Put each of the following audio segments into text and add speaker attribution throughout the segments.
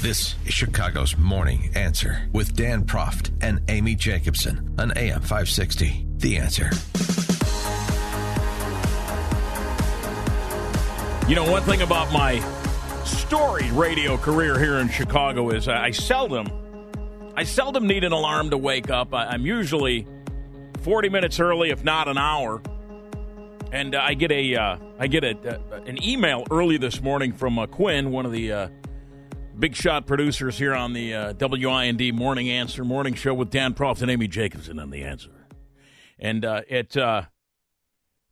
Speaker 1: This is Chicago's Morning Answer with Dan Proft and Amy Jacobson on AM 560. The Answer.
Speaker 2: You know, one thing about my storied radio career here in Chicago is I seldom, I seldom need an alarm to wake up. I, am usually 40 minutes early, if not an hour. And uh, I get a, uh, I get a, uh, an email early this morning from uh, Quinn, one of the uh, big shot producers here on the uh, WIND Morning Answer Morning Show with Dan Proft and Amy Jacobson on the answer. And uh, at uh,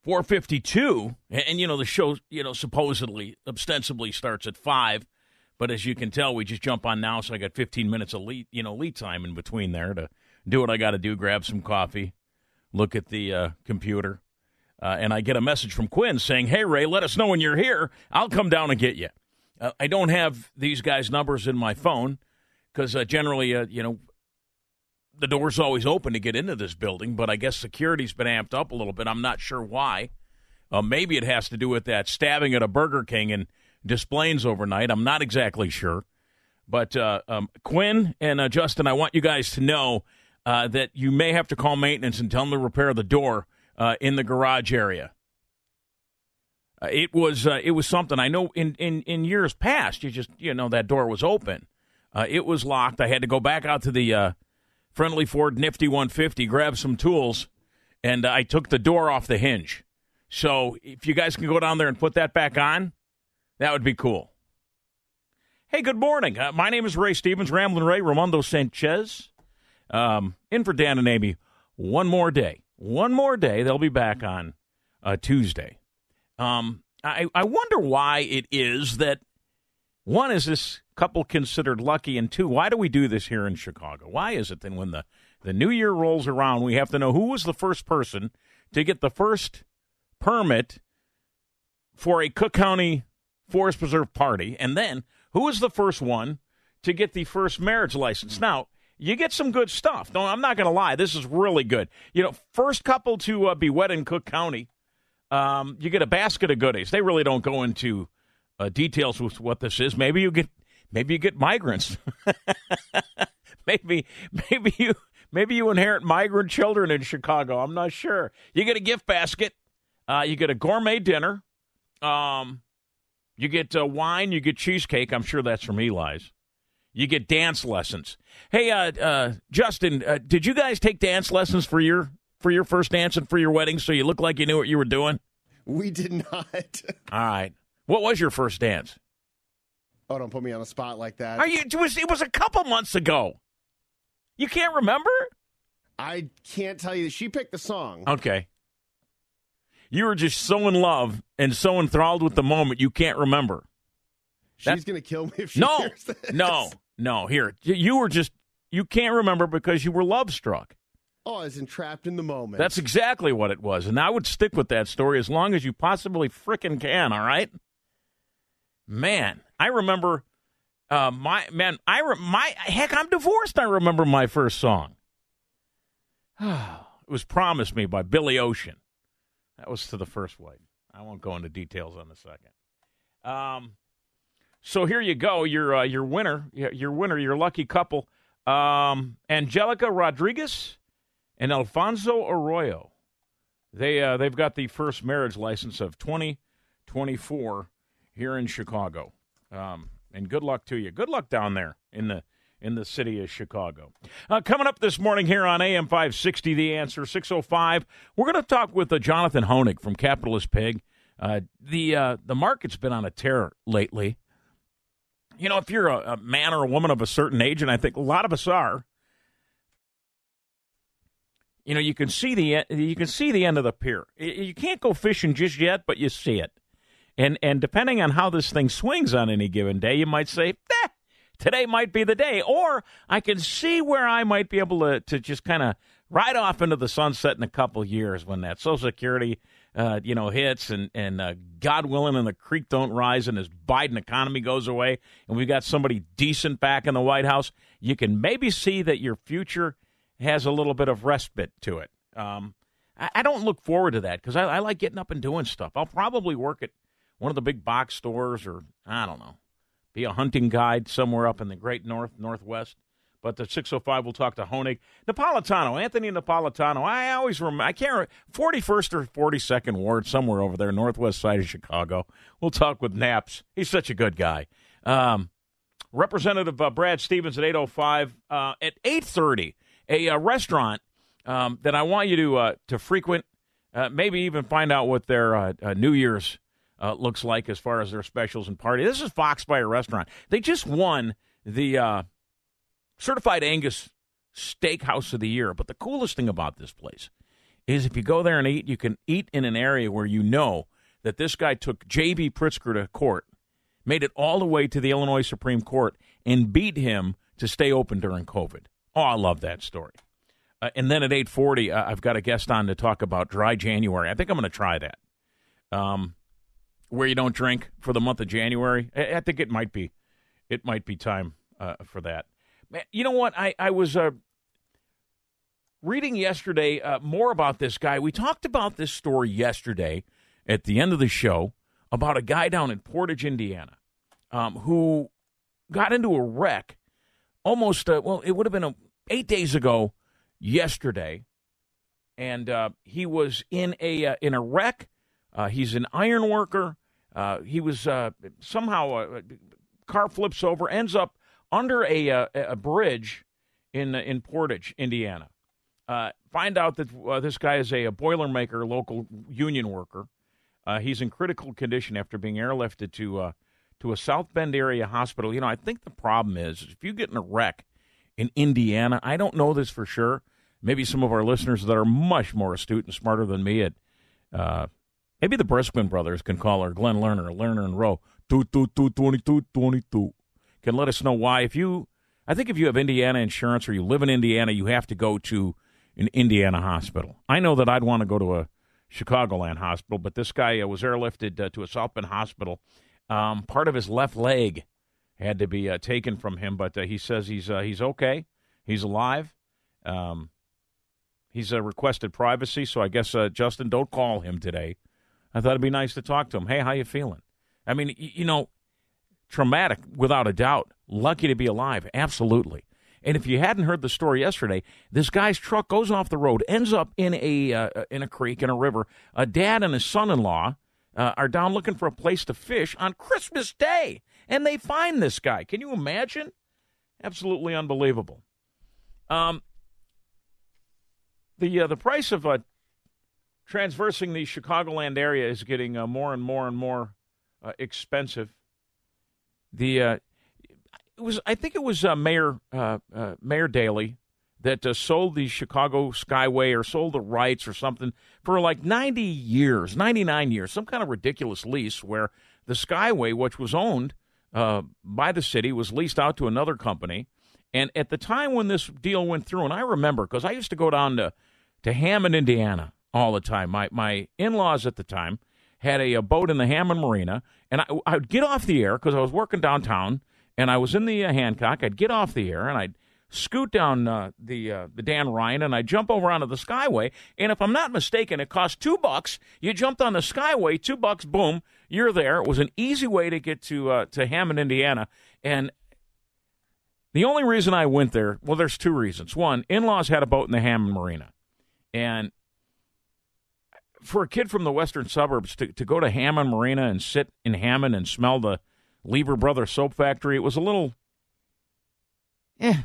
Speaker 2: 4:52, and, and you know the show, you know supposedly, ostensibly starts at five, but as you can tell, we just jump on now, so I got 15 minutes of lead, you know, lead time in between there to do what I got to do, grab some coffee, look at the uh, computer, uh, and I get a message from Quinn saying, "Hey Ray, let us know when you're here. I'll come down and get you." Uh, I don't have these guys' numbers in my phone because uh, generally, uh, you know, the door's always open to get into this building, but I guess security's been amped up a little bit. I'm not sure why. Uh, maybe it has to do with that stabbing at a Burger King and Des Plaines overnight. I'm not exactly sure. But uh, um, Quinn and uh, Justin, I want you guys to know that you may have to call maintenance and tell them to repair the door in the garage area. Uh, it was uh, it was something I know in, in, in years past. You just you know that door was open. Uh, it was locked. I had to go back out to the uh, friendly Ford Nifty 150, grab some tools, and I took the door off the hinge. So if you guys can go down there and put that back on, that would be cool. Hey, good morning. Uh, my name is Ray Stevens, Ramblin' Ray, Ramondo Sanchez, um, in for Dan and Amy. One more day. One more day. They'll be back on uh, Tuesday. Um, I, I wonder why it is that one is this couple considered lucky, and two, why do we do this here in Chicago? Why is it then when the the new year rolls around, we have to know who was the first person to get the first permit for a Cook County Forest Preserve party, and then who was the first one to get the first marriage license? Now, you get some good stuff. No, I'm not going to lie. This is really good. You know, first couple to uh, be wed in Cook County um, you get a basket of goodies. They really don't go into uh, details with what this is. Maybe you get maybe you get migrants. maybe maybe you maybe you inherit migrant children in Chicago. I'm not sure. You get a gift basket. Uh, you get a gourmet dinner. Um, you get uh, wine. You get cheesecake. I'm sure that's from Eli's. You get dance lessons. Hey, uh, uh, Justin, uh, did you guys take dance lessons for your for your first dance and for your wedding so you look like you knew what you were doing?
Speaker 3: We did not.
Speaker 2: All right. What was your first dance?
Speaker 3: Oh, don't put me on a spot like that.
Speaker 2: Are you? It was, it was a couple months ago. You can't remember?
Speaker 3: I can't tell you. She picked the song.
Speaker 2: Okay. You were just so in love and so enthralled with the moment you can't remember.
Speaker 3: She's going to kill me if she
Speaker 2: no,
Speaker 3: hears this.
Speaker 2: No, no. Here, you were just you can't remember because you were love struck.
Speaker 3: Oh, I was entrapped in the moment.
Speaker 2: That's exactly what it was. And I would stick with that story as long as you possibly frickin' can, all right? Man, I remember uh, my man, I re- my heck, I'm divorced. I remember my first song. it was "Promise Me" by Billy Ocean. That was to the first wife. I won't go into details on the second. Um, so here you go. Your uh, your winner, your winner, your lucky couple, um, Angelica Rodriguez and Alfonso Arroyo. They uh, they've got the first marriage license of 2024 here in Chicago. Um, and good luck to you. Good luck down there in the in the city of Chicago. Uh, coming up this morning here on AM 560, The Answer 605, we're going to talk with uh, Jonathan Hoenig from Capitalist Pig. Uh, the uh, the market's been on a tear lately. You know, if you're a, a man or a woman of a certain age, and I think a lot of us are, you know you can see the you can see the end of the pier. You can't go fishing just yet, but you see it. And and depending on how this thing swings on any given day, you might say, eh, today might be the day. Or I can see where I might be able to, to just kind of ride off into the sunset in a couple years when that Social Security, uh, you know, hits and, and uh, God willing and the creek don't rise and this Biden economy goes away and we've got somebody decent back in the White House, you can maybe see that your future has a little bit of respite to it. Um, I, I, don't look forward to that because I, I like getting up and doing stuff. I'll probably work at one of the big box stores or, I don't know, be a hunting guide somewhere up in the great north, northwest. But the 605 will talk to Hoenig. Napolitano, Anthony Napolitano. I always remember, I can't 41st or 42nd Ward, somewhere over there, northwest side of Chicago. We'll talk with Naps. He's such a good guy. Um, Representative uh, Brad Stephens at 805. Uh, at 830, a, a restaurant um, that I want you to, uh, to frequent, uh, maybe even find out what their uh, uh, New Year's uh, looks like as far as their specials and party. This is Foxfire Restaurant. They just won the uh, Certified Angus Steakhouse of the Year. But the coolest thing about this place is if you go there and eat, you can eat in an area where you know that this guy took J.B. Pritzker to court, made it all the way to the Illinois Supreme Court, and beat him to stay open during COVID. Oh, I love that story. Uh, and then at 8:40, uh, I've got a guest on to talk about dry January. I think I'm going to try that. Um, where you don't drink for the month of January. I, I think it might be, it might be time uh, for that. You know what? I I was uh, reading yesterday uh, more about this guy. We talked about this story yesterday at the end of the show about a guy down in Portage, Indiana, um, who got into a wreck almost. Uh, well, it would have been a, eight days ago yesterday, and uh, he was in a uh, in a wreck uh, he's an iron worker. Uh, he was uh, somehow a uh, car flips over, ends up under a a, a bridge in in Portage, Indiana. Find out that this guy is a, a Boilermaker local union worker. he's in critical condition after being airlifted to to a South Bend area hospital. You know, I think the problem is if you get in a wreck in Indiana, I don't know this for sure. Maybe some of our listeners that are much more astute and smarter than me at uh, Maybe the Briskman brothers can call her Glenn Lerner, Lerner and Rowe, two, two, two, 22, 22. Can let us know why. If you, I think if you have Indiana insurance or you live in Indiana, you have to go to an Indiana hospital. I know that I'd want to go to a Chicagoland hospital, but this guy uh, was airlifted uh, to a South Bend hospital. Um, part of his left leg had to be uh, taken from him, but uh, he says he's uh, he's okay. He's alive. Um, he's requested privacy, so I guess Justin, don't call him today I thought it'd be nice to talk to him. Hey, how you feeling? I mean, you know, traumatic without a doubt. Lucky to be alive, absolutely. And if you hadn't heard the story yesterday, this guy's truck goes off the road, ends up in a uh, in a creek in a river. A dad and his son-in-law uh, are down looking for a place to fish on Christmas Day, and they find this guy. Can you imagine? Absolutely unbelievable. Um, the uh, the price of a transversing the Chicagoland area is getting uh, more and more and more uh, expensive. The uh, it was I think it was uh, Mayor uh, uh, Mayor Daley that sold the Chicago Skyway or sold the rights or something for like 90 years, 99 years, some kind of ridiculous lease where the Skyway, which was owned by the city, was leased out to another company. And at the time when this deal went through, and I remember because I used to go down to to Hammond, Indiana, all the time. My my in laws at the time had a, a, boat in the Hammond Marina, and I, I would get off the air because I was working downtown, and I was in the uh, Hancock. I'd get off the air, and I'd scoot down uh, the uh, the Dan Ryan, and I'd jump over onto the Skyway. And if I'm not mistaken, it cost two bucks. You jumped on the Skyway, two bucks, boom, you're there. It was an easy way to get to uh, to Hammond, Indiana, and. The only reason I went there, well, there's two reasons. One, in laws had a boat in the Hammond Marina. And for a kid from the western suburbs to, to go to Hammond Marina and sit in Hammond and smell the Lever Brother soap factory, it was a little, eh,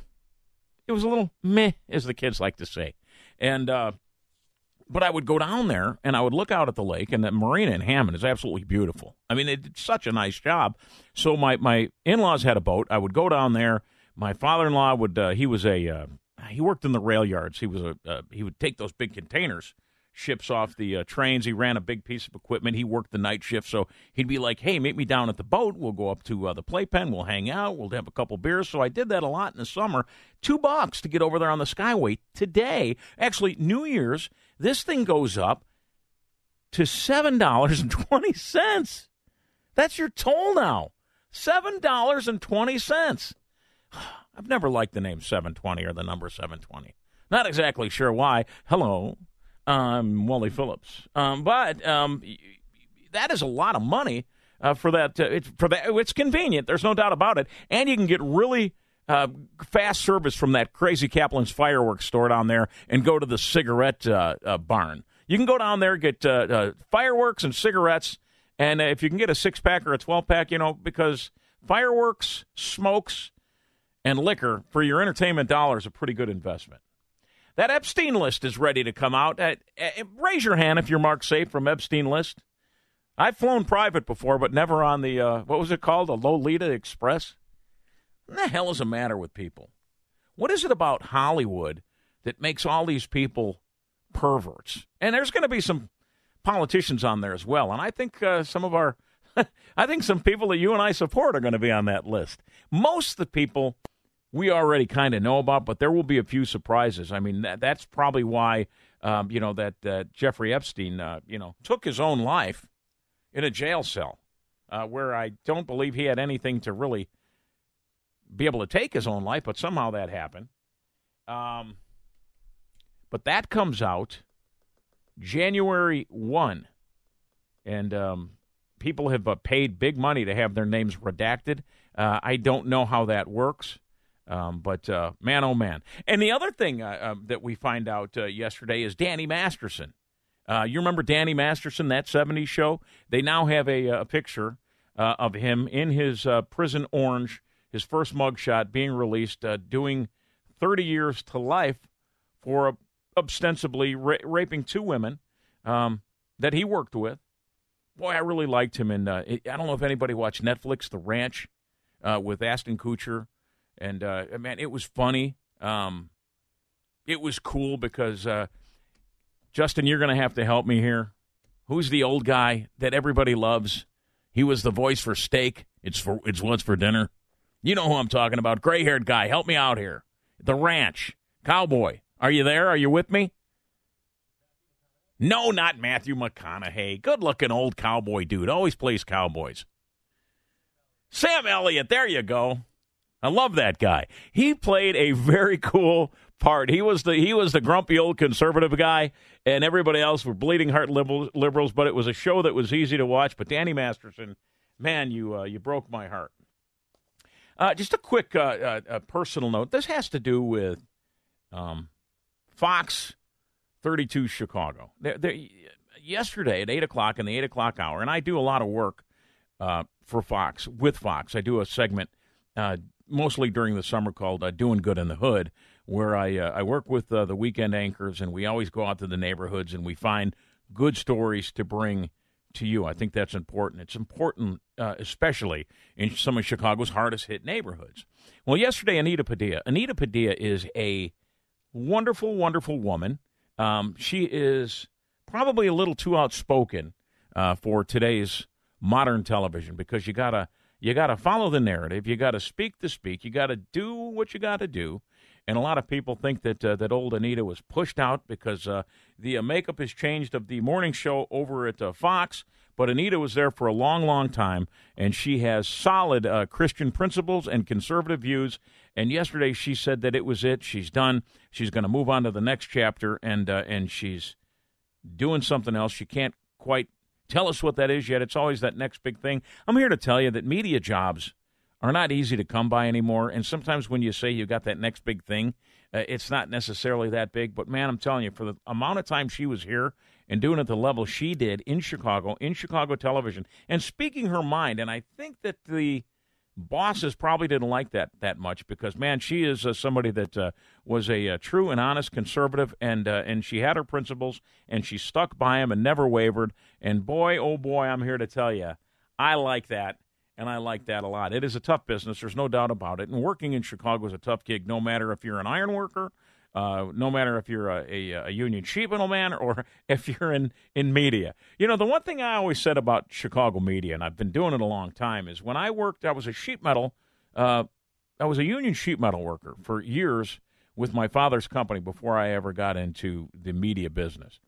Speaker 2: it was a little meh, as the kids like to say. And, uh, but I would go down there and I would look out at the lake, and the marina in Hammond is absolutely beautiful. I mean, they did such a nice job. So my, my in laws had a boat. I would go down there. My father in law would, uh, he was a, uh, he worked in the rail yards. He was a, uh, he would take those big containers ships off the uh, trains. He ran a big piece of equipment. He worked the night shift, so he'd be like, "Hey, meet me down at the boat. We'll go up to uh, the playpen. We'll hang out. We'll have a couple beers." So I did that a lot in the summer. Two bucks to get over there on the Skyway. Today, actually, New Year's, this thing goes up to seven dollars and twenty cents. That's your toll now. Seven dollars and twenty cents. I've never liked the name 720 or the number 720. Not exactly sure why. Hello, I'm Wally Phillips. Um, but um, that is a lot of money uh, for that. Uh, it's, for that, it's convenient. There's no doubt about it, and you can get really uh, fast service from that crazy Kaplan's fireworks store down there, and go to the cigarette uh, uh, barn. You can go down there get uh, fireworks and cigarettes, and if you can get a six pack or a twelve pack, you know, because fireworks, smokes, and liquor for your entertainment dollar is a pretty good investment. That Epstein list is ready to come out. Uh, uh, raise your hand if you're Mark Safe from Epstein list. I've flown private before, but never on the uh, what was it called, the Lolita Express. What the hell is the matter with people? What is it about Hollywood that makes all these people perverts? And there's going to be some politicians on there as well, and I think uh, some of our, I think some people that you and I support are going to be on that list. Most of the people we already kind of know about, but there will be a few surprises. I mean, that, that's probably why, um, you know, that uh, Jeffrey Epstein, uh, you know, took his own life in a jail cell uh, where I don't believe he had anything to really be able to take his own life, but somehow that happened. Um, but that comes out January 1. And um, people have uh, paid big money to have their names redacted. Uh, I don't know how that works. Um, but uh, man, oh man! And the other thing uh, uh, that we find out uh, yesterday is Danny Masterson. Uh, you remember Danny Masterson, that '70s show? They now have a, a picture of him in his prison orange, his first mugshot being released, doing 30 years to life for ostensibly ra- raping two women um, that he worked with. Boy, I really liked him. And I don't know if anybody watched Netflix, The Ranch, with Ashton Kutcher and uh, man, it was funny. Um, it was cool because uh, Justin, you're going to have to help me here. Who's the old guy that everybody loves? He was the voice for steak. It's for it's what's for dinner. You know who I'm talking about. Gray haired guy. Help me out here. The ranch. Cowboy. Are you there? Are you with me? No, not Matthew McConaughey. Good looking old cowboy dude. Always plays cowboys. Sam Elliott. There you go. I love that guy. He played a very cool part. He was the he was the grumpy old conservative guy, and everybody else were bleeding heart liberals. But it was a show that was easy to watch. But Danny Masterson, man, you uh, you broke my heart. Uh, just a quick uh, uh personal note. This has to do with um, Fox 32 Chicago. They're, they're, yesterday at eight o'clock in the eight o'clock hour, and I do a lot of work uh, for Fox with Fox. I do a segment uh, mostly during the summer called uh, Doing Good in the Hood, where I I work with the weekend anchors and we always go out to the neighborhoods and we find good stories to bring to you. I think that's important. It's important, uh, especially in some of Chicago's hardest hit neighborhoods. Well, yesterday, Anita Padilla. Anita Padilla is a wonderful, wonderful woman. Um, she is probably a little too outspoken uh, for today's modern television because you gotta you got to follow the narrative. You got to speak the speak. You got to do what you got to do. And a lot of people think that uh, that old Anita was pushed out because uh, the uh, makeup has changed of the morning show over at uh, Fox. But Anita was there for a long, long time, and she has solid uh, Christian principles and conservative views. And yesterday she said that it was it. She's done. She's going to move on to the next chapter, and uh, and she's doing something else. She can't quite tell us what that is yet. It's always that next big thing. I'm here to tell you that media jobs are not easy to come by anymore. And sometimes when you say you got that next big thing, uh, it's not necessarily that big. But man, I'm telling you, for the amount of time she was here and doing it the level she did in Chicago, in Chicago television, and speaking her mind, and I think that the bosses probably didn't like that that much because man, she is uh, somebody that uh, was a, a, uh, true and honest conservative, and uh, and she had her principles, and she stuck by them and never wavered. And boy, oh boy, I'm here to tell you, I like that, and I like that a lot. It is a tough business, there's no doubt about it. And working in Chicago is a tough gig, no matter if you're an iron worker. Uh, no matter if you're a, a, a union sheet metal man or if you're in, in media. You know, the one thing I always said about Chicago media, and I've been doing it a long time, is when I worked, I was a sheet metal, uh, I was a union sheet metal worker for years with my father's company before I ever got into the media business.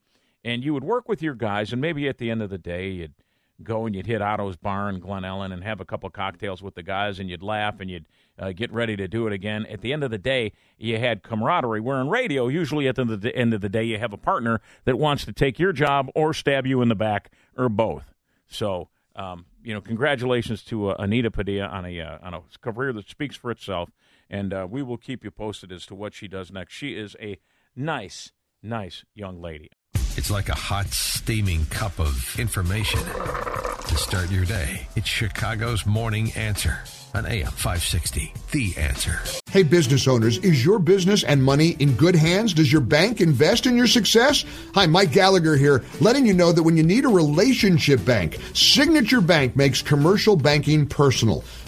Speaker 2: And you would work with your guys, and maybe at the end of the day, you'd go and you'd hit Otto's Bar in Glen Ellyn and have a couple cocktails with the guys, and you'd laugh and you'd uh, get ready to do it again. At the end of the day, you had camaraderie. Where in radio, usually at the end of the day, you have a partner that wants to take your job or stab you in the back or both. So, um, you know, congratulations to uh, Anita Padilla on a uh, on a career that speaks for itself, and uh, we will keep you posted as to what she does next. She is a nice, nice young lady.
Speaker 1: It's like a hot, steaming cup of information to start your day. It's Chicago's Morning Answer on AM 560. The Answer.
Speaker 4: Hey, business owners, is your business and money in good hands? Does your bank invest in your success? Hi, Mike Gallagher here, letting you know that when you need a relationship bank, Signature Bank makes commercial banking personal.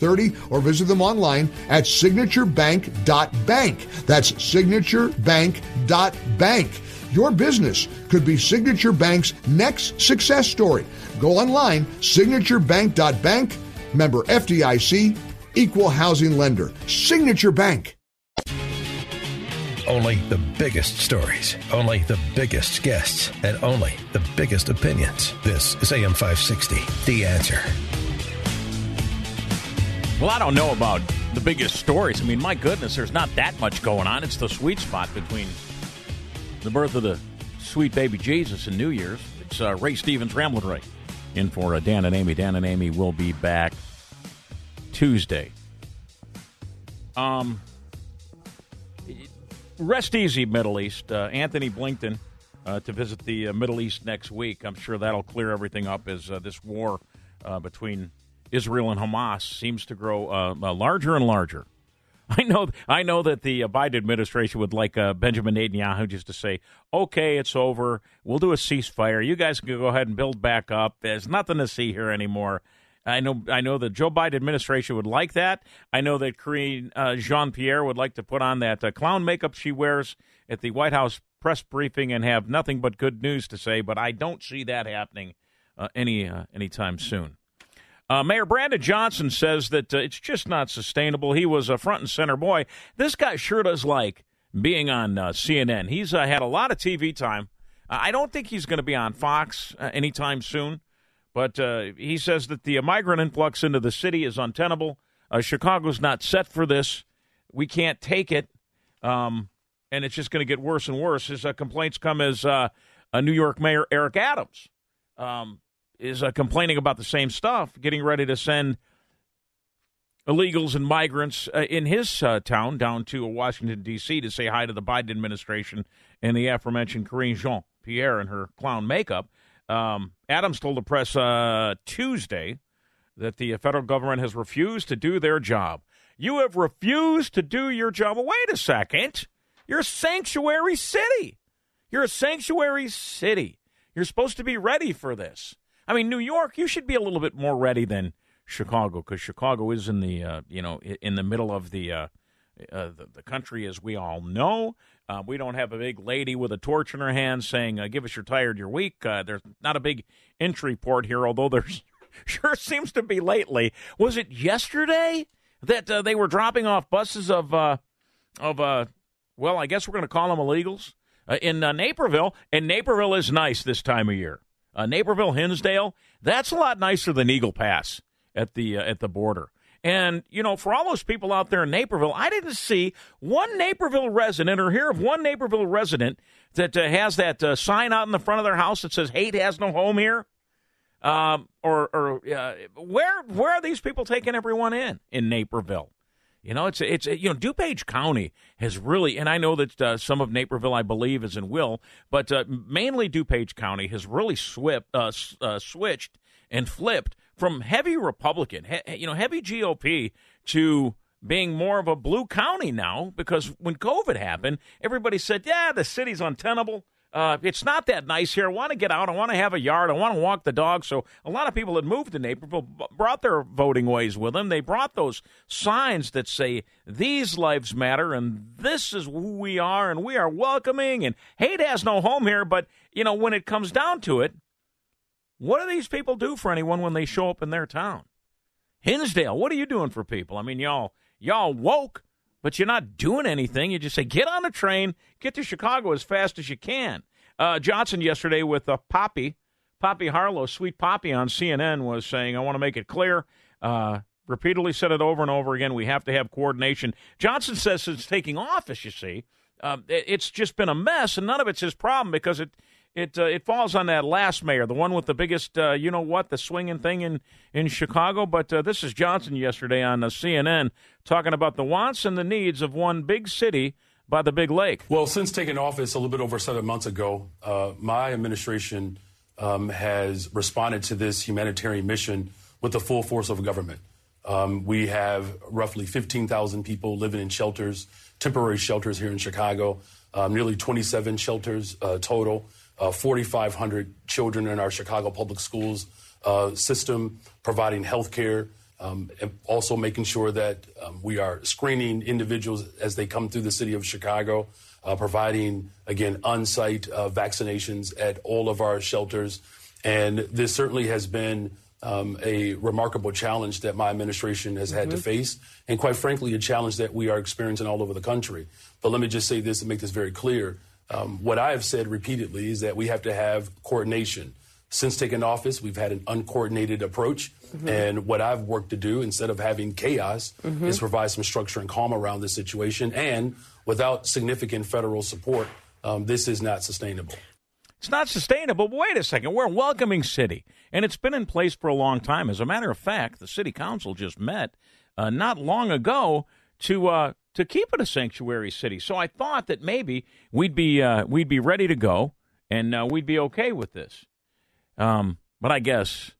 Speaker 4: 30 or visit them online at signaturebank.bank. That's signaturebank.bank. Your business could be Signature Bank's next success story. Go online, signaturebank.bank, member FDIC, equal housing lender. Signature Bank.
Speaker 1: Only the biggest stories, only the biggest guests, and only the biggest opinions. This is AM 560, The Answer.
Speaker 2: Well, I don't know about the biggest stories. I mean, my goodness, there's not that much going on. It's the sweet spot between the birth of the sweet baby Jesus and New Year's. It's uh, Ray Stevens Ramblin' Ray in for uh, Dan and Amy. Dan and Amy will be back Tuesday. Um, rest easy, Middle East. Uh, Antony Blinken uh, to visit the uh, Middle East next week. I'm sure that'll clear everything up as uh, this war between Israel and Hamas seems to grow uh, uh, larger and larger. I know, I know that the uh, Biden administration would like uh, Benjamin Netanyahu just to say, "Okay, it's over. We'll do a ceasefire. You guys can go ahead and build back up. There's nothing to see here anymore." I know, I know the Joe Biden administration would like that. I know that Karine uh, Jean Pierre would like to put on that uh, clown makeup she wears at the White House press briefing and have nothing but good news to say. But I don't see that happening any anytime soon. Uh, Mayor Brandon Johnson says that uh, it's just not sustainable. He was a front and center boy. This guy sure does like being on uh, CNN. He's uh, had a lot of TV time. I don't think he's going to be on Fox uh, anytime soon, but uh, he says that the migrant influx into the city is untenable. Chicago's not set for this. We can't take it, um, and it's just going to get worse and worse. His complaints come as a New York Mayor Eric Adams. Um, is uh, complaining about the same stuff, getting ready to send illegals and migrants uh, in his uh, town down to Washington, D.C. to say hi to the Biden administration and the aforementioned Karine Jean Pierre in her clown makeup. Um, Adams told the press uh, Tuesday that the federal government has refused to do their job. You have refused to do your job. Well, wait a second. You're a sanctuary city. You're a sanctuary city. You're supposed to be ready for this. I mean, New York, you should be a little bit more ready than Chicago because Chicago is in the uh, you know in the middle of the uh, uh, the, the, country, as we all know. Uh, we don't have a big lady with a torch in her hand saying, uh, "Give us your tired, your weak." Uh, there's not a big entry port here, although there's sure seems to be lately. Was it yesterday that they were dropping off buses of of well, I guess we're going to call them illegals in Naperville, and Naperville is nice this time of year uh, Naperville, Hinsdale, that's a lot nicer than Eagle Pass at the uh, at the border. And you know, for all those people out there in Naperville, I didn't see one Naperville resident or hear of one Naperville resident that uh, has that uh, sign out in the front of their house that says "Hate has no home here." Um, or or uh, where where are these people taking everyone in in Naperville? You know, it's it's you know DuPage County has really, and I know that uh, some of Naperville, I believe, is in Will, but uh, mainly DuPage County has really swift, uh, uh, switched and flipped from heavy Republican, he, you know, heavy GOP to being more of a blue county now because when COVID happened, everybody said, "Yeah, the city's untenable." Uh, it's not that nice here. I want to get out. I want to have a yard. I want to walk the dog. So a lot of people that moved to Naperville brought their voting ways with them. They brought those signs that say these lives matter and this is who we are and we are welcoming and hate has no home here. But you know when it comes down to it, what do these people do for anyone when they show up in their town? Hinsdale, what are you doing for people? I mean, y'all y'all woke but you're not doing anything. You just say, get on a train, get to Chicago as fast as you can. Uh, Johnson yesterday with uh, Poppy, Poppy Harlow, Sweet Poppy on CNN was saying, I want to make it clear. Uh, repeatedly said it over and over again. We have to have coordination. Johnson says since taking office, you see, uh, it's just been a mess, and none of it's his problem because it it uh, it falls on that last mayor, the one with the biggest, uh, you know what, the swinging thing in in Chicago. But uh, this is Johnson yesterday on uh, CNN talking about the wants and the needs of one big city by the big lake.
Speaker 5: Well, since taking office a little bit over seven months ago, uh, my administration um, has responded to this humanitarian mission with the full force of government. Um, we have roughly 15,000 people living in shelters, temporary shelters here in Chicago, um, nearly 27 shelters uh, total uh, 4,500 children in our Chicago public schools uh, system, providing health care, um, and also making sure that um, we are screening individuals as they come through the city of Chicago, uh, providing, again, on site uh, vaccinations at all of our shelters. And this certainly has been um, a remarkable challenge that my administration has had mm-hmm. to face, and quite frankly, a challenge that we are experiencing all over the country. But let me just say this and make this very clear. Um, what I have said repeatedly is that we have to have coordination. Since taking office, we've had an uncoordinated approach. Mm-hmm. And what I've worked to do, instead of having chaos, mm-hmm. is provide some structure and calm around the situation. And without significant federal support, um, this is not sustainable.
Speaker 2: It's not sustainable. But wait a second. We're a welcoming city, and it's been in place for a long time. As a matter of fact, the city council just met uh, not long ago to uh, to keep it a sanctuary city. So I thought that maybe we'd be uh, we'd be ready to go and uh, we'd be okay with this. Um, but I guess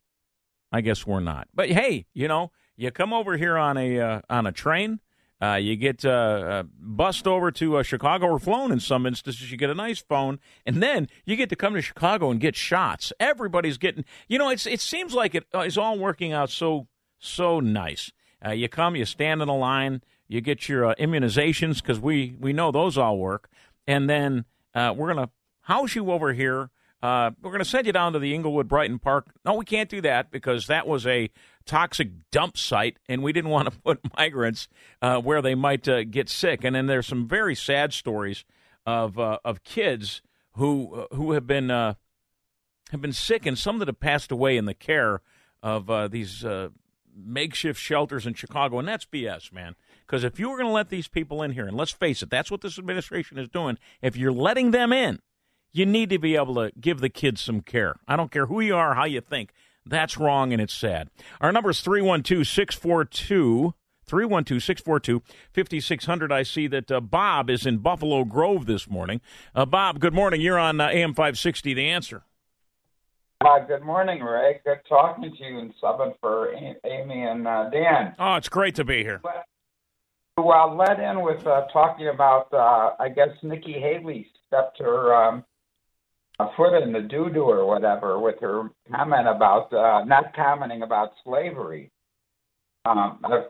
Speaker 2: I guess we're not. But hey, you know, you come over here on a uh, on a train. Uh, you get uh, uh, bussed over to uh, Chicago or flown in some instances. You get a nice phone, and then you get to come to Chicago and get shots. Everybody's getting, you know, it's it seems like it is all working out so so nice. Uh, you come, you stand in a line, you get your uh, immunizations because we we know those all work, and then uh, we're gonna house you over here. Uh, we're going to send you down to the Englewood Brighton Park. No, we can't do that because that was a toxic dump site, and we didn't want to put migrants uh, where they might uh, get sick. And then there's some very sad stories of uh, of kids who who have been have been sick, and some that have passed away in the care of these makeshift shelters in Chicago, and that's BS, man. Because if you were going to let these people in here, and let's face it, that's what this administration is doing. If you're letting them in, you need to be able to give the kids some care. I don't care who you are, how you think. That's wrong and it's sad. Our number is 312 642 312 642 5600. I see that uh, Bob is in Buffalo Grove this morning. Uh, Bob, good morning. You're on uh, AM 560 The Answer.
Speaker 6: Uh, good morning, Ray. Good talking to you and subbing for Amy and uh, Dan.
Speaker 2: Oh, it's great to be here.
Speaker 6: But, well, led in with uh, talking about, uh, I guess Nikki Haley stepped her um, foot in the doo doo or whatever with her comment about uh, not commenting about slavery. Um, I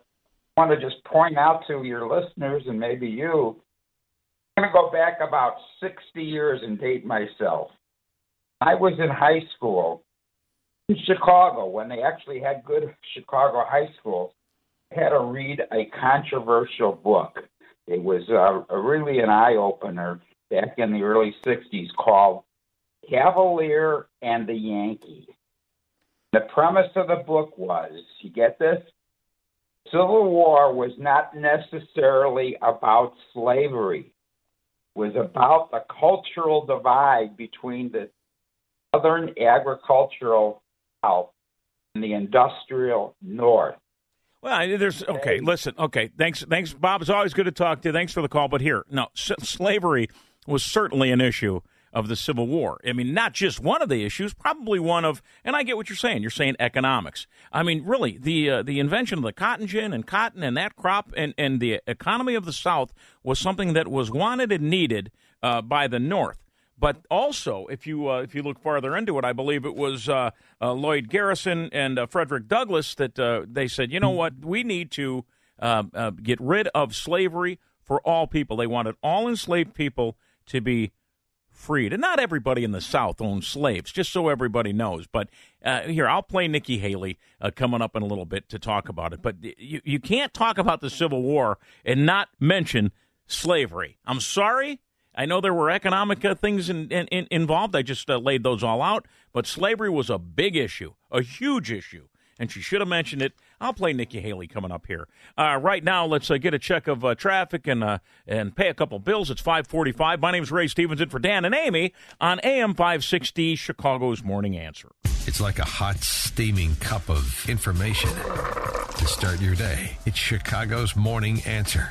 Speaker 6: want to just point out to your listeners and maybe you, I'm going to go back about 60 years and date myself. I was in high school in Chicago when they actually had good Chicago high schools had to read a controversial book. It was uh, really an eye opener back in the early 60s called Cavalier and the Yankee. The premise of the book was you get this? Civil War was not necessarily about slavery. It was about the cultural divide between the southern agricultural South and the industrial North.
Speaker 2: Well, there's okay. Listen, okay. Thanks, thanks, Bob. It's always good to talk to you. Thanks for the call. But here, no, s- slavery was certainly an issue of the Civil War. I mean, not just one of the issues, probably one of. And I get what you're saying. You're saying economics. I mean, really, the uh, the invention of the cotton gin and cotton and that crop and and the economy of the South was something that was wanted and needed uh, by the North. But also, if you uh, if you look farther into it, I believe it was uh, uh, Lloyd Garrison and uh, Frederick Douglass that uh, they said, you know what, we need to uh, get rid of slavery for all people. They wanted all enslaved people to be freed, and not everybody in the South owned slaves. Just so everybody knows. But here, I'll play Nikki Haley coming up in a little bit to talk about it. But you you can't talk about the Civil War and not mention slavery. I'm sorry. I know there were economic uh, things in, in, involved. I just uh, laid those all out. But slavery was a big issue, a huge issue. And she should have mentioned it. I'll play Nikki Haley coming up here. Uh, right now, let's uh, get a check of uh, traffic and uh, and pay a couple bills. It's 545. My name is Ray Stevenson for Dan and Amy on AM 560, Chicago's Morning Answer.
Speaker 1: It's like a hot, steaming cup of information to start your day. It's Chicago's Morning Answer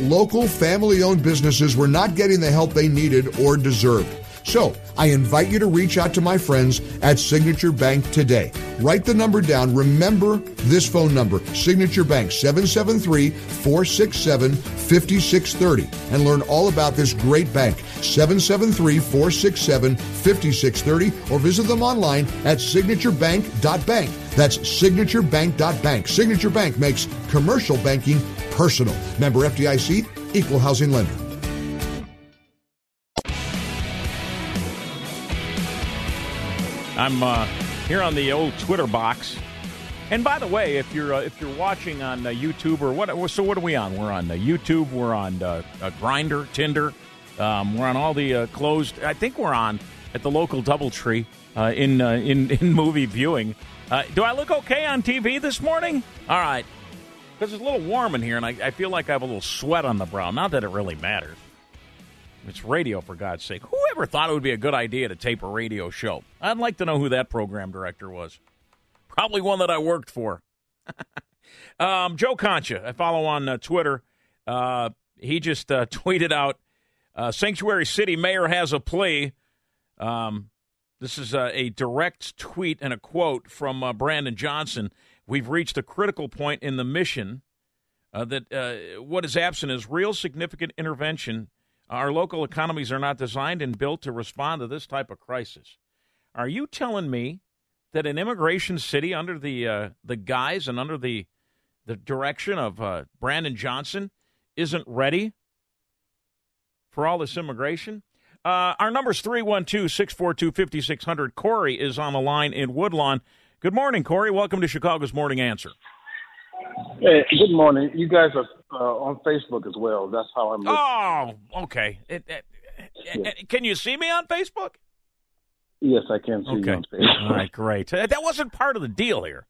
Speaker 4: local family owned businesses were not getting the help they needed or deserved. So, I invite you to reach out to my friends at Signature Bank today. Write the number down. Remember this phone number Signature Bank 773 467 5630 and learn all about this great bank 773 467 5630 or visit them online at signaturebank.bank. That's signaturebank.bank. Signature Bank makes commercial banking personal. Member FDIC, equal housing lender.
Speaker 2: I'm uh, here on the old Twitter box. And by the way, if you're uh, if you're watching on uh, YouTube or what, so what are we on? We're on uh, YouTube. We're on uh, Grindr, Tinder. Um, we're on all the uh, closed. I think we're on at the local DoubleTree uh, in in in movie viewing. do I look okay on TV this morning? All right, because it's a little warm in here, and I, I feel like I have a little sweat on the brow. Not that it really matters. It's radio, for God's sake. Whoever thought it would be a good idea to tape a radio show? I'd like to know who that program director was. Probably one that I worked for. um, Joe Concha, I follow on uh, Twitter. Uh, he just uh, tweeted out uh, Sanctuary City mayor has a plea. Um, this is uh, a direct tweet and a quote from uh, Brandon Johnson. We've reached a critical point in the mission that what is absent is real significant intervention our local economies are not designed and built to respond to this type of crisis. Are you telling me that an immigration city under the uh, the guise and under the the direction of uh, Brandon Johnson isn't ready for all this immigration? Uh, our number is 312 642 5600. Corey is on the line in Woodlawn. Good morning, Corey. Welcome to Chicago's Morning Answer.
Speaker 7: Hey, good morning. You guys are uh, on Facebook as well. That's how I'm.
Speaker 2: Oh, okay. It, it, it, can you see me on Facebook?
Speaker 7: Yes, I can see
Speaker 2: okay.
Speaker 7: you on Facebook.
Speaker 2: All right, great. That wasn't part of the deal here.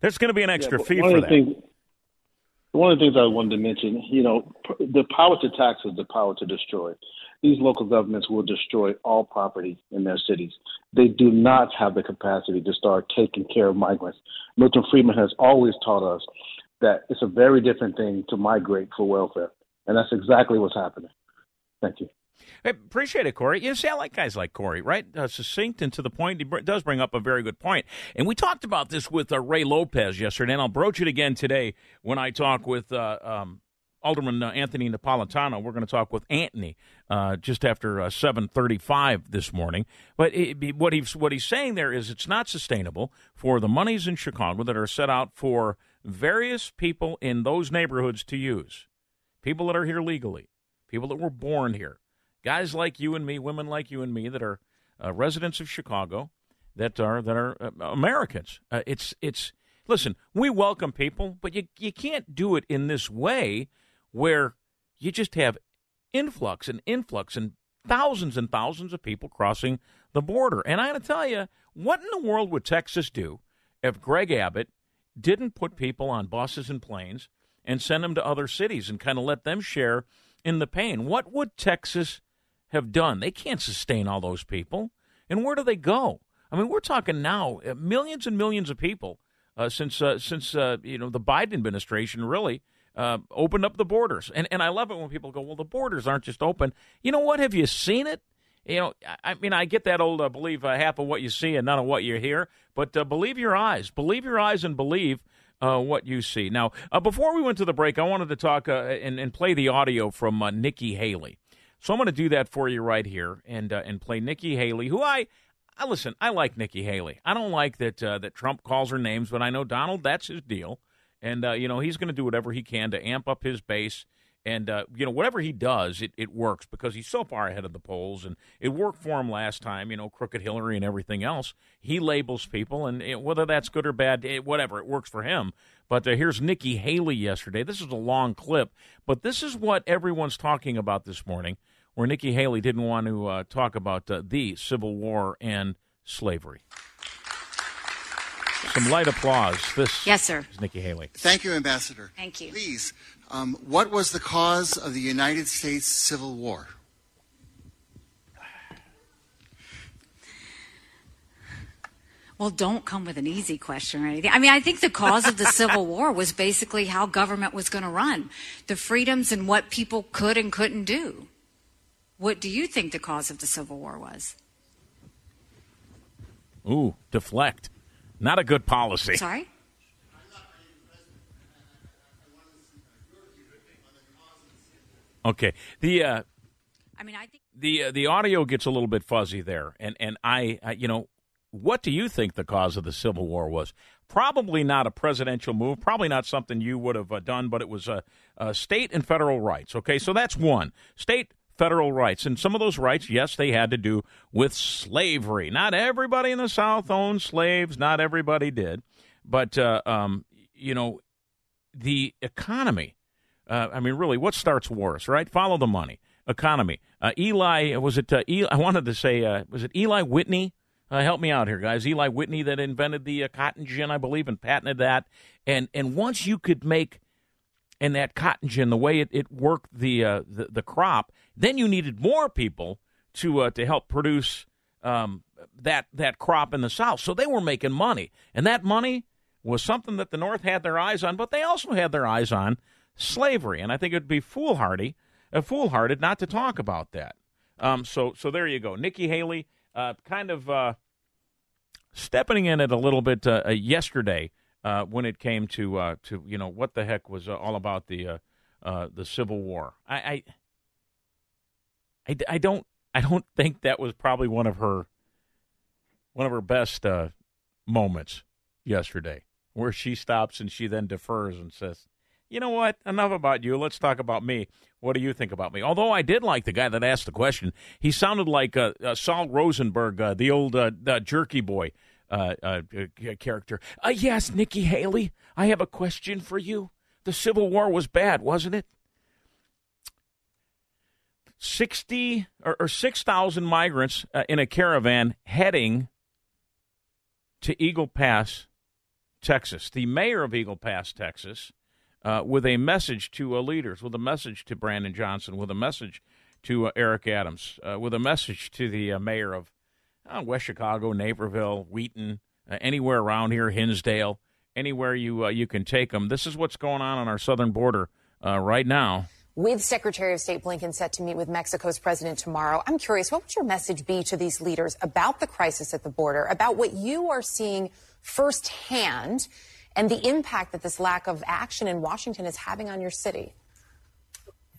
Speaker 2: There's going to be an extra
Speaker 7: yeah,
Speaker 2: fee for that.
Speaker 7: Things, one of the things I wanted to mention, you know, the power to tax is the power to destroy. These local governments will destroy all property in their cities. They do not have the capacity to start taking care of migrants. Milton Friedman has always taught us that it's a very different thing to migrate for welfare. And that's exactly what's happening. Thank you.
Speaker 2: I appreciate it, Corey. You see, I like guys like Corey, right? Uh, succinct and to the point. He br- does bring up a very good point. And we talked about this with uh, Ray Lopez yesterday, and I'll broach it again today when I talk with uh, um, Alderman uh, Anthony Napolitano. We're going to talk with Anthony uh, just after uh, 7:35 this morning. But it, what he's what he's saying there is it's not sustainable for the monies in Chicago that are set out for various people in those neighborhoods to use. People that are here legally, people that were born here, guys like you and me, women like you and me that are uh, residents of Chicago, that are that are uh, Americans. Uh, it's it's listen, we welcome people, but you you can't do it in this way where you just have influx and influx and thousands and thousands of people crossing the border. And I got to tell you, what in the world would Texas do if Greg Abbott didn't put people on buses and planes and send them to other cities and kind of let them share in the pain? What would Texas have done? They can't sustain all those people. And where do they go? I mean, we're talking now uh, millions and millions of people uh, since uh, since uh, you know the Biden administration really uh, opened up the borders. And and I love it when people go, well, the borders aren't just open. You know what? Have you seen it? You know, I mean, I get that old uh, believe half of what you see and none of what you hear, but believe your eyes, believe your eyes, and believe what you see. Now, before we went to the break, I wanted to talk and, and play the audio from Nikki Haley. So I'm going to do that for you right here and and play Nikki Haley, who I. I listen. I like Nikki Haley. I don't like that that Trump calls her names, but I know Donald. That's his deal and uh, you know he's going to do whatever he can to amp up his base. And uh, you know whatever he does, it, it works because he's so far ahead of the polls, and it worked for him last time. You know, crooked Hillary and everything else. He labels people, and it, whether that's good or bad, it, whatever, it works for him. But uh, here's Nikki Haley yesterday. This is a long clip, but this is what everyone's talking about this morning. Where Nikki Haley didn't want to uh, talk about uh, the Civil War and slavery. Some light applause. This
Speaker 8: yes, sir.
Speaker 2: is Nikki Haley.
Speaker 9: Thank you, Ambassador.
Speaker 8: Thank you.
Speaker 9: Please, um, what was the cause of the United States Civil War?
Speaker 8: Well, don't come with an easy question or anything. I mean, I think the cause of the Civil War was basically how government was going to run, the freedoms and what people could and couldn't do. What do you think the cause of the Civil War was?
Speaker 2: Ooh, deflect. Not a good policy.
Speaker 8: Sorry?
Speaker 2: Okay. The uh,
Speaker 8: I mean, I think
Speaker 2: the uh, the audio gets a little bit fuzzy there, and and I, I, you know, what do you think the cause of the Civil War was? Probably not a presidential move. Probably not something you would have uh, done, but it was a uh, uh, state and federal rights. Okay, so that's one state federal rights. And some of those rights, yes, they had to do with slavery. Not everybody in the South owned slaves, not everybody did. But, uh, um, you know, the economy. Uh, I mean, really, what starts wars, right? Follow the money. Economy. Uh, Eli, was it, uh, Eli, I wanted to say, uh, was it Eli Whitney? Uh, help me out here, guys. Eli Whitney that invented the cotton gin, I believe, and patented that. And and once you could make and that cotton gin, the way it, it worked the, uh, the, the crop, then you needed more people to uh, to help produce um, that that crop in the South. So they were making money, and that money was something that the North had their eyes on, but they also had their eyes on slavery. And I think it'd be foolhardy, uh, foolhardy not to talk about that. Um, so so there you go, Nikki Haley, uh, kind of uh, stepping in it a little bit uh, yesterday uh, when it came to uh, to you know what the heck was uh, all about the uh, uh, the Civil War. I, I, I I don't I don't think that was probably one of her one of her best uh, moments yesterday, where she stops and she then defers and says, "You know what? Enough about you. Let's talk about me. What do you think about me?" Although I did like the guy that asked the question. He sounded like Sol Rosenberg, the old jerky boy uh, uh, character. Uh, yes, Nikki Haley, I have a question for you. The Civil War was bad, wasn't it? 60 or, or 6,000 migrants uh, in a caravan heading to Eagle Pass, Texas. The mayor of Eagle Pass, Texas, uh, with a message to uh, leaders, with a message to Brandon Johnson, with a message to uh, Eric Adams, uh, with a message to the uh, mayor of uh, West Chicago, Naperville, Wheaton, uh, anywhere around here, Hinsdale, anywhere you uh, you can take them. This is what's going on on our southern border uh, right now.
Speaker 10: With Secretary of State Blinken set to meet with Mexico's president tomorrow, I'm curious, what would your message be to these leaders about the crisis at the border, about what you are seeing firsthand, and the impact that this lack of action in Washington is having on your city?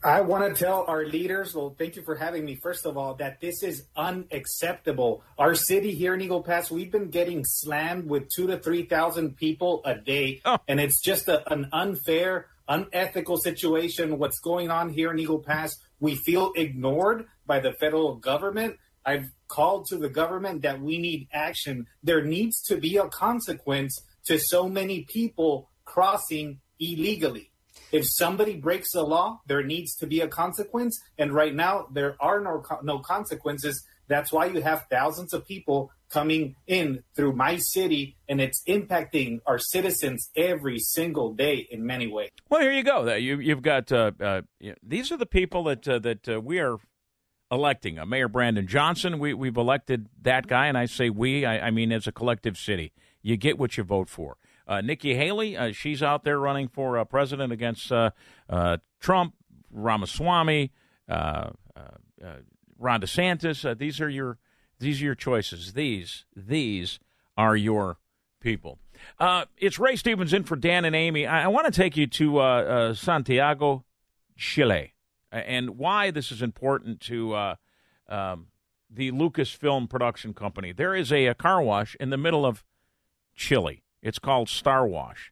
Speaker 11: I want to tell our leaders, well, thank you for having me, first of all, that this is unacceptable. Our city here in Eagle Pass, we've been getting slammed with two to 3,000 people a day. Oh. And it's just a, an unfair, unethical situation. What's going on here in Eagle Pass, we feel ignored by the federal government. I've called to the government that we need action. There needs to be a consequence to so many people crossing illegally. If somebody breaks the law, there needs to be a consequence. And right now, there are no, no consequences. That's why you have thousands of people coming in through my city, and it's impacting our citizens every single day in many ways.
Speaker 2: Well, here you go. You, you've got uh, uh, these are the people that uh, that uh, we are electing. Uh, Mayor Brandon Johnson. We we've elected that guy, and I say we. I, I mean as a collective city. You get what you vote for. Uh, Nikki Haley, uh, she's out there running for uh, president against uh, uh, Trump, Ramaswamy, uh, Ron DeSantis. these are your these are your choices. These these are your people. it's Ray Stevens in for Dan and Amy. I, I want to take you to Santiago, Chile, and why this is important to um, the Lucasfilm production company. There is a, a car wash in the middle of Chile it's called Star Wash,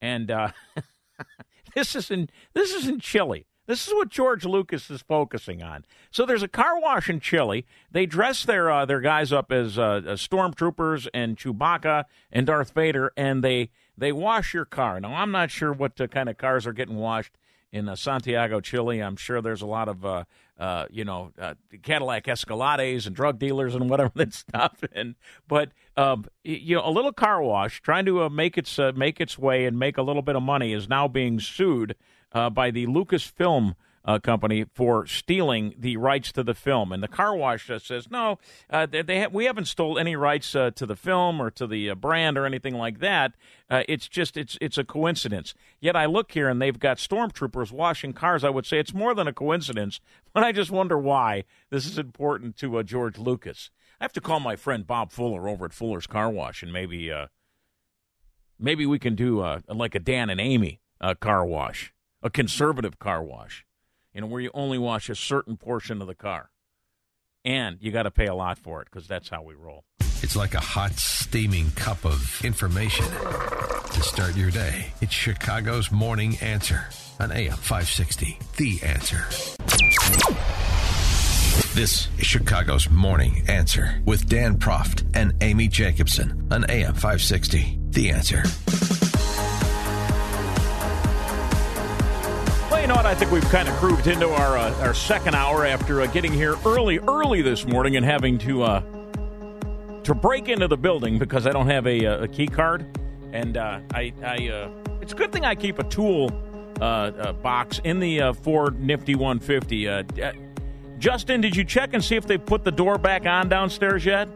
Speaker 2: and uh, this is in this is in Chile. This is what George Lucas is focusing on. So there's a car wash in Chile. They dress their uh, their guys up as, uh, stormtroopers and Chewbacca and Darth Vader, and they they wash your car. Now I'm not sure what kind of cars are getting washed in uh, Santiago, Chile. I'm sure there's a lot of, uh, uh, you know, uh, Cadillac Escalades and drug dealers and whatever that stuff. And but um, you know, a little car wash trying to uh, make its uh, make its way and make a little bit of money is now being sued by the Lucasfilm uh, company for stealing the rights to the film. And the car wash uh, says, no, uh, they, they ha- we haven't stole any rights uh, to the film or to the uh, brand or anything like that. Uh, it's just it's it's a coincidence. Yet I look here and they've got stormtroopers washing cars. I would say it's more than a coincidence, but I just wonder why this is important to George Lucas. I have to call my friend Bob Fuller over at Fuller's Car Wash and maybe maybe we can do like a Dan and Amy car wash, a conservative car wash you know, where you only wash a certain portion of the car. And you got to pay a lot for it because that's how we roll.
Speaker 1: It's like a hot, steaming cup of information to start your day. It's Chicago's Morning Answer on AM 560. The Answer. This is Chicago's Morning Answer with Dan Proft and Amy Jacobson on AM 560. The Answer.
Speaker 2: Know what? I think we've kind of grooved into our uh, our second hour after uh, getting here early, early this morning and having to uh, to break into the building because I don't have a, uh, a key card, and uh, I, I uh, it's a good thing I keep a tool box in the Ford Nifty 150. Justin, did you check and see if they put the door back on downstairs yet?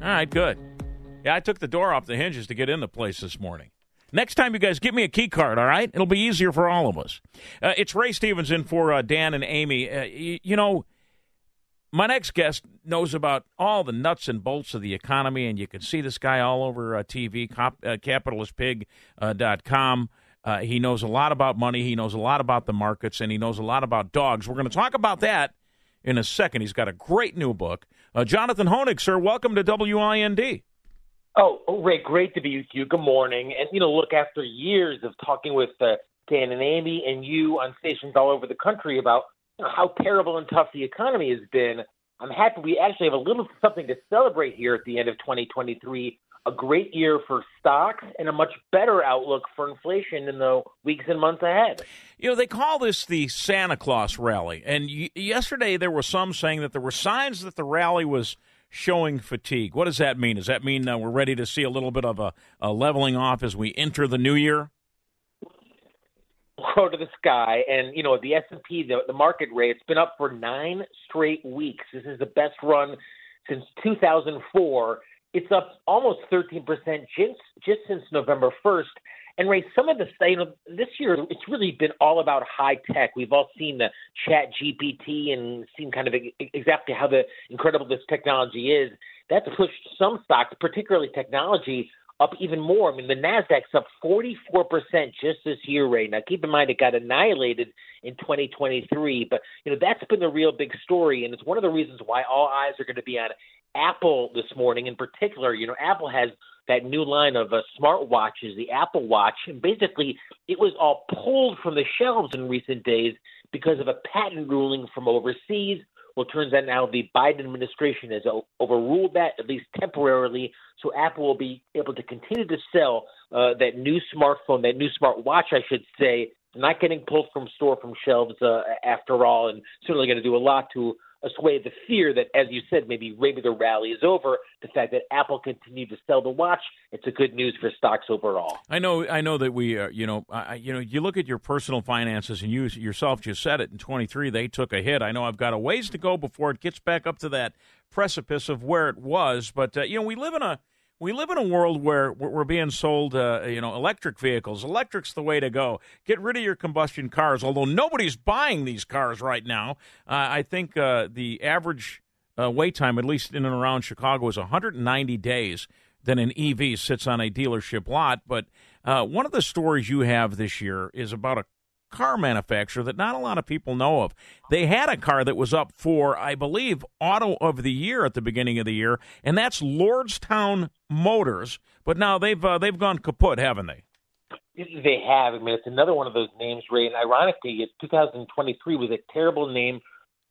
Speaker 2: All right, good. Yeah, I took the door off the hinges to get in the place this morning. Next time, you guys give me a key card, all right? It'll be easier for all of us. Uh, it's Ray Stevenson for uh, Dan and Amy. Uh, y- you know, my next guest knows about all the nuts and bolts of the economy, and you can see this guy all over uh, TV, cop, uh, capitalistpig.com. Uh, he knows a lot about money. He knows a lot about the markets, and he knows a lot about dogs. We're going to talk about that in a second. He's got a great new book. Jonathan Hoenig, sir, welcome to WIND.
Speaker 12: Oh, oh, Ray, great to be with you. Good morning. And, you know, look, after years of talking with uh, Dan and Amy and you on stations all over the country about you know, how terrible and tough the economy has been, I'm happy we actually have a little something to celebrate here at the end of 2023. A great year for stocks and a much better outlook for inflation in the weeks and months ahead.
Speaker 2: You know, they call this the Santa Claus rally. And y- yesterday there were some saying that there were signs that the rally was – showing fatigue. What does that mean? Does that mean uh, we're ready to see a little bit of a, a leveling off as we enter the new year?
Speaker 12: Go to the sky, and you know the S and P, the, the market rate, it's been up for nine straight weeks. This is the best run since 2004. It's up almost 13% just, just since November 1st. And Ray, some of the you know this year it's really been all about high tech. We've all seen the Chat GPT and seen kind of exactly how the incredible this technology is. That's pushed some stocks, particularly technology, up even more. I mean, the Nasdaq's up 44% just this year, Ray. Now, keep in mind it got annihilated in 2023, but you know that's been the real big story, and it's one of the reasons why all eyes are going to be on Apple this morning. In particular, you know, Apple has that new line of uh, smartwatches, the Apple Watch, and basically it was all pulled from the shelves in recent days because of a patent ruling from overseas, Well, it turns out now the Biden administration has overruled that, at least temporarily. So Apple will be able to continue to sell uh, that new smartphone, that new smartwatch, I should say, not getting pulled from store from shelves uh, after all, and certainly going to do a lot to assuage the fear that, as you said, maybe maybe the rally is over. The fact that Apple continued to sell the watch, it's a good news for stocks overall.
Speaker 2: I know, I know that we, uh, you know, I, you know, you look at your personal finances, and you yourself just said it. In 23, they took a hit. I know I've got a ways to go before it gets back up to that precipice of where it was, but uh, you know, we live in a we live in a world where we're being sold, uh, you know, electric vehicles. Electric's the way to go. Get rid of your combustion cars. Although nobody's buying these cars right now, uh, I think uh, the average uh, wait time, at least in and around Chicago, is 190 days. Then an EV sits on a dealership lot. But uh, one of the stories you have this year is about a car manufacturer that not a lot of people know of. They had a car that was up for, I believe, Auto of the Year at the beginning of the year, and that's Lordstown Motors. But now they've uh, they've gone kaput, haven't they?
Speaker 12: They have. I mean, it's another one of those names, Ray. And ironically, 2023 was a terrible name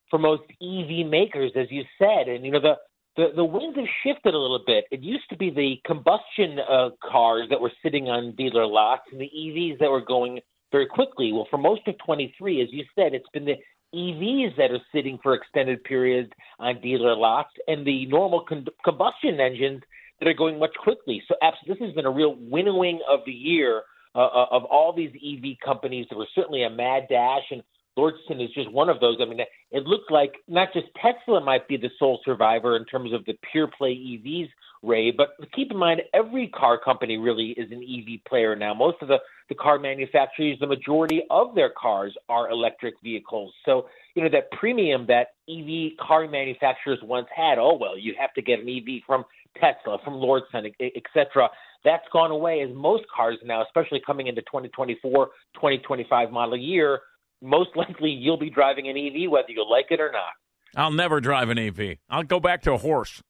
Speaker 12: for most EV makers, as you said. And you know, the the, the winds have shifted a little bit. It used to be the combustion uh, cars that were sitting on dealer lots and the EVs that were going very quickly. Well, for most of 23, as you said, it's been the EVs that are sitting for extended periods on dealer lots and the normal con- combustion engines that are going much quickly. So, this has been a real winnowing of the year uh, uh of all these EV companies. There was certainly a mad dash, and Lordstown is just one of those. I mean, it looks like not just Tesla might be the sole survivor in terms of the pure play EVs, Ray, but keep in mind every car company really is an EV player now. Most of the, the car manufacturers, the majority of their cars are electric vehicles. So, you know, that premium that EV car manufacturers once had, oh, well, you have to get an EV from Tesla, from Lordstown, et cetera. That's gone away as most cars now, especially coming into 2024, 2025 model year, most likely you'll be driving an EV whether you like it or not.
Speaker 2: I'll never drive an EV. I'll go back to a horse.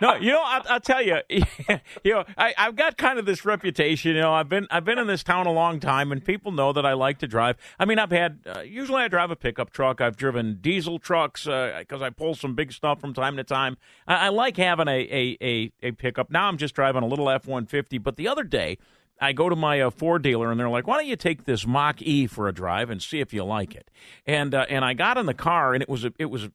Speaker 2: no, you know, I'll, I'll, tell you, you know, I, have got kind of this reputation. You know, I've been I've been in this town a long time, and people know that I like to drive. I mean, I've had uh, usually I drive a pickup truck. I've driven diesel trucks because uh, I pull some big stuff from time to time. I, I like having a, a a a pickup. Now I'm just driving a little F one fifty. But the other day, I go to my uh, Ford dealer and they're like, "Why don't you take this Mach E for a drive and see if you like it?" And uh, and I got in the car and it was a, it was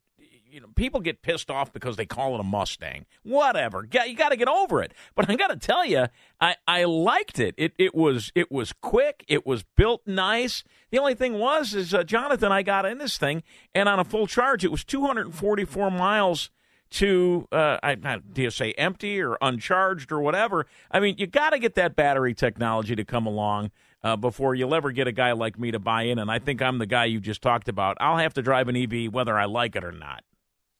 Speaker 2: you know people get pissed off because they call it a Mustang. Whatever, you got to get over it. But I got to tell you, I I liked it. It it was it was quick. It was built nice. The only thing was is uh, Jonathan, I got in this thing and on a full charge, it was 244 miles to uh, I, do you say empty or uncharged or whatever? I mean, you got to get that battery technology to come along uh, before you'll ever get a guy like me to buy in. And I think I'm the guy you just talked about. I'll have to drive an EV whether I like it or not.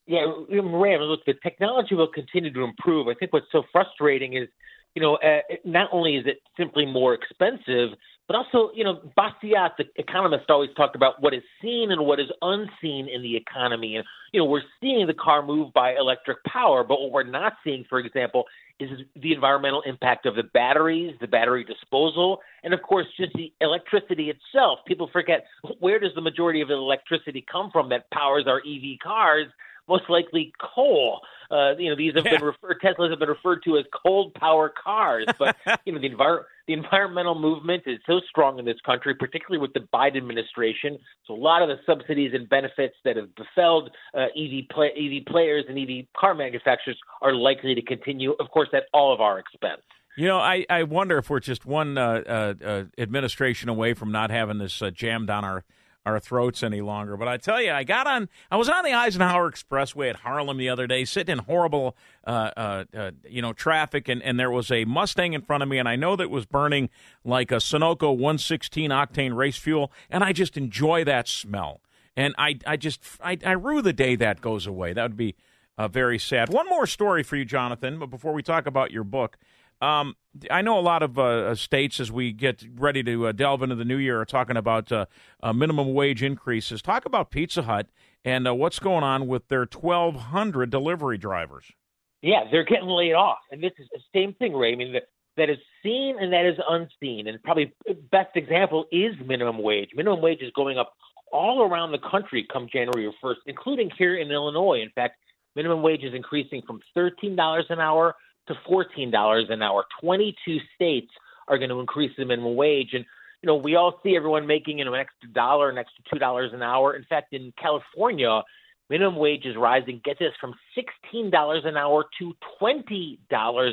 Speaker 12: Yeah, Ray, look, the technology will continue to improve. I think what's so frustrating is, you know, uh, not only is it simply more expensive, but also, you know, Bastiat, the economist, always talked about what is seen and what is unseen in the economy. And, you know, we're seeing the car move by electric power, but what we're not seeing, for example, is the environmental impact of the batteries, the battery disposal, and of course, just the electricity itself. People forget where does the majority of the electricity come from that powers our EV cars? Most likely coal. Uh, you know, these have yeah. been referred Teslas have been referred to as cold power cars, but you know, the envir- the environmental movement is so strong in this country, particularly with the Biden administration. So a lot of the subsidies and benefits that have befelled uh, EV play- EV players and EV car manufacturers are likely to continue, of course, at all of our expense.
Speaker 2: You know, I, I wonder if we're just one uh, uh, uh administration away from not having this uh, jammed on our our throats any longer. But I tell you, I got on. I was on the Eisenhower Expressway at Harlem the other day, sitting in horrible, uh, uh, uh, you know, traffic, and, and there was a Mustang in front of me, and I know that was burning like a Sunoco 116 octane race fuel, and I just enjoy that smell. And I, I just, I, I rue the day that goes away. That would be uh, very sad. One more story for you, Jonathan, but before we talk about your book. Um, I know a lot of uh, states, as we get ready to uh, delve into the new year, are talking about uh, uh minimum wage increases. Talk about Pizza Hut and uh, what's going on with their 1,200 delivery drivers.
Speaker 12: Yeah, they're getting laid off, and this is the same thing, Ray. I mean, the, that is seen and that is unseen, and probably best example is minimum wage. Minimum wage is going up all around the country come January 1st, including here in Illinois. In fact, minimum wage is increasing from $13 an hour to $14 an hour. 22 states are going to increase the minimum wage. And, you know, we all see everyone making you know, an extra dollar, an extra $2 an hour. In fact, in California, minimum wage is rising. Get this from $16 an hour to $20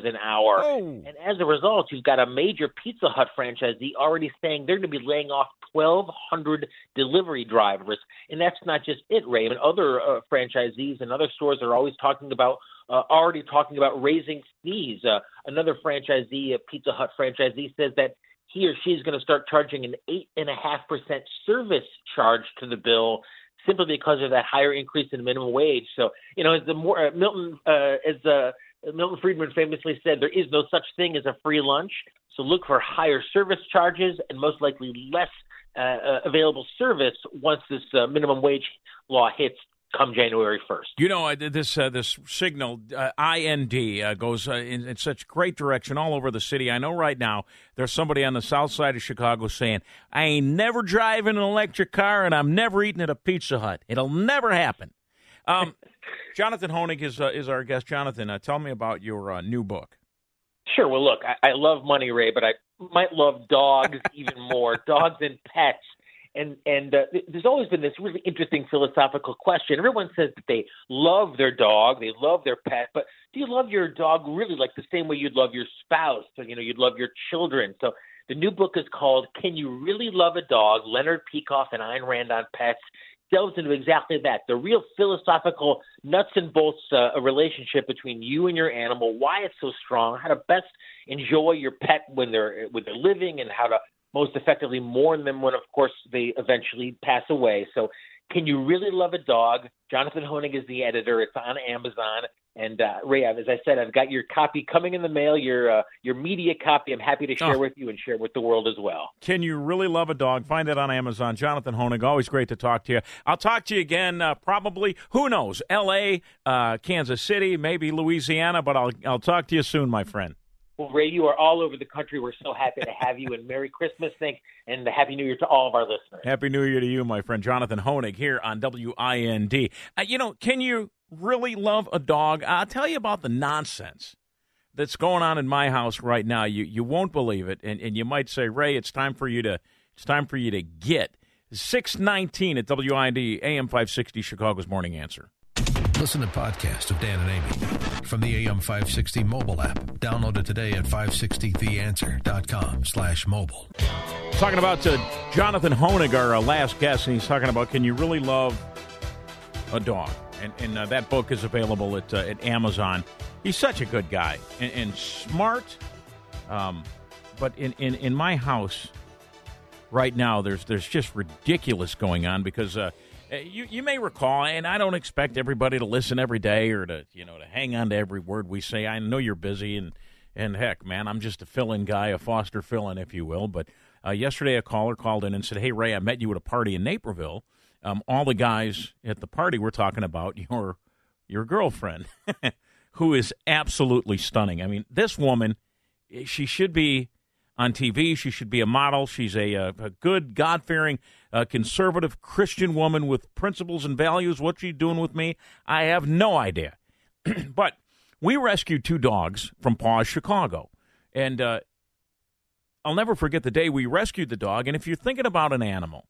Speaker 12: an hour. Oh. And as a result, you've got a major Pizza Hut franchisee already saying they're going to be laying off 1,200 delivery drivers. And that's not just it, Ray. And other uh, franchisees and other stores are always talking about, uh, already talking about raising fees. Uh, another franchisee, a Pizza Hut franchisee, says that he or she is going to start charging an 8.5% service charge to the bill simply because of that higher increase in minimum wage. So, you know, as the more uh, Milton, uh, as uh, Milton Friedman famously said, there is no such thing as a free lunch. So look for higher service charges and most likely less uh, uh available service once this uh, minimum wage law hits come January 1st.
Speaker 2: You know, this uh, this signal uh, IND uh, goes uh, in, in, such great direction all over the city. I know right now there's somebody on the south side of Chicago saying, "I ain't never driving an electric car and I'm never eating at a Pizza Hut. It'll never happen." Um, Jonathan Hoenig is uh, is our guest. Jonathan, uh, tell me about your new book.
Speaker 12: Sure. Well, look, I, I love money, Ray, but I might love dogs even more. Dogs and pets and and uh, there's always been this really interesting philosophical question. Everyone says that they love their dog, they love their pet, but do you love your dog really like the same way you'd love your spouse, or you know, you'd love your children? So the new book is called "Can You Really Love a Dog?" Leonard Peikoff and Ayn Rand on pets delves into exactly that the real philosophical nuts and bolts uh, a relationship between you and your animal why it's so strong how to best enjoy your pet when they're when they're living and how to most effectively mourn them when, of course, they eventually pass away. So, can you really love a dog? Jonathan Hoenig is the editor. It's on Amazon. And uh, Ray, as I said, I've got your copy coming in the mail. Your uh, your media copy. I'm happy to share oh. with you and share with the world as well.
Speaker 2: Can you really love a dog? Find it on Amazon. Jonathan Hoenig, always great to talk to you. I'll talk to you again. Uh, probably, who knows? L.A., uh, Kansas City, maybe Louisiana. But I'll I'll talk to you soon, my friend.
Speaker 12: Well, Ray, you are all over the country. We're so happy to have you, and Merry Christmas, thank, and Happy New Year to all of our listeners.
Speaker 2: Happy New Year to you, my friend Jonathan Hoenig, here on WIND. Uh, you know, can you really love a dog? I'll tell you about the nonsense that's going on in my house right now. You you won't believe it, and, and you might say, Ray, it's time for you to it's time for you to get six nineteen at WIND AM five sixty Chicago's Morning Answer.
Speaker 1: Listen to podcast of Dan and Amy from the AM 560 mobile app. Download it today at 560theanswer.com slash mobile.
Speaker 2: Talking about uh, Jonathan Hoenig, our last guest, and he's talking about can you really love a dog? And, and uh, that book is available at, uh, at Amazon. He's such a good guy and, and smart. Um, but in, in, in my house right now, there's there's just ridiculous going on because uh, you you may recall, and I don't expect everybody to listen every day or to you know to hang on to every word we say. I know you're busy, and and heck, man, I'm just a fill-in guy, a Foster fill-in, if you will. But uh, yesterday, a caller called in and said, "Hey, Ray, I met you at a party in Naperville. Um, all the guys at the party were talking about your your girlfriend, who is absolutely stunning. I mean, this woman, she should be." On TV. She should be a model. She's a, a, a good, God fearing, uh, conservative Christian woman with principles and values. What's she doing with me? I have no idea. but we rescued two dogs from Paws, Chicago. And uh, I'll never forget the day we rescued the dog. And if you're thinking about an animal,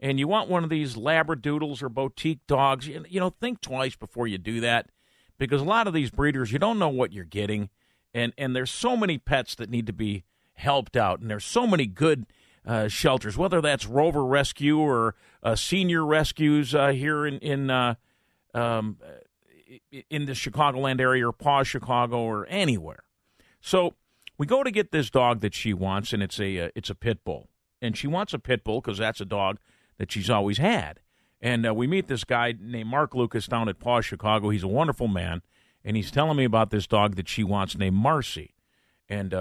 Speaker 2: and you want one of these labradoodles or boutique dogs, you, you know, think twice before you do that because a lot of these breeders, you don't know what you're getting. And, and there's so many pets that need to be helped out. And there's so many good uh, shelters, whether that's Rover Rescue or uh, Senior Rescues uh, here in in uh, um, in the Chicagoland area or Paws Chicago or anywhere. So we go to get this dog that she wants, and it's a uh, it's a pit bull, and she wants a pit bull because that's a dog that she's always had. And uh, we meet this guy named Mark Lucas down at Paws Chicago. He's a wonderful man, and he's telling me about this dog that she wants named Marcy. And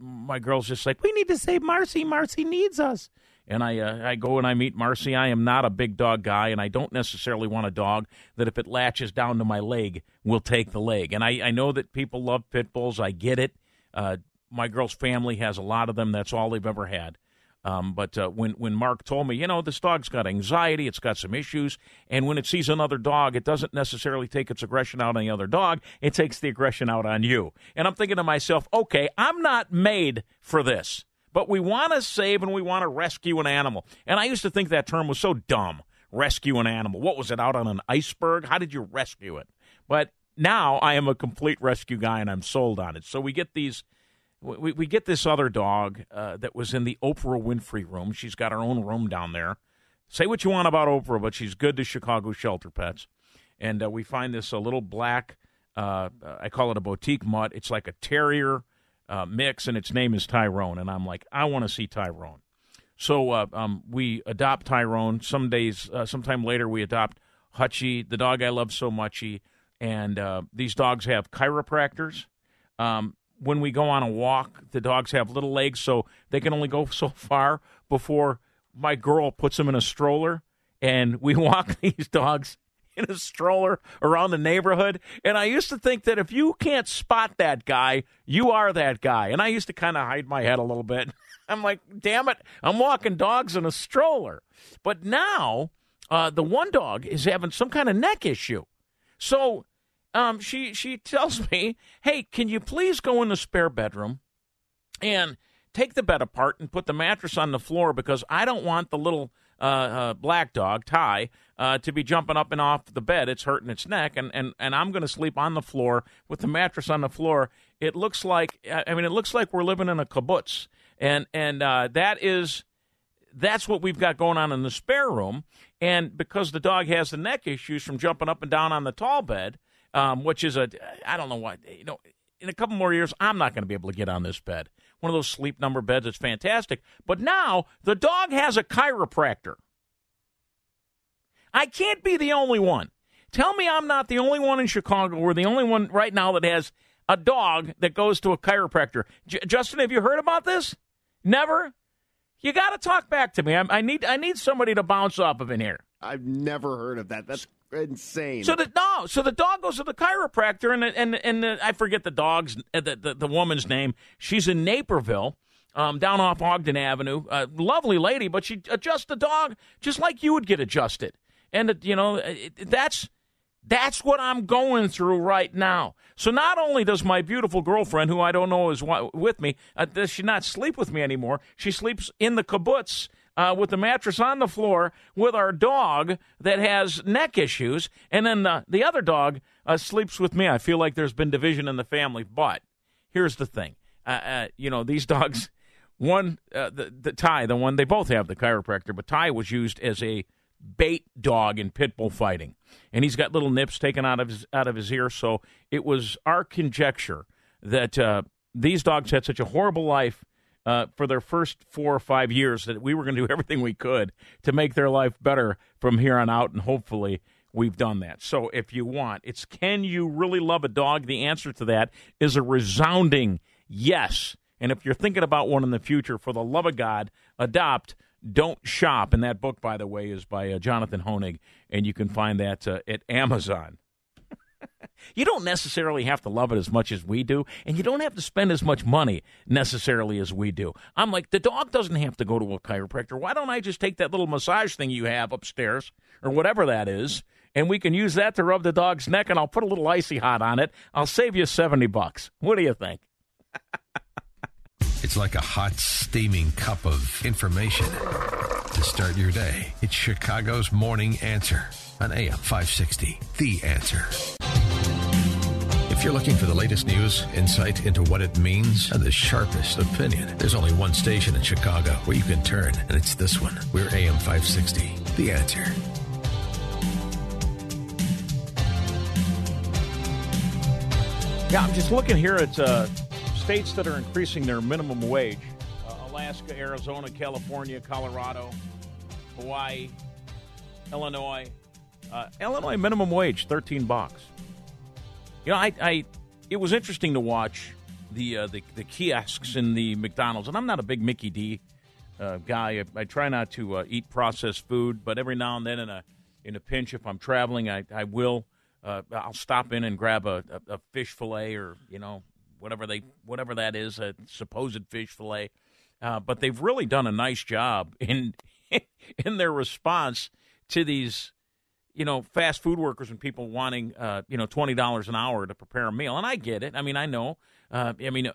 Speaker 2: my girl's just like, we need to save Marcy. Marcy needs us. And I, uh, I go and I meet Marcy. I am not a big dog guy, and I don't necessarily want a dog that if it latches down to my leg, will take the leg. And I, I know that people love pit bulls. I get it. Uh, my girl's family has a lot of them. That's all they've ever had. Um, but uh, when when Mark told me, you know, this dog's got anxiety, it's got some issues, and when it sees another dog, it doesn't necessarily take its aggression out on the other dog; it takes the aggression out on you. And I'm thinking to myself, okay, I'm not made for this, but we want to save and we want to rescue an animal. And I used to think that term was so dumb. Rescue an animal. What was it out on an iceberg? How did you rescue it? But now I am a complete rescue guy and I'm sold on it. So we get these we, we get this other dog uh, that was in the Oprah Winfrey room. She's got her own room down there. Say what you want about Oprah, but she's good to Chicago shelter pets. And uh, we find this a little black, uh, I call it a boutique mutt. It's like a terrier uh, mix, and its name is Tyrone. And I'm like, I want to see Tyrone. So uh, um, we adopt Tyrone. Some days, uh, sometime later, we adopt Hutchie, the dog I love so much. And these dogs have chiropractors. Um, when we go on a walk, the dogs have little legs, so they can only go so far before my girl puts them in a stroller, and we walk these dogs in a stroller around the neighborhood. And I used to think that if you can't spot that guy, you are that guy. And I used to kind of hide my head a little bit. I'm like, damn it, I'm walking dogs in a stroller. But now, uh, the one dog is having some kind of neck issue. So um, she she tells me, "Hey, can you please go in the spare bedroom and take the bed apart and put the mattress on the floor because I don't want the little uh, uh, black dog Ty uh, to be jumping up and off the bed. It's hurting its neck, and and and I'm going to sleep on the floor with the mattress on the floor. It looks like I mean, it looks like we're living in a kibbutz, and and uh, that is." That's what we've got going on in the spare room. And because the dog has the neck issues from jumping up and down on the tall bed, um, which is a I don't know what you know. In a couple more years, I'm not going to be able to get on this bed. One of those sleep number beds. It's fantastic. But now the dog has a chiropractor. I can't be the only one. Tell me I'm not the only one in Chicago or the only one right now that has a dog that goes to a chiropractor. J- Justin, have you heard about this? Never. You got to talk back to me. I, I, need I need somebody to bounce off of in here.
Speaker 3: I've never heard of that. That's insane.
Speaker 2: So the no, so the dog goes to the chiropractor, and and and the, I forget the dog's uh, the, the, the woman's name. She's in Naperville. Um, down off Ogden Avenue, uh, lovely lady, but she adjusts the dog just like you would get adjusted, and you know it, that's that's what I'm going through right now. So not only does my beautiful girlfriend, who I don't know is with me, uh, does she not sleep with me anymore? She sleeps in the kibbutz uh, with the mattress on the floor with our dog that has neck issues, and then the, the other dog uh, sleeps with me. I feel like there's been division in the family, but here's the thing. Uh, uh you know, these dogs, one, uh, the, the Ty, the one, they both have the chiropractor, but Ty was used as a bait dog in pit bull fighting, and he's got little nips taken out of his out of his ear. So it was our conjecture that uh, these dogs had such a horrible life uh, for their first four or five years that we were going to do everything we could to make their life better from here on out, and hopefully we've done that. So if you want, it's can you really love a dog? The answer to that is a resounding yes. And if you're thinking about one in the future, for the love of God, adopt. Don't shop. And that book, by the way, is by uh, Jonathan Hoenig, and you can find that uh, at Amazon. You don't necessarily have to love it as much as we do, and you don't have to spend as much money necessarily as we do. I'm like, the dog doesn't have to go to a chiropractor. Why don't I just take that little massage thing you have upstairs, or whatever that is, and we can use that to rub the dog's neck, and I'll put a little icy hot on it. I'll save you 70 bucks. What do you think?
Speaker 1: It's like a hot, steaming cup of information to start your day. It's Chicago's Morning Answer on AM 560. The Answer. If you're looking for the latest news, insight into what it means, and the sharpest opinion, there's only one station in Chicago where you can turn, and it's this one. We're AM 560. The Answer.
Speaker 2: Yeah, I'm just looking here at uh, states that are increasing their minimum wage uh, Alaska, Arizona, California, Colorado, Hawaii, Illinois. Uh, Illinois minimum wage, 13 bucks. You know, I, I it was interesting to watch the, uh, the the kiosks in the McDonald's, and I'm not a big Mickey D uh, guy. I, I, try not to uh, eat processed food, but every now and then, in a in a pinch, if I'm traveling, I, I will. Uh, I'll stop in and grab a, a, a, fish fillet or you know whatever they whatever that is, a supposed fish fillet. uh, but they've really done a nice job in in their response to these you know, fast food workers and people wanting, uh, you know, twenty dollars an hour to prepare a meal, and I get it. I mean, I know. Uh, I mean,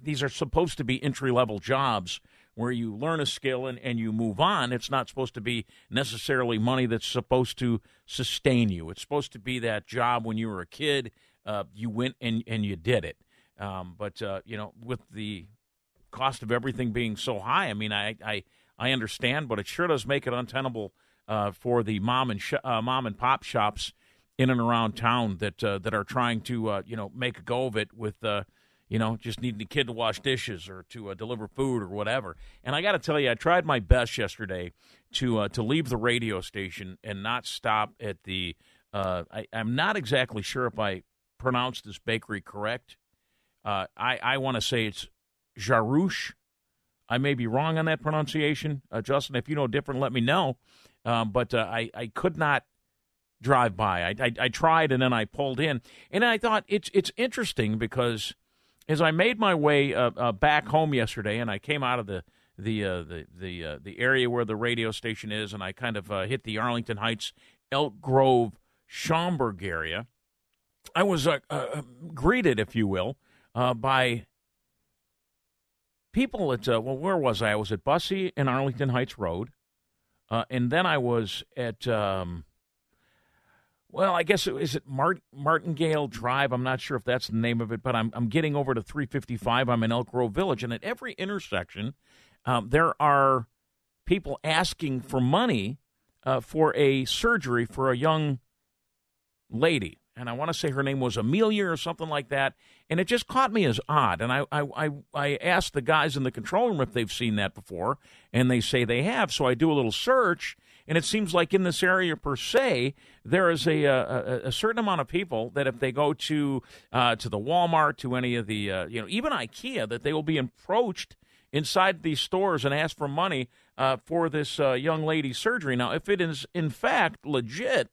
Speaker 2: these are supposed to be entry level jobs where you learn a skill and, and you move on. It's not supposed to be necessarily money that's supposed to sustain you. It's supposed to be that job when you were a kid. Uh, you went and, and you did it. Um, but uh, you know, with the cost of everything being so high, I mean, I, I I understand, but it sure does make it untenable uh, for the mom and sh- uh, mom and pop shops in and around town that uh, that are trying to uh, you know make a go of it with uh, you know just needing a kid to wash dishes or to uh, deliver food or whatever. And I got to tell you, I tried my best yesterday to to leave the radio station and not stop at the. I, am not exactly sure if I pronounced this bakery correct. I I want to say it's Jarosch. I may be wrong on that pronunciation, Justin. If you know different, let me know. Um, but uh, I, I could not drive by. I, I, I, tried and then I pulled in. And I thought it's, it's interesting because as I made my way uh, uh, back home yesterday and I came out of the the uh, the the uh, the area where the radio station is, and I kind of uh, hit the Arlington Heights, Elk Grove, Schaumburg area. I was greeted, if you will, by people at well, where was I? I was at Busse and Arlington Heights Road. Uh, and then I was at, um, well, I guess it, is it Mart, Martingale Drive? I'm not sure if that's the name of it, but I'm, I'm getting over to 355. I'm in Elk Grove Village. And at every intersection, um, there are people asking for money uh, for a surgery for a young lady and I want to say her name was Amelia or something like that. And it just caught me as odd. And I, I, I, asked the guys in the control room if they've seen that before, and they say they have. So I do a little search, and it seems like in this area per se, there is a, a, a certain amount of people that if they go to uh, to the Walmart, to any of the, uh, you know, even IKEA, that they will be approached inside these stores and ask for money uh, for this uh, young lady's surgery. Now, if it is in fact legit,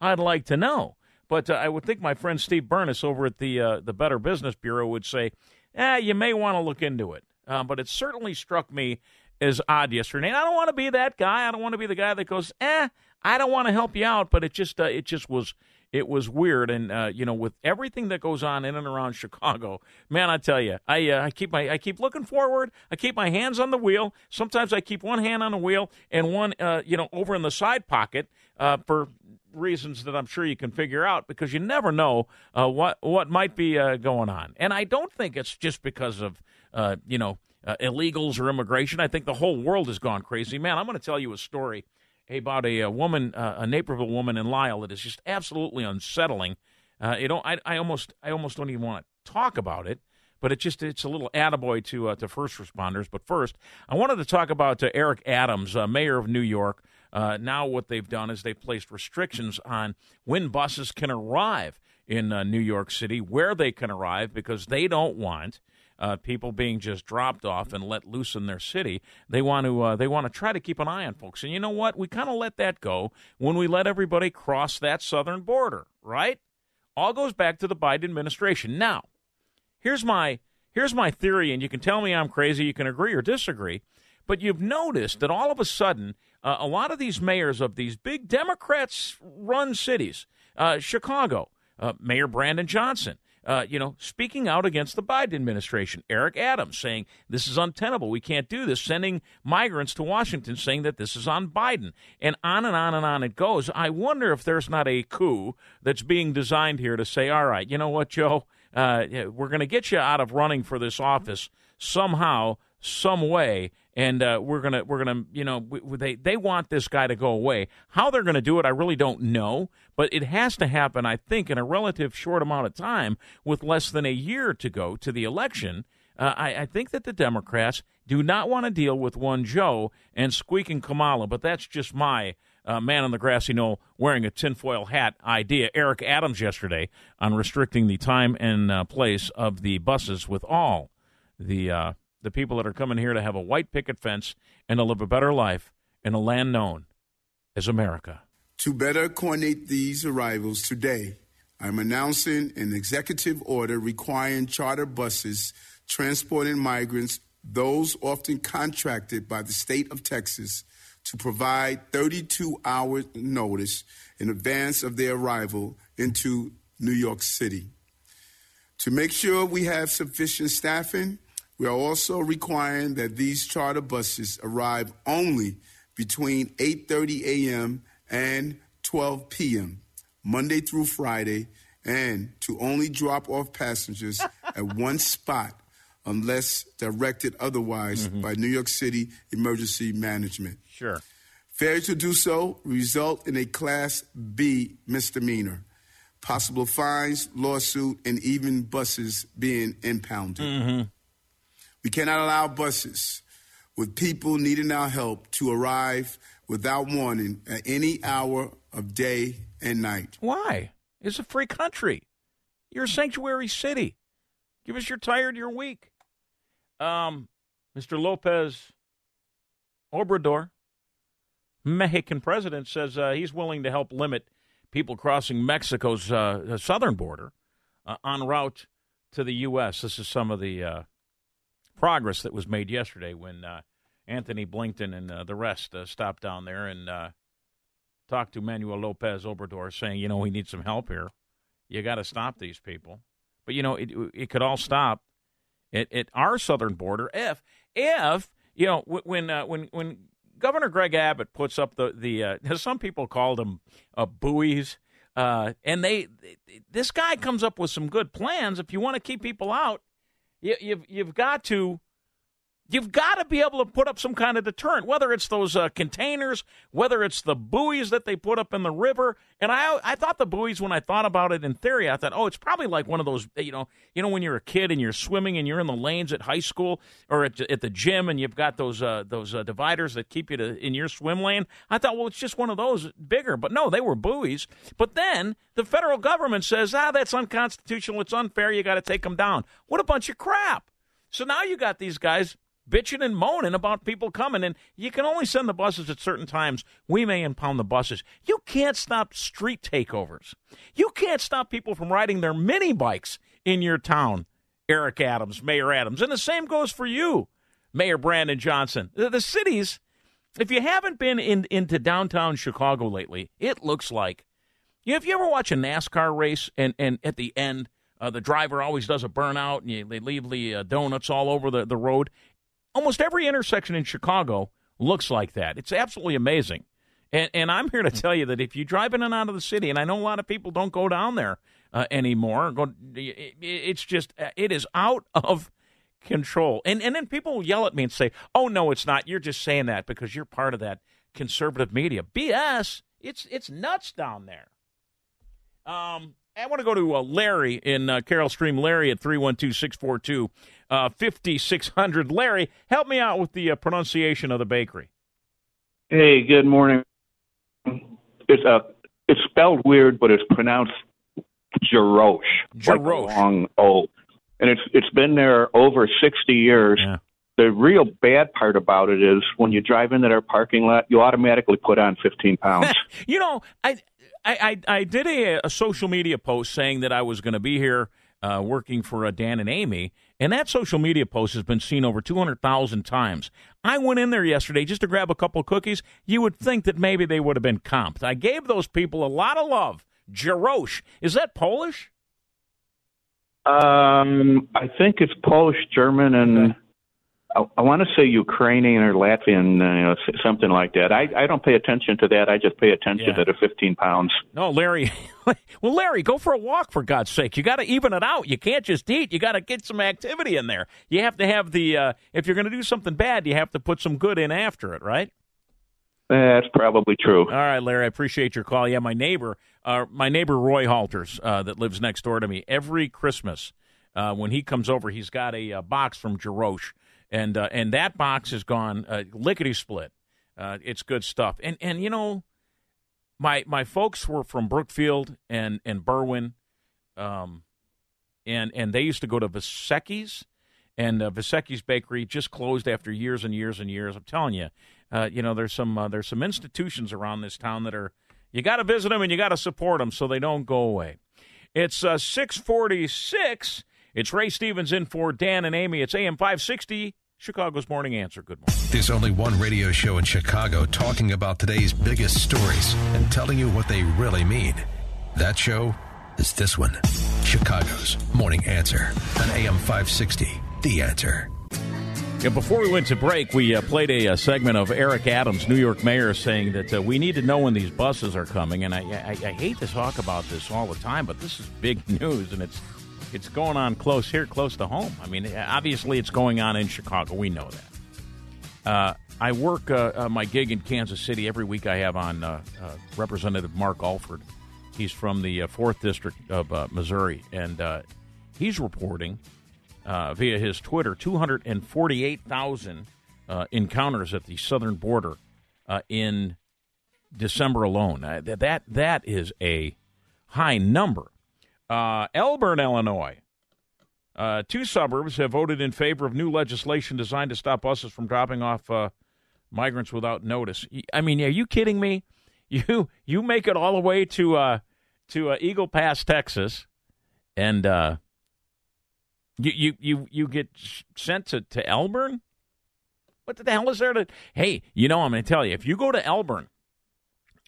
Speaker 2: I'd like to know. But uh, I would think my friend Steve Bernas over at the uh, the Better Business Bureau would say, "Eh, you may want to look into it." Uh, but it certainly struck me as odd yesterday. And I don't want to be that guy. I don't want to be the guy that goes, "Eh, I don't want to help you out." But it just uh, it just was it was weird. And uh, you know, with everything that goes on in and around Chicago, man, I tell you, I uh, I keep my I keep looking forward. I keep my hands on the wheel. Sometimes I keep one hand on the wheel and one you know over in the side pocket for reasons that I'm sure you can figure out because you never know uh, what what might be uh, going on. And I don't think it's just because of uh, you know uh, illegals or immigration. I think the whole world has gone crazy. Man, I'm going to tell you a story about a, a woman, uh, a Naperville woman in Lisle that is just absolutely unsettling. Uh, you know, I, I almost I almost don't even want to talk about it but it just it's a little attaboy to uh, to first responders. But first, I wanted to talk about uh, Eric Adams, uh, mayor of New York, uh, now, what they've done is they've placed restrictions on when buses can arrive in uh, New York City, where they can arrive, because they don't want uh, people being just dropped off and let loose in their city. They want to uh, they want to try to keep an eye on folks. And you know what? We kind of let that go when we let everybody cross that southern border, right? All goes back to the Biden administration. Now, here's my here's my theory, and you can tell me I'm crazy. You can agree or disagree. But you've noticed that all of a sudden, uh, a lot of these mayors of these big Democrats run cities, uh, Chicago, uh, Mayor Brandon Johnson, uh, you know, speaking out against the Biden administration. Eric Adams saying this is untenable. We can't do this. Sending migrants to Washington saying that this is on Biden. And on and on and on it goes. I wonder if there's not a coup that's being designed here to say, all right, you know what, Joe? Uh, we're going to get you out of running for this office somehow, some way and uh, we're gonna we're gonna you know we, they they want this guy to go away. How they're gonna do it, I really don't know, but it has to happen. I think in a relative short amount of time, with less than a year to go to the election. Uh, I, I, think that the Democrats do not want to deal with one Joe and squeaking Kamala, but that's just my uh, man on the grassy knoll wearing a tinfoil hat idea. Eric Adams yesterday on restricting the time and uh, place of the buses with all the uh, the people that are coming here to have a white picket fence and to live a better life in a land known as America.
Speaker 13: To better coordinate these arrivals today, I'm announcing an executive order requiring charter buses transporting migrants those often contracted by the state of Texas to provide 32 hour notice in advance of their arrival into New York City. To make sure we have sufficient staffing, we are also requiring that these charter buses arrive only between 8:30 a.m. and 12 p.m. Monday through Friday and to only drop off passengers at one spot unless directed otherwise
Speaker 2: Mm-hmm.
Speaker 13: by New York City Emergency Management.
Speaker 2: Sure.
Speaker 13: Failure to do so result in a Class B misdemeanor, possible fines, lawsuit, and even buses being impounded.
Speaker 2: Mm-hmm.
Speaker 13: We cannot allow buses with people needing our help to arrive without warning at any hour of day and night.
Speaker 2: Why? It's a free country. You're a sanctuary city. Give us your tired, your weak. Um, Mr. Lopez Obrador, Mexican president, says uh, he's willing to help limit people crossing Mexico's uh, southern border uh, en route to the U.S. This is some of the uh, progress that was made yesterday when uh, Antony Blinken and uh, the rest uh, stopped down there and uh, talked to Manuel Lopez Obrador, saying, you know, we need some help here. You got to stop these people. But you know, it it could all stop at, at our southern border if if you know wh- when uh, when when Governor Greg Abbott puts up the the uh, some people called them buoys. And they, this guy comes up with some good plans. If you want to keep people out, you, you've you've got to You've got to be able to put up some kind of deterrent, whether it's those uh, containers, whether it's the buoys that they put up in the river. And I, I thought the buoys, when I thought about it in theory, I thought, oh, it's probably like one of those, you know, you know, when you're a kid and you're swimming and you're in the lanes at high school or at, at the gym and you've got those uh, those uh, dividers that keep you to, in your swim lane. I thought, well, it's just one of those bigger, but no, they were buoys. But then the federal government says, ah, that's unconstitutional, it's unfair, you got to take them down. What a bunch of crap! So now you got these guys bitching and moaning about people coming, and you can only send the buses at certain times. We may impound the buses. You can't stop street takeovers. You can't stop people from riding their mini bikes in your town, Eric Adams, Mayor Adams. And the same goes for you, Mayor Brandon Johnson. The, the cities, if you haven't been in, into downtown Chicago lately, it looks like. You know, if you ever watch a NASCAR race and, and at the end, uh, the driver always does a burnout and you, they leave the uh, donuts all over the, the road almost every intersection in Chicago looks like that. It's absolutely amazing. And, and I'm here to tell you that if you drive in and out of the city, and I know a lot of people don't go down there uh, anymore, go, it, it's just, uh, it is out of control. And, and then people will yell at me and say, oh, no, it's not. You're just saying that because you're part of that conservative media. BS. It's, it's nuts down there. Um, I want to go to uh, Larry in uh, Carol Stream. Larry at 312 642 5600. Larry, help me out with the uh, pronunciation of the bakery.
Speaker 14: Hey, good morning. It's uh, it's spelled weird, but it's pronounced Jarosch. Like long O. And it's it's been there over 60 years. The real bad part about it is when you drive into their parking lot, you automatically put on 15 pounds.
Speaker 2: You know, I I, I, I did a, a social media post saying that I was going to be here uh, working for uh, Dan and Amy, and that social media post has been seen over 200,000 times. I went in there yesterday just to grab a couple cookies. You would think that maybe they would have been comped. I gave those people a lot of love. Jarosch. Is that Polish?
Speaker 14: Um, I think it's Polish, German, and I, I want to say Ukrainian or Latvian, uh, you know, something like that. I, I don't pay attention to that. I just pay attention
Speaker 2: Yeah.
Speaker 14: to the 15 pounds.
Speaker 2: No, Larry. well, Larry, go for a walk for God's sake. You got to even it out. You can't just eat. You got to get some activity in there. You have to have the. Uh, if you're going to do something bad, you have to put some good in after it, right?
Speaker 14: That's probably true.
Speaker 2: All right, Larry. I appreciate your call. Yeah, my neighbor, uh, my neighbor Roy Halters, uh, that lives next door to me, every Christmas uh, when he comes over, he's got a, uh box from Jarosch, and uh, and that box has gone uh, lickety split. Uh, it's good stuff. And and you know, my my folks were from Brookfield and and Berwyn, um, and and they used to go to Vesecky's, and uh, Bakery just closed after years and years and years. I'm telling you, uh, you know, there's some uh, there's some institutions around this town that are you got to visit them and you got to support them so they don't go away. It's uh, 646. It's Ray Stevens in for Dan and Amy. It's AM 560, Chicago's Morning Answer. Good morning.
Speaker 1: There's only one radio show in Chicago talking about today's biggest stories and telling you what they really mean. That show is this one Chicago's Morning Answer on AM 560. The Answer.
Speaker 2: Yeah, before we went to break, we uh, played a, a, segment of Eric Adams, New York mayor, saying that uh, we need to know when these buses are coming. And I, I, I, hate to talk about this all the time, but this is big news, and it's it's going on close here, close to home. I mean, obviously, it's going on in Chicago. We know that. Uh, I work uh, uh, my gig in Kansas City every week. I have on uh, Representative Mark Alford. He's from the fourth district of Missouri, and he's reporting uh, via his Twitter 248,000 uh, encounters at the southern border uh, in December alone. Uh, that that is a high number. Uh, Elburn, Illinois. Uh, two suburbs have voted in favor of new legislation designed to stop buses from dropping off migrants without notice. I mean, are you kidding me? You you make it all the way to to Eagle Pass, Texas, and you you you you get sent to to Elburn. What the hell is there to? Hey, you know I'm going to tell you. If you go to Elburn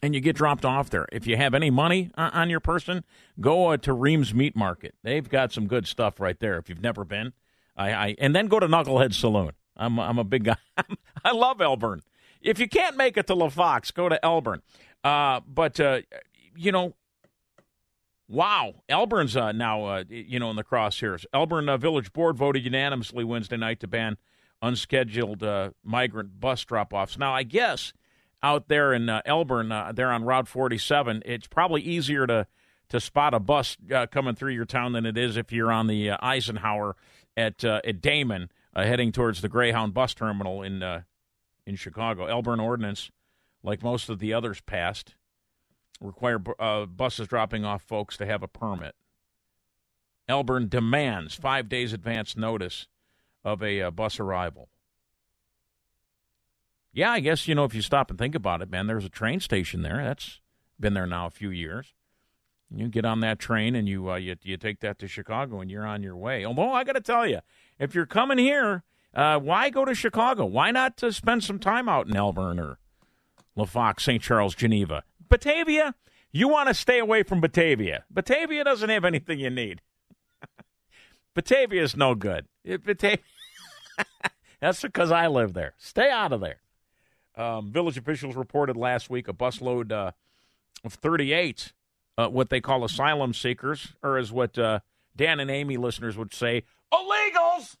Speaker 2: and you get dropped off there, if you have any money on your person, go uh, to Reams Meat Market. They've got some good stuff right there. If you've never been, I, I and then go to Knucklehead Saloon. I'm I'm a big guy. I love Elburn. If you can't make it to LaFox, go to Elburn. Uh, but uh, you know, Wow, Elburn's uh, now uh, you know in the crosshairs. Elburn uh, Village Board voted unanimously Wednesday night to ban unscheduled uh, migrant bus drop-offs. Now, I guess out there in uh, Elburn, uh, there on Route 47, it's probably easier to to spot a bus coming through your town than it is if you're on the Eisenhower at at Damen, heading towards the Greyhound bus terminal in in Chicago. Elburn ordinance, like most of the others passed require uh, buses dropping off folks to have a permit. Elburn demands five days advance notice of a uh, bus arrival. Yeah, I guess you know if you stop and think about it, man, there's a train station there. That's been there now a few years. You get on that train and you uh, you you take that to Chicago and you're on your way. Although I got to tell you, if you're coming here, uh, why go to Chicago? Why not to spend some time out in Elburn or LaFox, St. Charles, Geneva? Batavia, you want to stay away from Batavia. Batavia doesn't have anything you need. Batavia is no good. Batavia. That's because I live there. Stay out of there. Um, village officials reported last week a busload uh, of 38, uh, what they call asylum seekers, or as what uh, Dan and Amy listeners would say, illegals,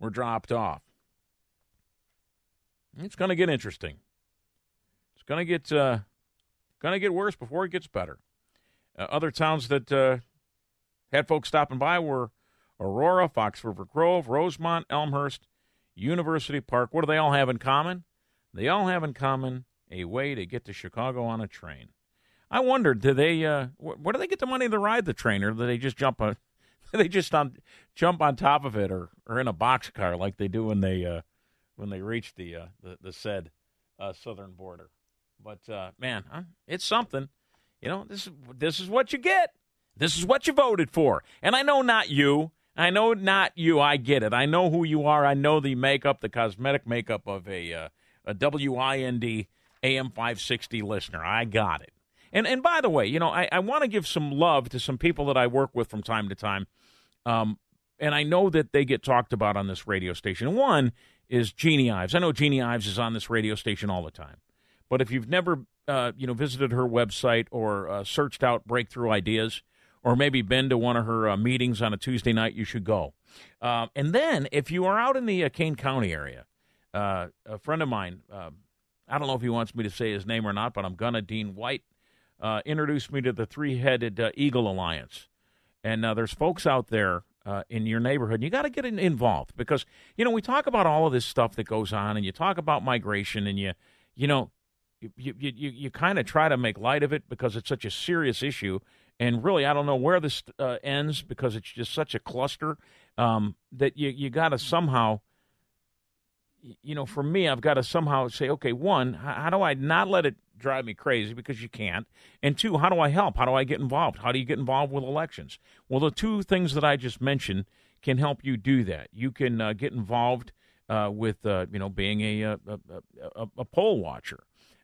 Speaker 2: were dropped off. It's going to get interesting. It's going to get uh, going to get worse before it gets better. Uh, other towns that uh, had folks stopping by were Aurora, Fox River Grove, Rosemont, Elmhurst, University Park. What do they all have in common? They all have in common a way to get to Chicago on a train. I wondered, do they? Uh, where do they get the money to ride the train, or do they just jump on? they just on jump on top of it, or or in a boxcar like they do when they uh, when they reach the uh, the, the said uh, southern border. But uh, man, it's something. You know, this this is what you get. This is what you voted for. And I know not you. I know not you. I get it. I know who you are. I know the makeup, the cosmetic makeup of a uh, a WIND AM 560 listener. I got it. And and by the way, you know, I, I want to give some love to some people that I work with from time to time. Um, and I know that they get talked about on this radio station. One is Jeanne Ives. I know Jeanne Ives is on this radio station all the time. But if you've never, uh, you know, visited her website or uh, searched out breakthrough ideas, or maybe been to one of her uh, meetings on a Tuesday night, you should go. Um, and then, if you are out in the uh, Kane County area, uh, a friend of mine, um, I don't know if he wants me to say his name or not, but I'm gonna. Dean White uh, introduced me to the Three-Headed Eagle Alliance, and there's folks out there uh, in your neighborhood. You got to get involved because you know we talk about all of this stuff that goes on, and you talk about migration, and you you know you you you, you kind of try to make light of it because it's such a serious issue. And really, I don't know where this uh, ends because it's just such a cluster um, that you you got to somehow, you know, for me, I've got to somehow say, okay, one, how, do I not let it drive me crazy because you can't, and two, how do I help? How do I get involved? How do you get involved with elections? Well, the two things that I just mentioned can help you do that. You can uh, get involved uh, with uh, you know being a a, a, a poll watcher.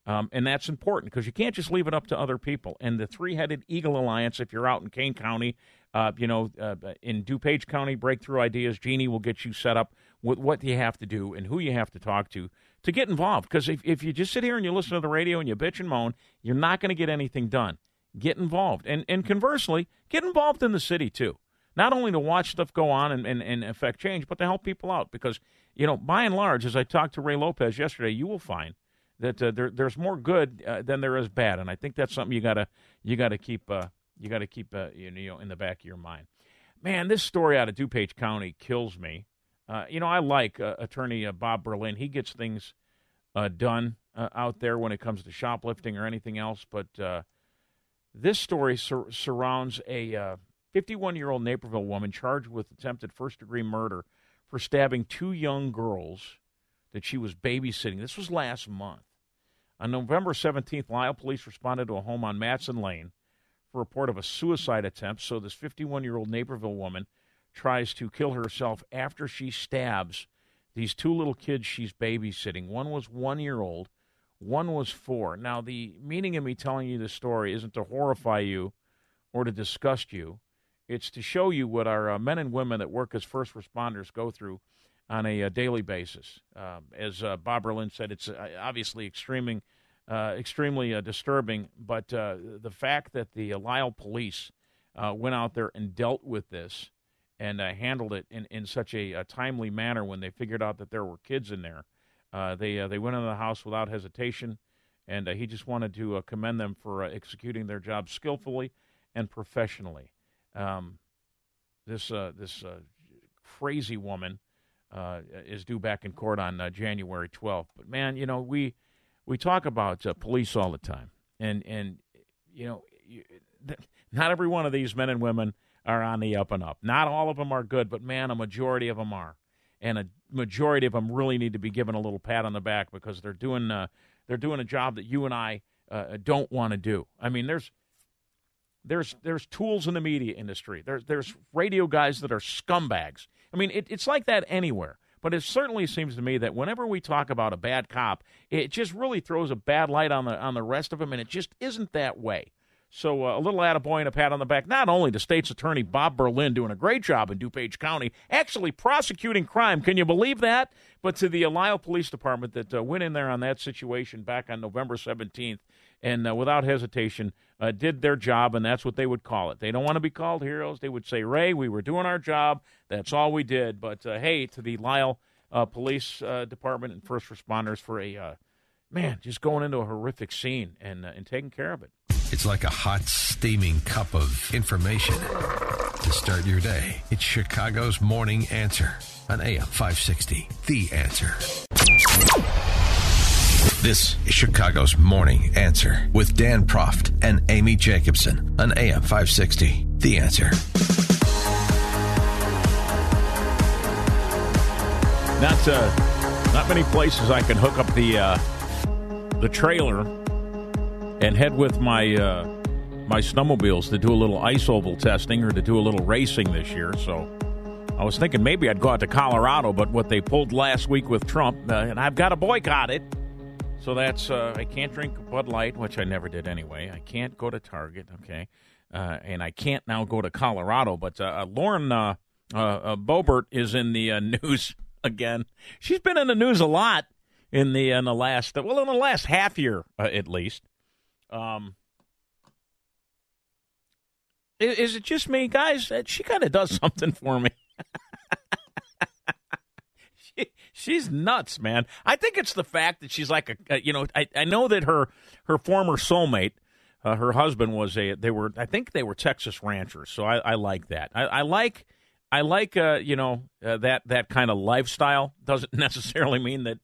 Speaker 2: Um, and that's important because you can't just leave it up to other people. And the Three Headed Eagle Alliance, if you're out in Kane County, uh, you know, uh, in DuPage County, Breakthrough Ideas, Jeanne will get you set up with what you have to do and who you have to talk to to get involved. Because if, if you just sit here and you listen to the radio and you bitch and moan, you're not going to get anything done. Get involved. And, and conversely, get involved in the city too. Not only to watch stuff go on and, and, and affect change, but to help people out. Because, you know, by and large, as I talked to Ray Lopez yesterday, you will find – that uh, there, there's more good uh, than there is bad, and I think that's something you gotta you gotta keep uh, you gotta keep uh, you know in the back of your mind. Man, this story out of DuPage County kills me. Uh, you know, I like uh, Attorney Bob Berlin. He gets things done out there when it comes to shoplifting or anything else. But this story sur- surrounds a 51 year old Naperville woman charged with attempted first degree murder for stabbing two young girls that she was babysitting. This was last month. On November 17th, Lisle police responded to a home on Matson Lane for a report of a suicide attempt. So this 51 year old Naperville woman tries to kill herself after she stabs these two little kids she's babysitting. One was one year old, one was four. Now, the meaning of me telling you this story isn't to horrify you or to disgust you, it's to show you what our uh, men and women that work as first responders go through on a, a uh, daily basis. Um, as uh, Bob Berlin said, it's uh, obviously extremely, uh, extremely uh, disturbing. But uh, the fact that the Lisle police went out there and dealt with this and handled it in, in such a, a, timely manner when they figured out that there were kids in there, they they went into the house without hesitation, and he just wanted to commend them for executing their job skillfully and professionally. Um, this this crazy woman uh, is due back in court on uh, January 12th. But man, you know we we talk about uh, police all the time, and and you know you, not every one of these men and women are on the up and up. Not all of them are good, but man, a majority of them are, and a majority of them really need to be given a little pat on the back because they're doing uh, they're doing a job that you and I uh, don't want to do. I mean, there's there's there's tools in the media industry. There's there's radio guys that are scumbags I mean, it, it's like that anywhere. But it certainly seems to me that whenever we talk about a bad cop, it just really throws a bad light on the on the rest of them, and it just isn't that way. So uh, a little attaboy and a pat on the back, not only to State's Attorney Bob Berlin doing a great job in DuPage County, actually prosecuting crime. Can you believe that? But to the Lisle Police Department that uh, went in there on that situation back on November 17th and uh, without hesitation uh, did their job, and that's what they would call it. They don't want to be called heroes. They would say, Ray, we were doing our job. That's all we did. But uh, hey, to the Lisle uh, Police Department and first responders for a, man, just going into a horrific scene and, and taking care of it.
Speaker 1: It's like a hot, steaming cup of information to start your day. It's Chicago's Morning Answer on AM 560. The Answer. This is Chicago's Morning Answer with Dan Proft and Amy Jacobson on AM 560. The Answer.
Speaker 2: Not uh, not many places I can hook up the uh, the trailer and head with my uh, my snowmobiles to do a little ice oval testing or to do a little racing this year. So I was thinking maybe I'd go out to Colorado, but what they pulled last week with Trump, uh, and I've got to boycott it. So that's uh, I can't drink Bud Light, which I never did anyway. I can't go to Target, okay, uh, and I can't now go to Colorado. But uh, uh Lauren Boebert is in the news again. She's been in the news a lot in the in the last well in the last half year at least. Um, is, is it just me, guys? She kind of does something for me. she's nuts, man. I think it's the fact that she's like a, a you know, I, I know that her her former soulmate, uh, her husband was a they were I think they were Texas ranchers, so I, I like that. I, I like I like uh, you know uh, that that kind of lifestyle. Doesn't necessarily mean that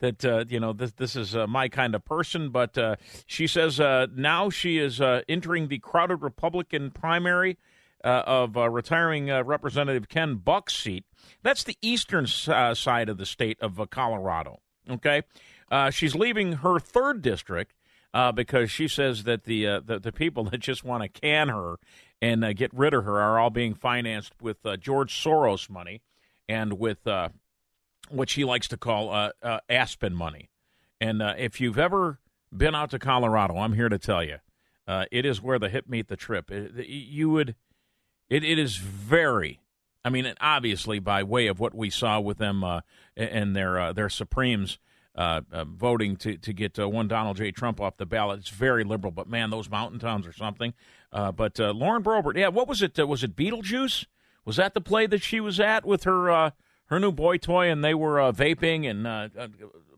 Speaker 2: that uh, you know this this is uh, my kind of person, but uh, she says uh, now she is uh, entering the crowded Republican primary uh, of retiring Representative Ken Buck's seat. That's the eastern side of the state of Colorado. Okay, she's leaving her third district because she says that the, the the people that just want to can her and get rid of her are all being financed with George Soros money and with uh, what she likes to call uh, uh, Aspen money. And uh, if you've ever been out to Colorado, I'm here to tell you, uh, it is where the hip meet the trip. It, you would, it, it is very. I mean, obviously, by way of what we saw with them uh, and their uh, their Supremes voting to to get one Donald J. Trump off the ballot, it's very liberal. But man, those mountain towns are something. But Lauren Boebert, yeah, what was it? Was it Beetlejuice? Was that the play that she was at with her her new boy toy, and they were uh, vaping and uh, uh,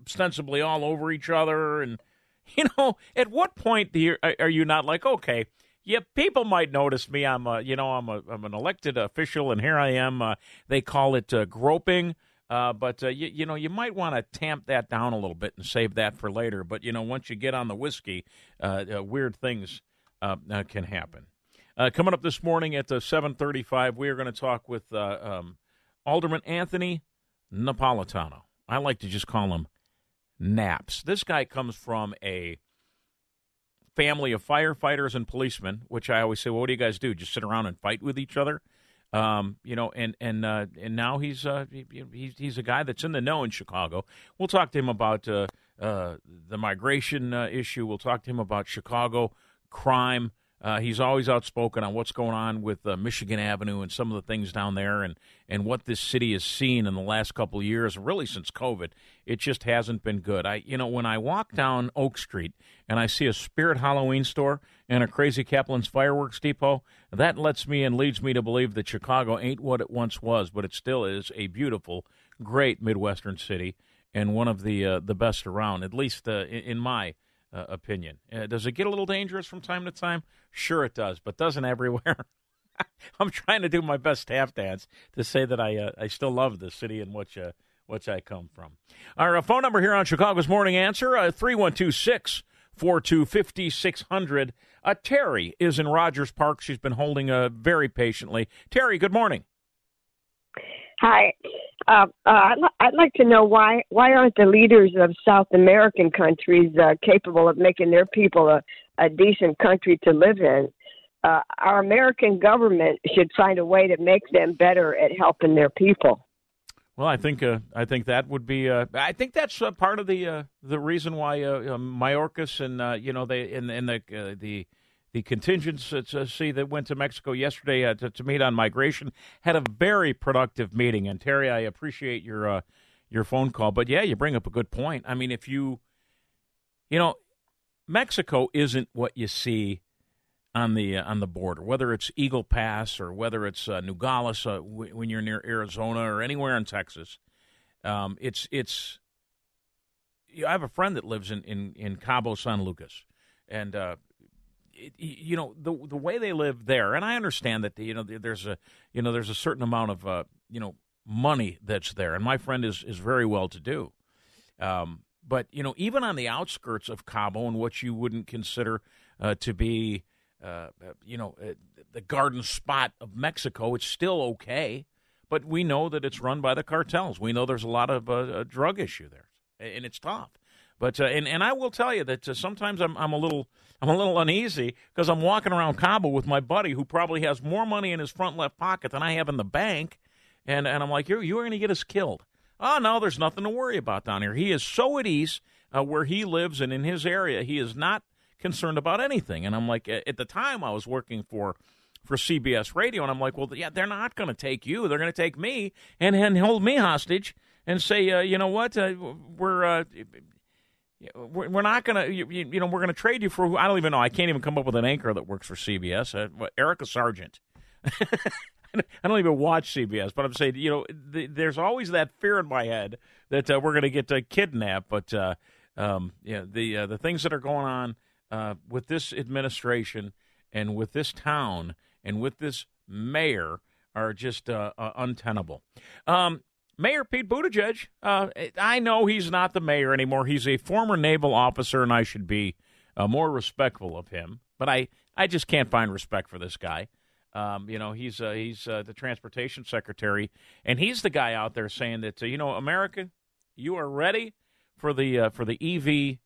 Speaker 2: ostensibly all over each other? And you know, at what point do you are you not like, okay, yeah, people might notice me. I'm a, you know, I'm a I'm an elected official, and here I am. Uh, they call it uh, groping. Uh, but you, you know, you might want to tamp that down a little bit and save that for later. But you know, once you get on the whiskey, weird things can happen. Coming up this morning at uh, 7:35, we are going to talk with um, Alderman Anthony Napolitano. I like to just call him Naps. This guy comes from a family of firefighters and policemen, which I always say, well, what do you guys do? Just sit around and fight with each other? Um, you know, and and uh, and now he's uh, he, he's he's a guy that's in the know in Chicago. We'll talk to him about uh, uh, the migration uh, issue. We'll talk to him about Chicago crime. Uh, he's always outspoken on what's going on with uh, Michigan Avenue and some of the things down there, and, and what this city has seen in the last couple of years, really since COVID. It just hasn't been good. I, you know, when I walk down Oak Street and I see a Spirit Halloween store and a Crazy Kaplan's fireworks depot, that lets me and leads me to believe that Chicago ain't what it once was, but it still is a beautiful, great Midwestern city and one of the uh, the best around, at least uh, in, in my uh, opinion. Uh, does it get a little dangerous from time to time? Sure, it does, but doesn't everywhere. I'm trying to do my best tap dance to say that I uh, I still love the city in which uh, which I come from. Our uh, phone number here on Chicago's Morning Answer uh, three one two six four two fifty six hundred. Uh, Terry is in Rogers Park. She's been holding uh, very patiently. Terry, good morning.
Speaker 15: Hi. Uh, uh, I'd, li- I'd like to know why why aren't the leaders of South American countries uh, capable of making their people a, a decent country to live in? Uh, our American government should find a way to make them better at helping their people.
Speaker 2: Well, I think uh, I think that would be. Uh, I think that's uh, part of the uh, the reason why uh, uh, Mayorkas and uh, you know they in, in the uh, the the contingents at uh, that went to Mexico yesterday uh, to, to meet on migration had a very productive meeting. And Terry, I appreciate your uh, your phone call, but yeah, you bring up a good point. I mean, if you you know, Mexico isn't what you see on the uh, on the border, whether it's Eagle Pass or whether it's uh, Nogales uh, w- when you're near Arizona or anywhere in Texas. Um, it's it's. I have a friend that lives in in, in Cabo San Lucas, and uh, it, you know the the way they live there, and I understand that you know there's a you know there's a certain amount of uh, you know money that's there, and my friend is is very well to do. Um, but you know, even on the outskirts of Cabo and what you wouldn't consider uh, to be, uh, you know, uh, the garden spot of Mexico, it's still okay. But we know that it's run by the cartels. We know there's a lot of uh, a drug issue there, and it's tough. But uh, and and I will tell you that uh, sometimes I'm I'm a little I'm a little uneasy because I'm walking around Cabo with my buddy who probably has more money in his front left pocket than I have in the bank, and and I'm like, you're you're going to get us killed. Oh no, there's nothing to worry about down here. He is so at ease uh, where he lives and in his area. He is not concerned about anything. And I'm like, at the time I was working for for CBS Radio, and I'm like, well, yeah, they're not going to take you. They're going to take me and and hold me hostage and say, uh, you know what, uh, we're uh, we're not going to, you, you, know, we're going to trade you for. Who I don't even know. I can't even come up with an anchor that works for CBS. Uh, Irika Sargent. I don't even watch CBS, but I'm saying, you know, the, there's always that fear in my head that uh, we're going to get uh, kidnapped. But uh, um, yeah, the uh, the things that are going on uh, with this administration and with this town and with this mayor are just uh, untenable. Um, Mayor Pete Buttigieg, uh, I know he's not the mayor anymore. He's a former naval officer, and I should be uh, more respectful of him. But I, I just can't find respect for this guy. Um, you know, he's uh, he's uh, the transportation secretary, and he's the guy out there saying that uh, you know, America, you are ready for the uh, for the EV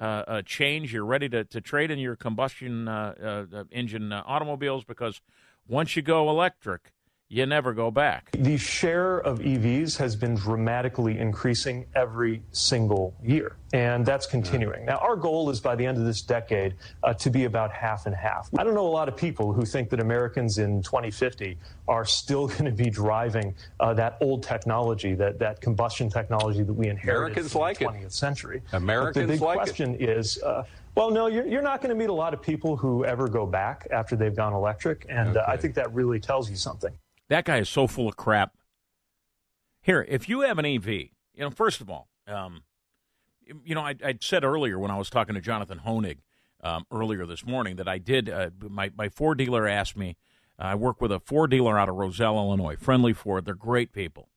Speaker 2: uh, change, you're ready to, to trade in your combustion uh, engine automobiles because once you go electric, you never go back.
Speaker 16: The share of EVs has been dramatically increasing every single year, and that's continuing. Now, our goal is by the end of this decade uh, to be about half and half. I don't know a lot of people who think that Americans in 2050 are still going to be driving uh, that old technology, that, that combustion technology that we inherited
Speaker 17: Americans
Speaker 16: from
Speaker 17: like
Speaker 16: the
Speaker 17: it.
Speaker 16: 20th century.
Speaker 17: Americans
Speaker 16: but the big
Speaker 17: like
Speaker 16: question is. Uh, well, no, you're, you're not going to meet a lot of people who ever go back after they've gone electric, and uh, I think that really tells you something.
Speaker 2: That guy is so full of crap. Here, if you have an EV, you know, first of all, um, you know, I, I said earlier when I was talking to Jonathan Hoenig um, earlier this morning that I did. Uh, my my Ford dealer asked me. I work with a Ford dealer out of Roselle, Illinois. Friendly Ford, they're great people.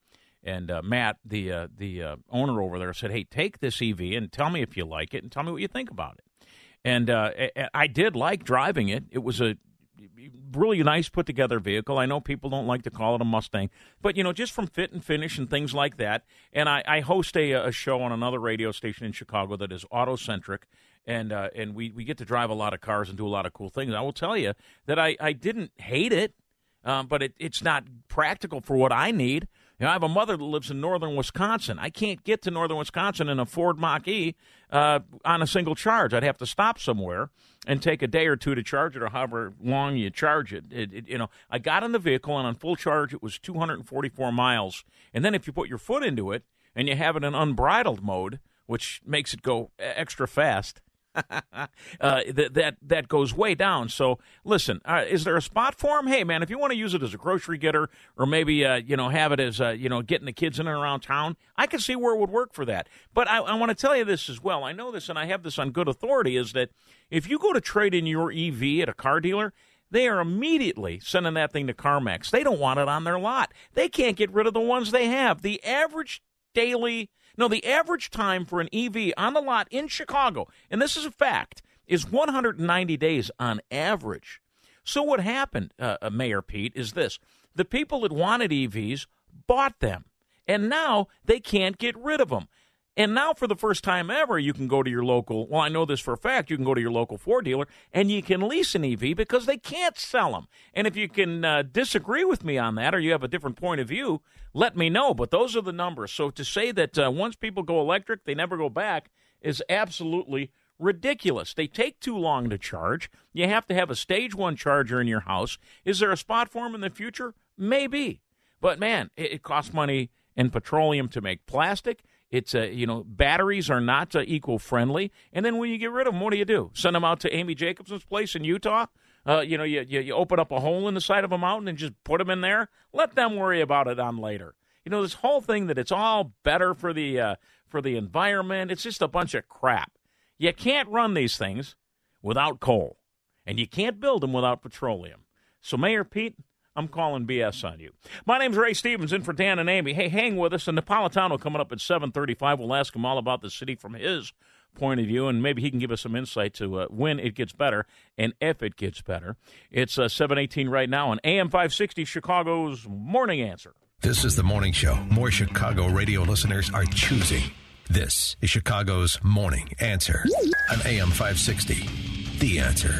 Speaker 2: And uh, Matt, the uh, the uh, owner over there, said, "Hey, take this EV and tell me if you like it, and tell me what you think about it." And uh, I did like driving it. It was a really nice put together vehicle. I know people don't like to call it a Mustang, but you know, just from fit and finish and things like that. And I, I host a, a show on another radio station in Chicago that is auto centric. And uh, and we, we get to drive a lot of cars and do a lot of cool things. I will tell you that I, I didn't hate it, um, but it, it's not practical for what I need. You know, I have a mother that lives in northern Wisconsin. I can't get to northern Wisconsin in a Ford Mach E uh, on a single charge. I'd have to stop somewhere and take a day or two to charge it, or however long you charge it. It, it. You know, I got in the vehicle and on full charge it was 244 miles. And then if you put your foot into it and you have it in unbridled mode, which makes it go extra fast. uh, that that that goes way down. So listen, uh, is there a spot for him? Hey man, if you want to use it as a grocery getter, or maybe uh, you know have it as uh, you know getting the kids in and around town, I can see where it would work for that. But I, I want to tell you this as well. I know this, and I have this on good authority: is that if you go to trade in your EV at a car dealer. They are immediately sending that thing to CarMax. They don't want it on their lot. They can't get rid of the ones they have. The average daily no, the average time for an EV on the lot in Chicago, and this is a fact, is 190 days on average. So what happened, uh, uh, Mayor Pete, is this: the people that wanted EVs bought them, and now they can't get rid of them. And now, for the first time ever, you can go to your local. Well, I know this for a fact. You can go to your local Ford dealer and you can lease an EV because they can't sell them. And if you can uh, disagree with me on that, or you have a different point of view, let me know. But those are the numbers. So to say that uh, once people go electric, they never go back is absolutely ridiculous. They take too long to charge. You have to have a stage one charger in your house. Is there a spot for them in the future? Maybe. But man, it, it costs money and petroleum to make plastic. It's a you know batteries are not uh, eco friendly, and then when you get rid of them, what do you do? Send them out to Amy Jacobson's place in Utah? Uh, you know, you, you you open up a hole in the side of a mountain and just put them in there. Let them worry about it on later. You know, this whole thing that it's all better for the uh, for the environment. It's just a bunch of crap. You can't run these things without coal, and you can't build them without petroleum. So, Mayor Pete, I'm calling BS on you. My name's Ray Stevens, in for Dan and Amy. Hey, hang with us. And Napolitano coming up at 7:35. We'll ask him all about the city from his point of view, and maybe he can give us some insight to uh, when it gets better and if it gets better. It's uh, 7:18 right now on AM 560, Chicago's Morning Answer.
Speaker 1: This is the morning show more Chicago radio listeners are choosing. This is Chicago's Morning Answer on AM 560. The Answer.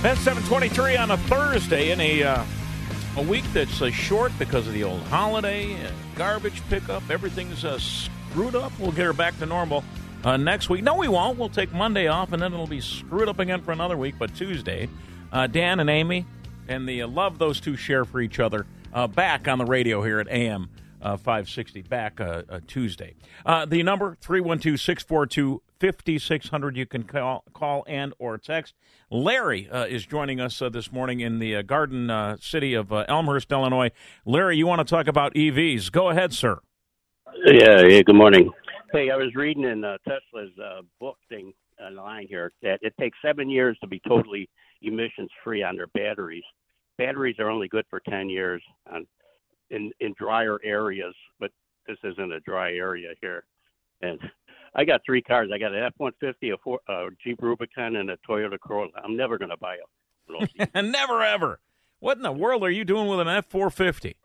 Speaker 2: That's 7:23 on a Thursday in a uh, a week that's uh, short because of the old holiday, uh, garbage pickup. Everything's uh, screwed up. We'll get her back to normal uh, next week. No, we won't. We'll take Monday off, and then it'll be screwed up again for another week. But Tuesday, uh, Dan and Amy and the uh, love those two share for each other uh, back on the radio here at AM. Uh, 560 back Tuesday. The number 312 642 5600. You can call, call and or text. Larry uh, is joining us uh, this morning in the uh, Garden uh, City of uh, Elmhurst, Illinois. Larry, you want to talk about EVs? Go ahead, sir.
Speaker 18: Yeah, yeah, good morning. Hey, I was reading in uh, Tesla's uh, book thing online here that it takes seven years to be totally emissions free on their batteries. Batteries are only good for 10 years on, in, in drier areas, but this isn't a dry area here. And I got three cars. I got an F 150, a, Ford, a Jeep Rubicon, and a Toyota Corolla. I'm never going to buy a and
Speaker 2: Never ever. What in the world are you doing with an F 450?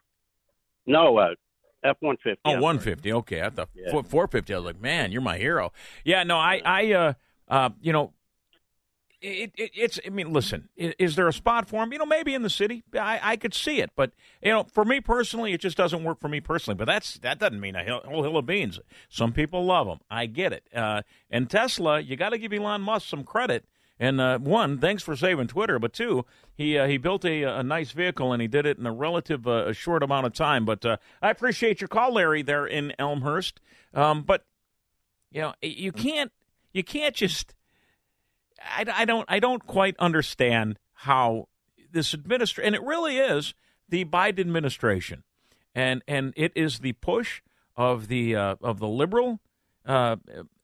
Speaker 18: No, uh, F one fifty.
Speaker 2: Oh, 150. Okay, I thought
Speaker 18: Yeah.
Speaker 2: 450. I was like, man, you're my hero. Yeah, no, I, I, uh, Uh, you know, it, it, it's. I mean, listen. Is, there a spot for him? You know, maybe in the city, I, I could see it. But you know, for me personally, it just doesn't work for me personally. But that's that doesn't mean a whole hill of beans. Some people love him. I get it. Uh, and Tesla, you got to give Elon Musk some credit. And uh, one, thanks for saving Twitter. But two, he uh, he built a, a nice vehicle and he did it in a relative uh, a short amount of time. But uh, I appreciate your call, Larry, there in Elmhurst. Um, but you know, you can't you can't just I, I don't I don't quite understand how this administration and it really is the Biden administration and and it is the push of the uh, of the liberal uh,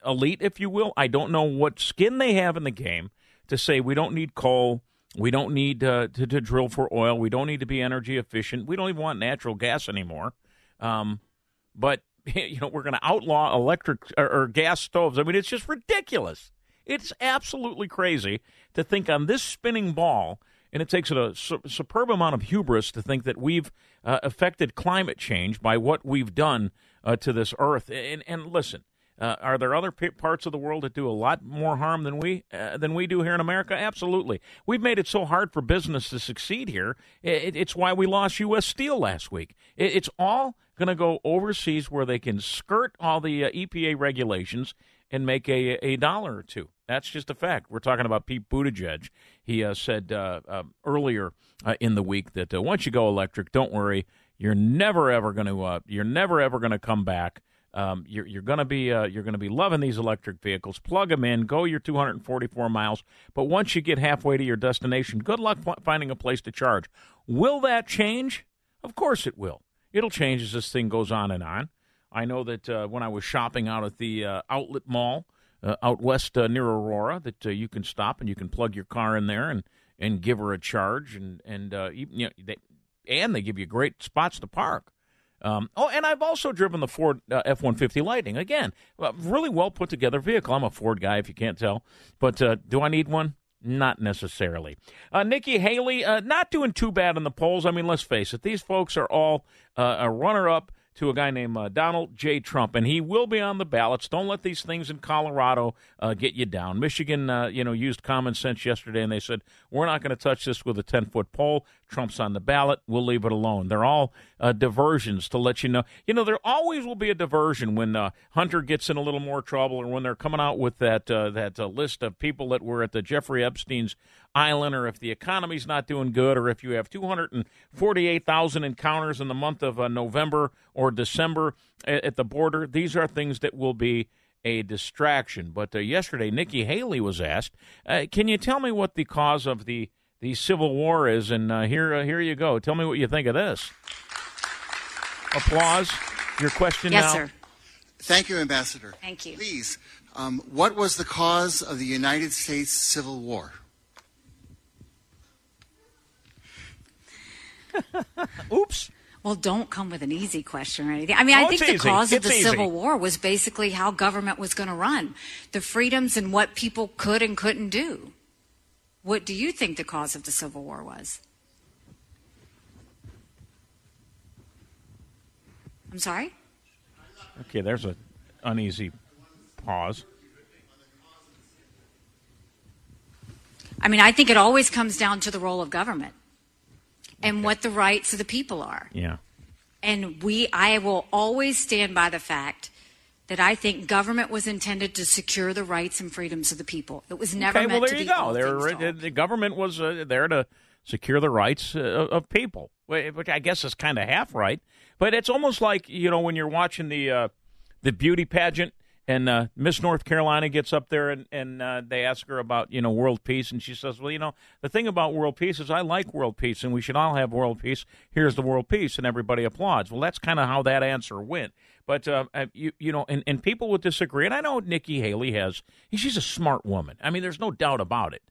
Speaker 2: elite, if you will. I don't know what skin they have in the game to say we don't need coal, we don't need uh, to, to, drill for oil, we don't need to be energy efficient, we don't even want natural gas anymore. Um, but you know we're going to outlaw electric or, or gas stoves. I mean, it's just ridiculous. It's absolutely crazy to think on this spinning ball, and it takes a su- superb amount of hubris to think that we've uh, affected climate change by what we've done uh, to this earth. And, and listen, uh, are there other p- parts of the world that do a lot more harm than we uh, than we do here in America? Absolutely. We've made it so hard for business to succeed here. It, it's why we lost U.S. Steel last week. It, it's all going to go overseas where they can skirt all the uh, EPA regulations and make a, a dollar or two. That's just a fact. We're talking about Pete Buttigieg. He uh, said uh, uh, earlier uh, in the week that uh, once you go electric, don't worry, you're never ever going to uh, you're never ever going to come back. Um, you're, you're going to be you're going to be loving these electric vehicles. Plug them in, go your 244 miles. But once you get halfway to your destination, good luck finding a place to charge. Will that change? Of course it will. It'll change as this thing goes on and on. I know that when I was shopping out at the outlet mall uh, out west uh, near Aurora that uh, you can stop and you can plug your car in there and, and give her a charge and and uh, you know they, and they give you great spots to park. Um, oh, and I've also driven the Ford uh, F one fifty Lightning again, really well put together vehicle. I'm a Ford guy, if you can't tell, but uh, do I need one? Not necessarily. Uh, Nikki Haley, uh, not doing too bad in the polls. I mean, let's face it; these folks are all uh, a runner-up to a guy named uh, Donald J. Trump, and he will be on the ballots. Don't let these things in Colorado uh, get you down. Michigan, uh, you know, used common sense yesterday, and they said we're not going to touch this with a ten foot pole. Trump's on the ballot. We'll leave it alone. They're all uh, diversions to let you know. You know, there always will be a diversion when uh, Hunter gets in a little more trouble, or when they're coming out with that uh, that list of people that were at the Jeffrey Epstein's island, or if the economy's not doing good, or if you have 248,000 encounters in the month of uh, November or December at, at, the border. These are things that will be a distraction. But uh, yesterday, Nikki Haley was asked, uh, "Can you tell me what the cause of the the civil war is?" And uh, here, uh, here you go. Tell me what you think of this. Applause. Your question
Speaker 8: yes,
Speaker 2: now.
Speaker 8: sir.
Speaker 9: Thank you, Ambassador.
Speaker 8: Thank you.
Speaker 9: Please, um, what was the cause of the United States Civil War?
Speaker 2: Oops.
Speaker 8: Well, don't come with an easy question or anything. I mean,
Speaker 2: Oh,
Speaker 8: I think the
Speaker 2: easy.
Speaker 8: cause of the
Speaker 2: easy.
Speaker 8: Civil War was basically how government was going to run, the freedoms and what people could and couldn't do. What do you think the cause of the Civil War was? I'm sorry?
Speaker 2: Okay, there's a uneasy pause.
Speaker 8: I mean, I think it always comes down to the role of government and what the rights of the people are.
Speaker 2: Yeah.
Speaker 8: And we, I will always stand by the fact that I think government was intended to secure the rights and freedoms of the people. It was never
Speaker 2: okay,
Speaker 8: meant
Speaker 2: well,
Speaker 8: to
Speaker 2: there
Speaker 8: be
Speaker 2: you go. There,
Speaker 8: to
Speaker 2: the government was uh, there to secure the rights uh, of people, which I guess is kind of half right. But it's almost like you know when you're watching the uh, the beauty pageant and uh, Miss North Carolina gets up there and, and uh, they ask her about you know world peace and she says, well, you know the thing about world peace is I like world peace and we should all have world peace. Here's the world peace and everybody applauds. Well, that's kind of how that answer went. But uh, uh, you you know, and, and people would disagree. And I know Nikki Haley has. She's a smart woman. I mean, there's no doubt about it.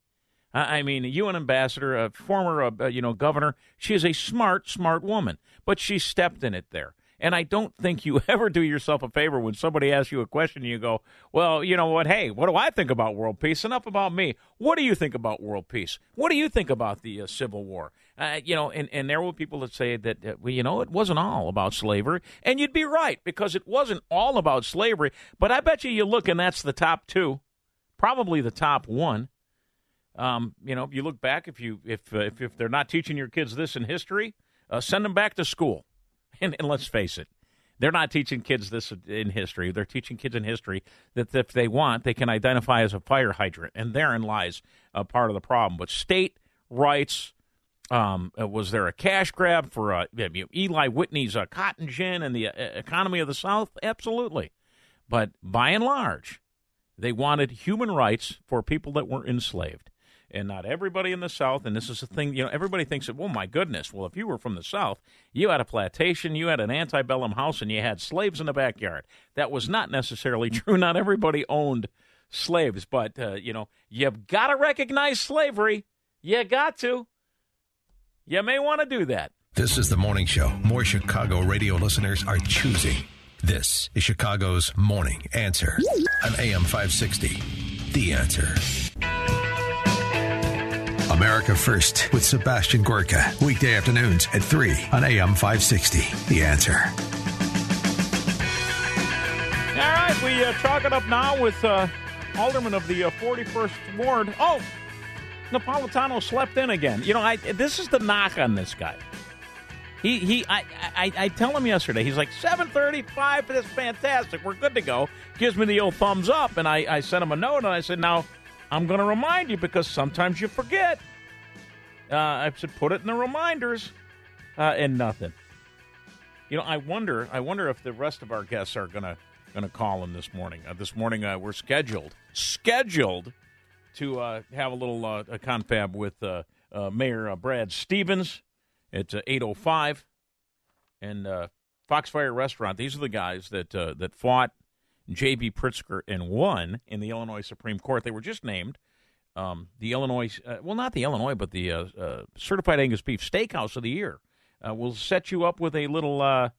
Speaker 2: I mean, a UN ambassador, a former, uh, you know, governor. She is a smart, smart woman, but she stepped in it there. And I don't think you ever do yourself a favor when somebody asks you a question and you go, well, you know what? Hey, what do I think about world peace? Enough about me. What do you think about world peace? What do you think about the uh, Civil War? Uh, you know, and, and there were people that say that, uh, well, you know, it wasn't all about slavery. And you'd be right because it wasn't all about slavery. But I bet you you look and that's the top two probably the top one. Um, you know, you look back, if you if uh, if, if they're not teaching your kids this in history, uh, send them back to school. And, and let's face it, they're not teaching kids this in history. They're teaching kids in history that if they want, they can identify as a fire hydrant, and therein lies a part of the problem. But state rights. Um, uh, was there a cash grab for uh, Eli Whitney's uh, cotton gin and the uh, economy of the South? Absolutely. But by and large, they wanted human rights for people that were enslaved and not everybody in the South. And this is a thing, you know, everybody thinks, that oh my goodness, well, if you were from the South, you had a plantation, you had an antebellum house, and you had slaves in the backyard. That was not necessarily true. Not everybody owned slaves, but uh, you know, you've got to recognize slavery. You got to. You may want to do that.
Speaker 1: This is the morning show. More Chicago radio listeners are choosing. This is Chicago's Morning Answer on AM 560. The Answer. America First with Sebastian Gorka. Weekday afternoons at 3 on AM 560. The Answer.
Speaker 2: All right, we uh, chalk it up now with uh, Alderman of the uh, 41st Ward. Oh, Napolitano slept in again. You know, I, this is the knock on this guy. He he. I, I I tell him yesterday. He's like seven thirty five. That's fantastic. We're good to go. Gives me the old thumbs up, and I I sent him a note, and I said, now I'm going to remind you because sometimes you forget. Uh, I said, put it in the reminders, uh, and nothing. You know, I wonder. I wonder if the rest of our guests are gonna gonna call in this morning. Uh, this morning uh, we're scheduled scheduled to uh, have a little uh, a confab with Mayor Brad Stephens. It's eight oh five, and Foxfire Restaurant. These are the guys that that fought J.B. Pritzker and won in the Illinois Supreme Court. They were just named um, the Illinois, uh, well, not the Illinois, but the uh, uh, Certified Angus Beef Steakhouse of the Year. Uh, we'll set you up with a little uh,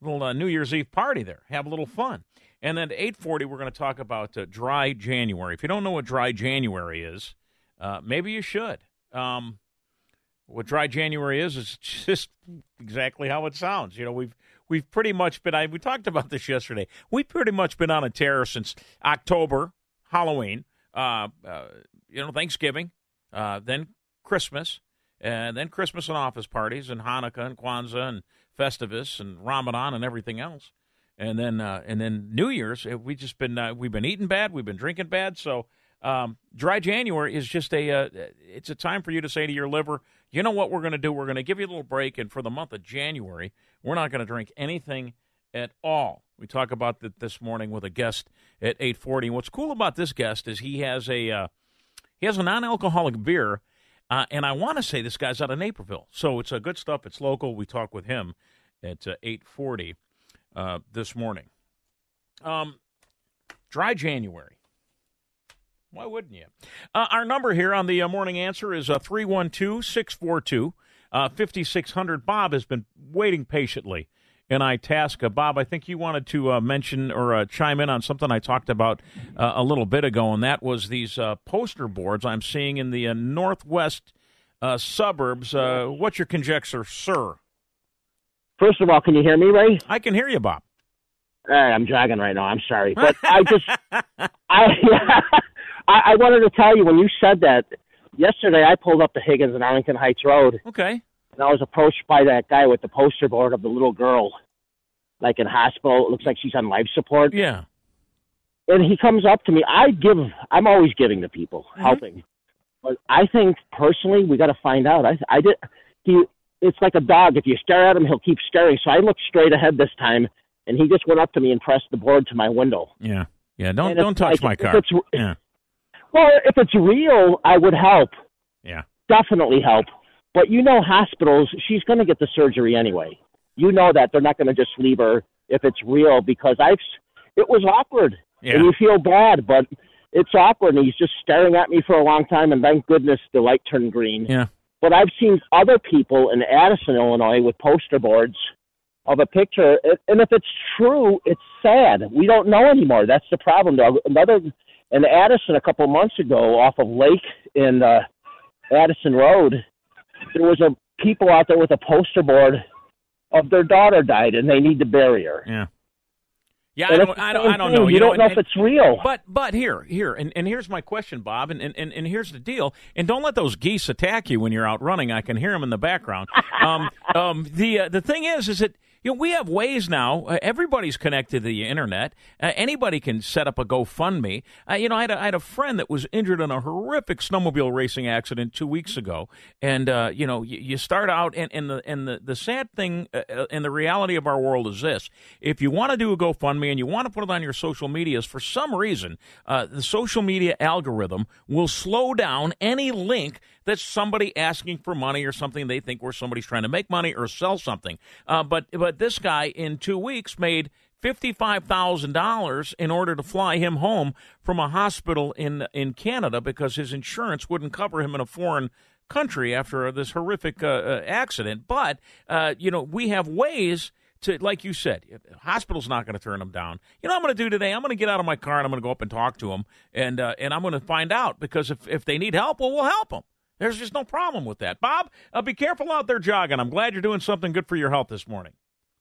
Speaker 2: little uh, New Year's Eve party there. Have a little fun. And then at 8:40, we're going to talk about dry January. If you don't know what dry January is, maybe you should. Um, what dry January is is just exactly how it sounds. You know, we've we've pretty much been. I, we talked about this yesterday. We've pretty much been on a tear since October, Halloween, uh, uh, you know, Thanksgiving, uh, then Christmas, and then Christmas and office parties, and Hanukkah and Kwanzaa and Festivus and Ramadan and everything else, and then uh, and then New Year's. Uh, we just been uh, we've been eating bad, we've been drinking bad, so. Um, dry January is just a it's a time for you to say to your liver, you know what we're going to do? We're going to give you a little break, and for the month of January, we're not going to drink anything at all. We talk about that this morning with a guest at eight forty. What's cool about this guest is he has a uh, he has a non-alcoholic beer, uh, and I want to say this guy's out of Naperville, so it's a uh, good stuff. It's local. We talk with him at uh, eight forty uh, this morning. Um, dry January. Why wouldn't you? Uh, our number here on the uh, morning answer is 312 642 5600. Bob has been waiting patiently and Itasca. Bob, I think you wanted to uh, mention or uh, chime in on something I talked about uh, a little bit ago, and that was these uh, poster boards I'm seeing in the uh, northwest uh, suburbs. what's your conjecture, sir?
Speaker 17: First of all, can you hear me, Ray?
Speaker 2: I can hear you, Bob.
Speaker 17: I'm dragging right now. I'm sorry, but I just I, I I wanted to tell you when you said that yesterday. I pulled up to Higgins and Arlington Heights Road.
Speaker 2: Okay
Speaker 17: and I was approached by that guy with the poster board of the little girl, like in hospital. It looks like she's on life support.
Speaker 2: Yeah.
Speaker 17: And he comes up to me. I give. I'm always giving to people, mm-hmm. helping. But I think personally, we got to find out. I I did. He. It's like a dog. If you stare at him, he'll keep staring. So I looked straight ahead this time, and he just went up to me and pressed the board to my window.
Speaker 2: Yeah. Yeah. Don't don't touch like, my car. yeah.
Speaker 17: Well, if it's real, I would help.
Speaker 2: Yeah.
Speaker 17: Definitely help. But you know, hospitals, she's going to get the surgery anyway. You know that they're not going to just leave her if it's real because I've. It was awkward,
Speaker 2: yeah.
Speaker 17: and you feel bad, but it's awkward. And he's just staring at me for a long time, and thank goodness the light turned green.
Speaker 2: Yeah.
Speaker 17: But I've seen other people in Addison, Illinois, with poster boards of a picture, and if it's true, it's sad. We don't know anymore. That's the problem. Though. Another in Addison a couple months ago, off of Lake in uh, Addison Road, there was a people out there with a poster board of their daughter died and they need to bury her.
Speaker 2: Yeah. Yeah, I don't, I don't, I don't know.
Speaker 17: You, don't
Speaker 2: and-
Speaker 17: know
Speaker 2: and-
Speaker 17: if it's real.
Speaker 2: But but here here and, and here's my question, Bob, and, and and here's the deal. And don't let those geese attack you when you're out running. I can hear them in the background. Um, um, the uh, the thing is, is that you know we have ways now. Uh, everybody's connected to the internet. Uh, anybody can set up a GoFundMe. Uh, you know, I had a, I had a friend that was injured in a horrific snowmobile racing accident two weeks ago, and uh, you know you, you start out and, and the and the the sad thing uh, uh, and the reality of our world is this: if you want to do a GoFundMe and you want to put it on your social medias, for some reason, the social media algorithm will slow down any link that's somebody asking for money or something they think where somebody's trying to make money or sell something. Uh, but but this guy in two weeks made fifty-five thousand dollars in order to fly him home from a hospital in in Canada because his insurance wouldn't cover him in a foreign country after this horrific uh, uh, accident. But uh, you know, we have ways to, like you said, hospital's not going to turn them down. You know, I'm going to do today. I'm going to get out of my car and I'm going to go up and talk to them, and uh, and I'm going to find out because if if they need help, well, we'll help them. There's just no problem with that. Bob, uh, be careful out there jogging. I'm glad you're doing something good for your health this morning.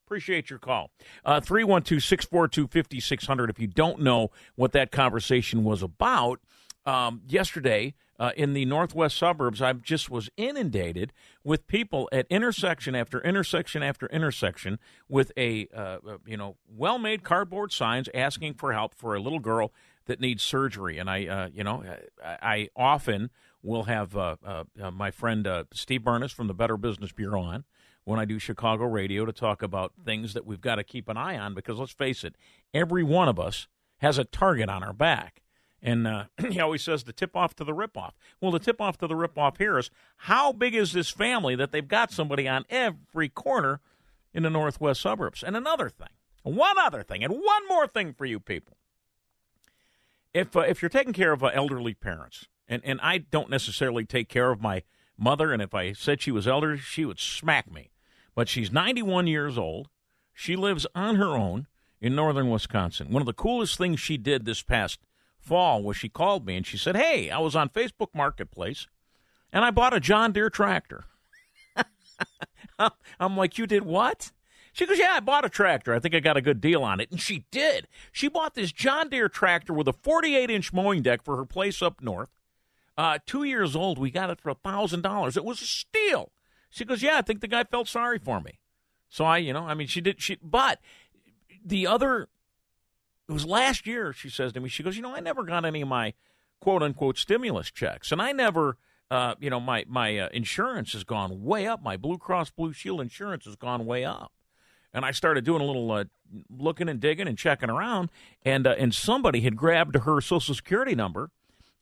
Speaker 2: Appreciate your call. Uh, 312 642 5600. If you don't know what that conversation was about, um, yesterday uh, in the northwest suburbs, I just was inundated with people at intersection after intersection after intersection with a uh, uh, you know well made cardboard signs asking for help for a little girl that needs surgery. And I uh, you know I, I often will have uh, uh, uh, my friend Steve Bernas from the Better Business Bureau on when I do Chicago radio to talk about things that we've got to keep an eye on because let's face it, every one of us has a target on our back. And uh, he always says the tip off to the rip off. Well, the tip off to the rip off here is how big is this family that they've got somebody on every corner in the northwest suburbs? And another thing, one other thing, and one more thing for you people. If uh, if you're taking care of uh, elderly parents, and and I don't necessarily take care of my mother, and if I said she was elderly, she would smack me. But she's 91 years old. She lives on her own in northern Wisconsin. One of the coolest things she did this past fall was she called me and she said, Hey, I was on Facebook Marketplace and I bought a John Deere tractor. I'm like, You did what? She goes, Yeah, I bought a tractor. I think I got a good deal on it. And she did. She bought this John Deere tractor with a 48 inch mowing deck for her place up north. Uh, two years old, we got it for a $1,000. It was a steal. She goes, Yeah, I think the guy felt sorry for me. So I, you know, I mean, she did, she, but the other it was last year, she says to me, she goes, You know, I never got any of my quote unquote stimulus checks. And I never, uh, you know, my, my uh, insurance has gone way up. My Blue Cross Blue Shield insurance has gone way up. And I started doing a little uh, looking and digging and checking around. And, uh, and somebody had grabbed her Social Security number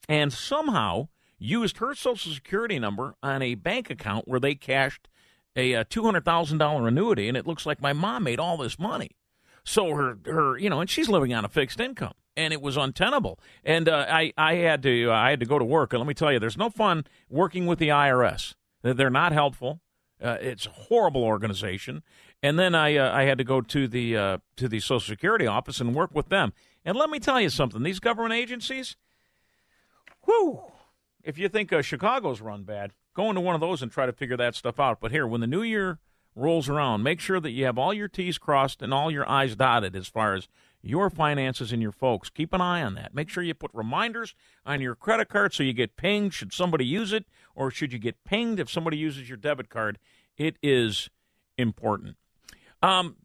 Speaker 2: and somehow used her Social Security number on a bank account where they cashed a, a $200,000 annuity. And it looks like my mom made all this money. So her, her, you know, and she's living on a fixed income, and it was untenable. And uh, I, I had to, uh, I had to go to work. And let me tell you, there's no fun working with the IRS. They're not helpful. Uh, it's a horrible organization. And then I, uh, I had to go to the, uh, to the Social Security office and work with them. And let me tell you something: these government agencies, whoo. If you think uh, Chicago's run bad, go into one of those and try to figure that stuff out. But here, when the new year rolls around, make sure that you have all your T's crossed and all your I's dotted as far as your finances and your folks. Keep an eye on that. Make sure you put reminders on your credit card so you get pinged should somebody use it, or should you get pinged if somebody uses your debit card. It is important. Um,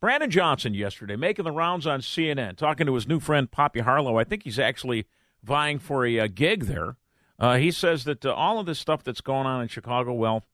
Speaker 2: Brandon Johnson yesterday making the rounds on CNN, talking to his new friend Poppy Harlow. I think he's actually vying for a, a gig there. Uh, he says that uh, all of this stuff that's going on in Chicago, well,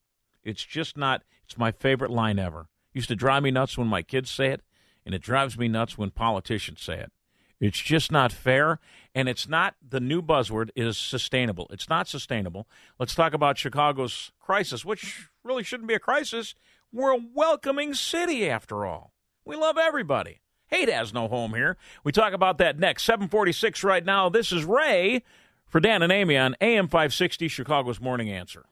Speaker 2: it's just not. It's my favorite line ever. Used to drive me nuts when my kids say it, and it drives me nuts when politicians say it. It's just not fair, and it's not the new buzzword is sustainable. It's not sustainable. Let's talk about Chicago's crisis, which really shouldn't be a crisis. We're a welcoming city after all. We love everybody. Hate has no home here. We talk about that next. 746 right now. This is Ray for Dan and Amy on AM 560, Chicago's Morning Answer.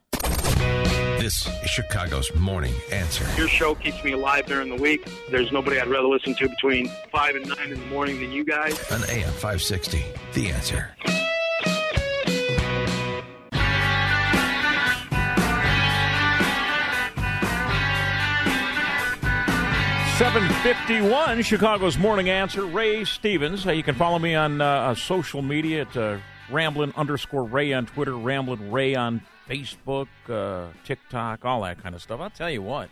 Speaker 1: This is Chicago's Morning Answer.
Speaker 19: Your show keeps me alive during the week. There's nobody I'd rather listen to between 5 and 9 in the morning than you guys.
Speaker 1: On AM 560, The Answer.
Speaker 2: 751, Chicago's Morning Answer. Ray Stevens. You can follow me on uh, uh, social media at uh, Ramblin underscore Ray on Twitter, Ramblin Ray on Facebook, uh, TikTok, all that kind of stuff. I'll tell you what,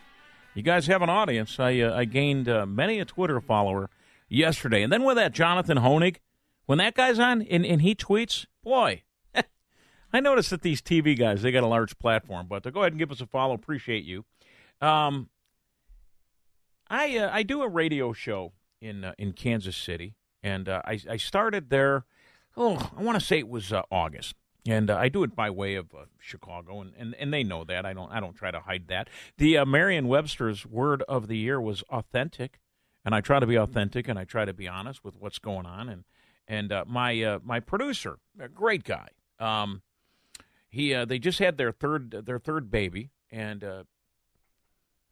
Speaker 2: you guys have an audience. I, uh, I gained uh, many a Twitter follower yesterday. And then with that Jonathan Hoenig, when that guy's on and, and he tweets, boy, I noticed that these TV guys, they got a large platform. But go ahead and give us a follow. Appreciate you. Um, I uh, I do a radio show in uh, in Kansas City, and uh, I I started there. Oh, I want to say it was uh, August, and uh, I do it by way of uh, Chicago, and, and and they know that. I don't I don't try to hide that. The Merriam-Webster's word of the year was authentic, and I try to be authentic, and I try to be honest with what's going on. And and my my producer, a great guy. Um, he they just had their third their third baby, and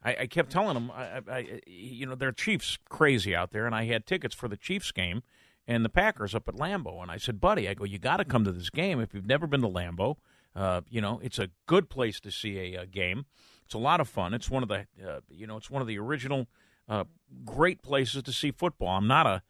Speaker 2: I, I kept telling them, I, I, you know, their Chiefs crazy out there, and I had tickets for the Chiefs game and the Packers up at Lambeau. And I said, buddy, I go, you got to come to this game if you've never been to Lambeau. Uh, you know, it's a good place to see a, a, game. It's a lot of fun. It's one of the, uh, you know, it's one of the original uh, great places to see football. I'm not a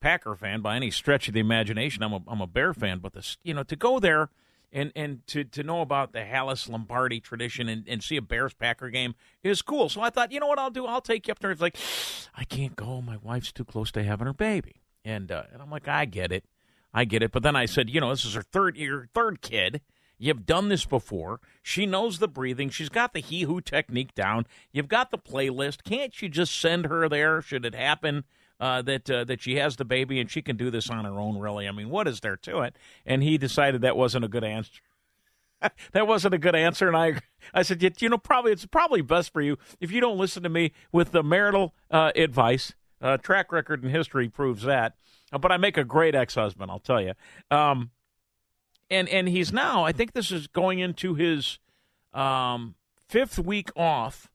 Speaker 2: Packer fan by any stretch of the imagination. I'm a, I'm a Bear fan, but this, you know, to go there and and to, to know about the Halas Lombardi tradition and, and see a Bears Packer game is cool. So I thought, you know what I'll do? I'll take you up there. It's like, I can't go. My wife's too close to having her baby. And uh, and I'm like, I get it, I get it. But then I said, you know, this is her third year, third kid. You've done this before. She knows the breathing. She's got the he who technique down. You've got the playlist. Can't you just send her there? Should it happen? Uh, that uh, that she has the baby and she can do this on her own. Really, I mean, what is there to it? And he decided that wasn't a good answer. that wasn't a good answer, and I I said, you know, probably it's probably best for you if you don't listen to me with the marital uh, advice. Uh, track record and history proves that. Uh, but I make a great ex-husband, I'll tell you. Um, and and he's now, I think this is going into his um, fifth week off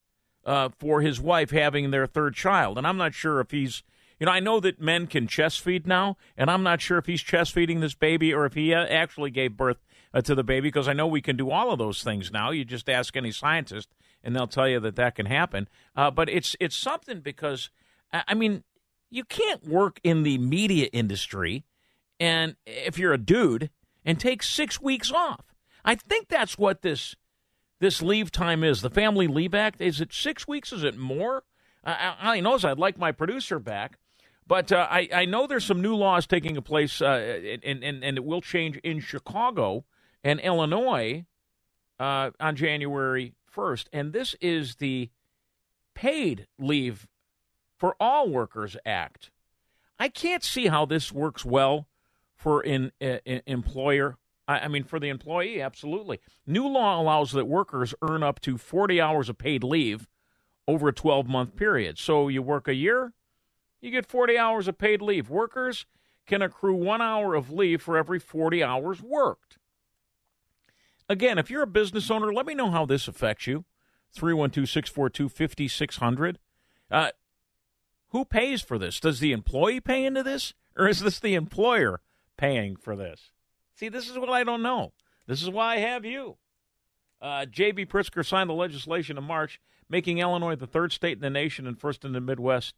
Speaker 2: uh, for his wife having their third child, and I'm not sure if he's you know, I know that men can chest feed now, and I'm not sure if he's chest feeding this baby or if he uh, actually gave birth uh, to the baby because I know we can do all of those things now. You just ask any scientist, and they'll tell you that that can happen. Uh, but it's it's something because I mean, you can't work in the media industry, and if you're a dude, and take six weeks off. I think that's what this this leave time is. The Family Leave Act is it six weeks? Is it more? I, I knows I'd like my producer back. But uh, I, I know there's some new laws taking place, uh, and, and, and it will change in Chicago and Illinois uh, on January 1st. And this is the Paid Leave for All Workers Act. I can't see how this works well for an, employer. I, I mean, for the employee, absolutely. New law allows that workers earn up to 40 hours of paid leave over a 12 month period. So you work a year, you get 40 hours of paid leave. Workers can accrue one hour of leave for every 40 hours worked. Again, if you're a business owner, let me know how this affects you. 312 642 5600. Uh, who pays for this? Does the employee pay into this, or is this the employer paying for this? See, this is what I don't know. This is why I have you. Uh, J.B. Pritzker signed the legislation in March, making Illinois the third state in the nation and first in the Midwest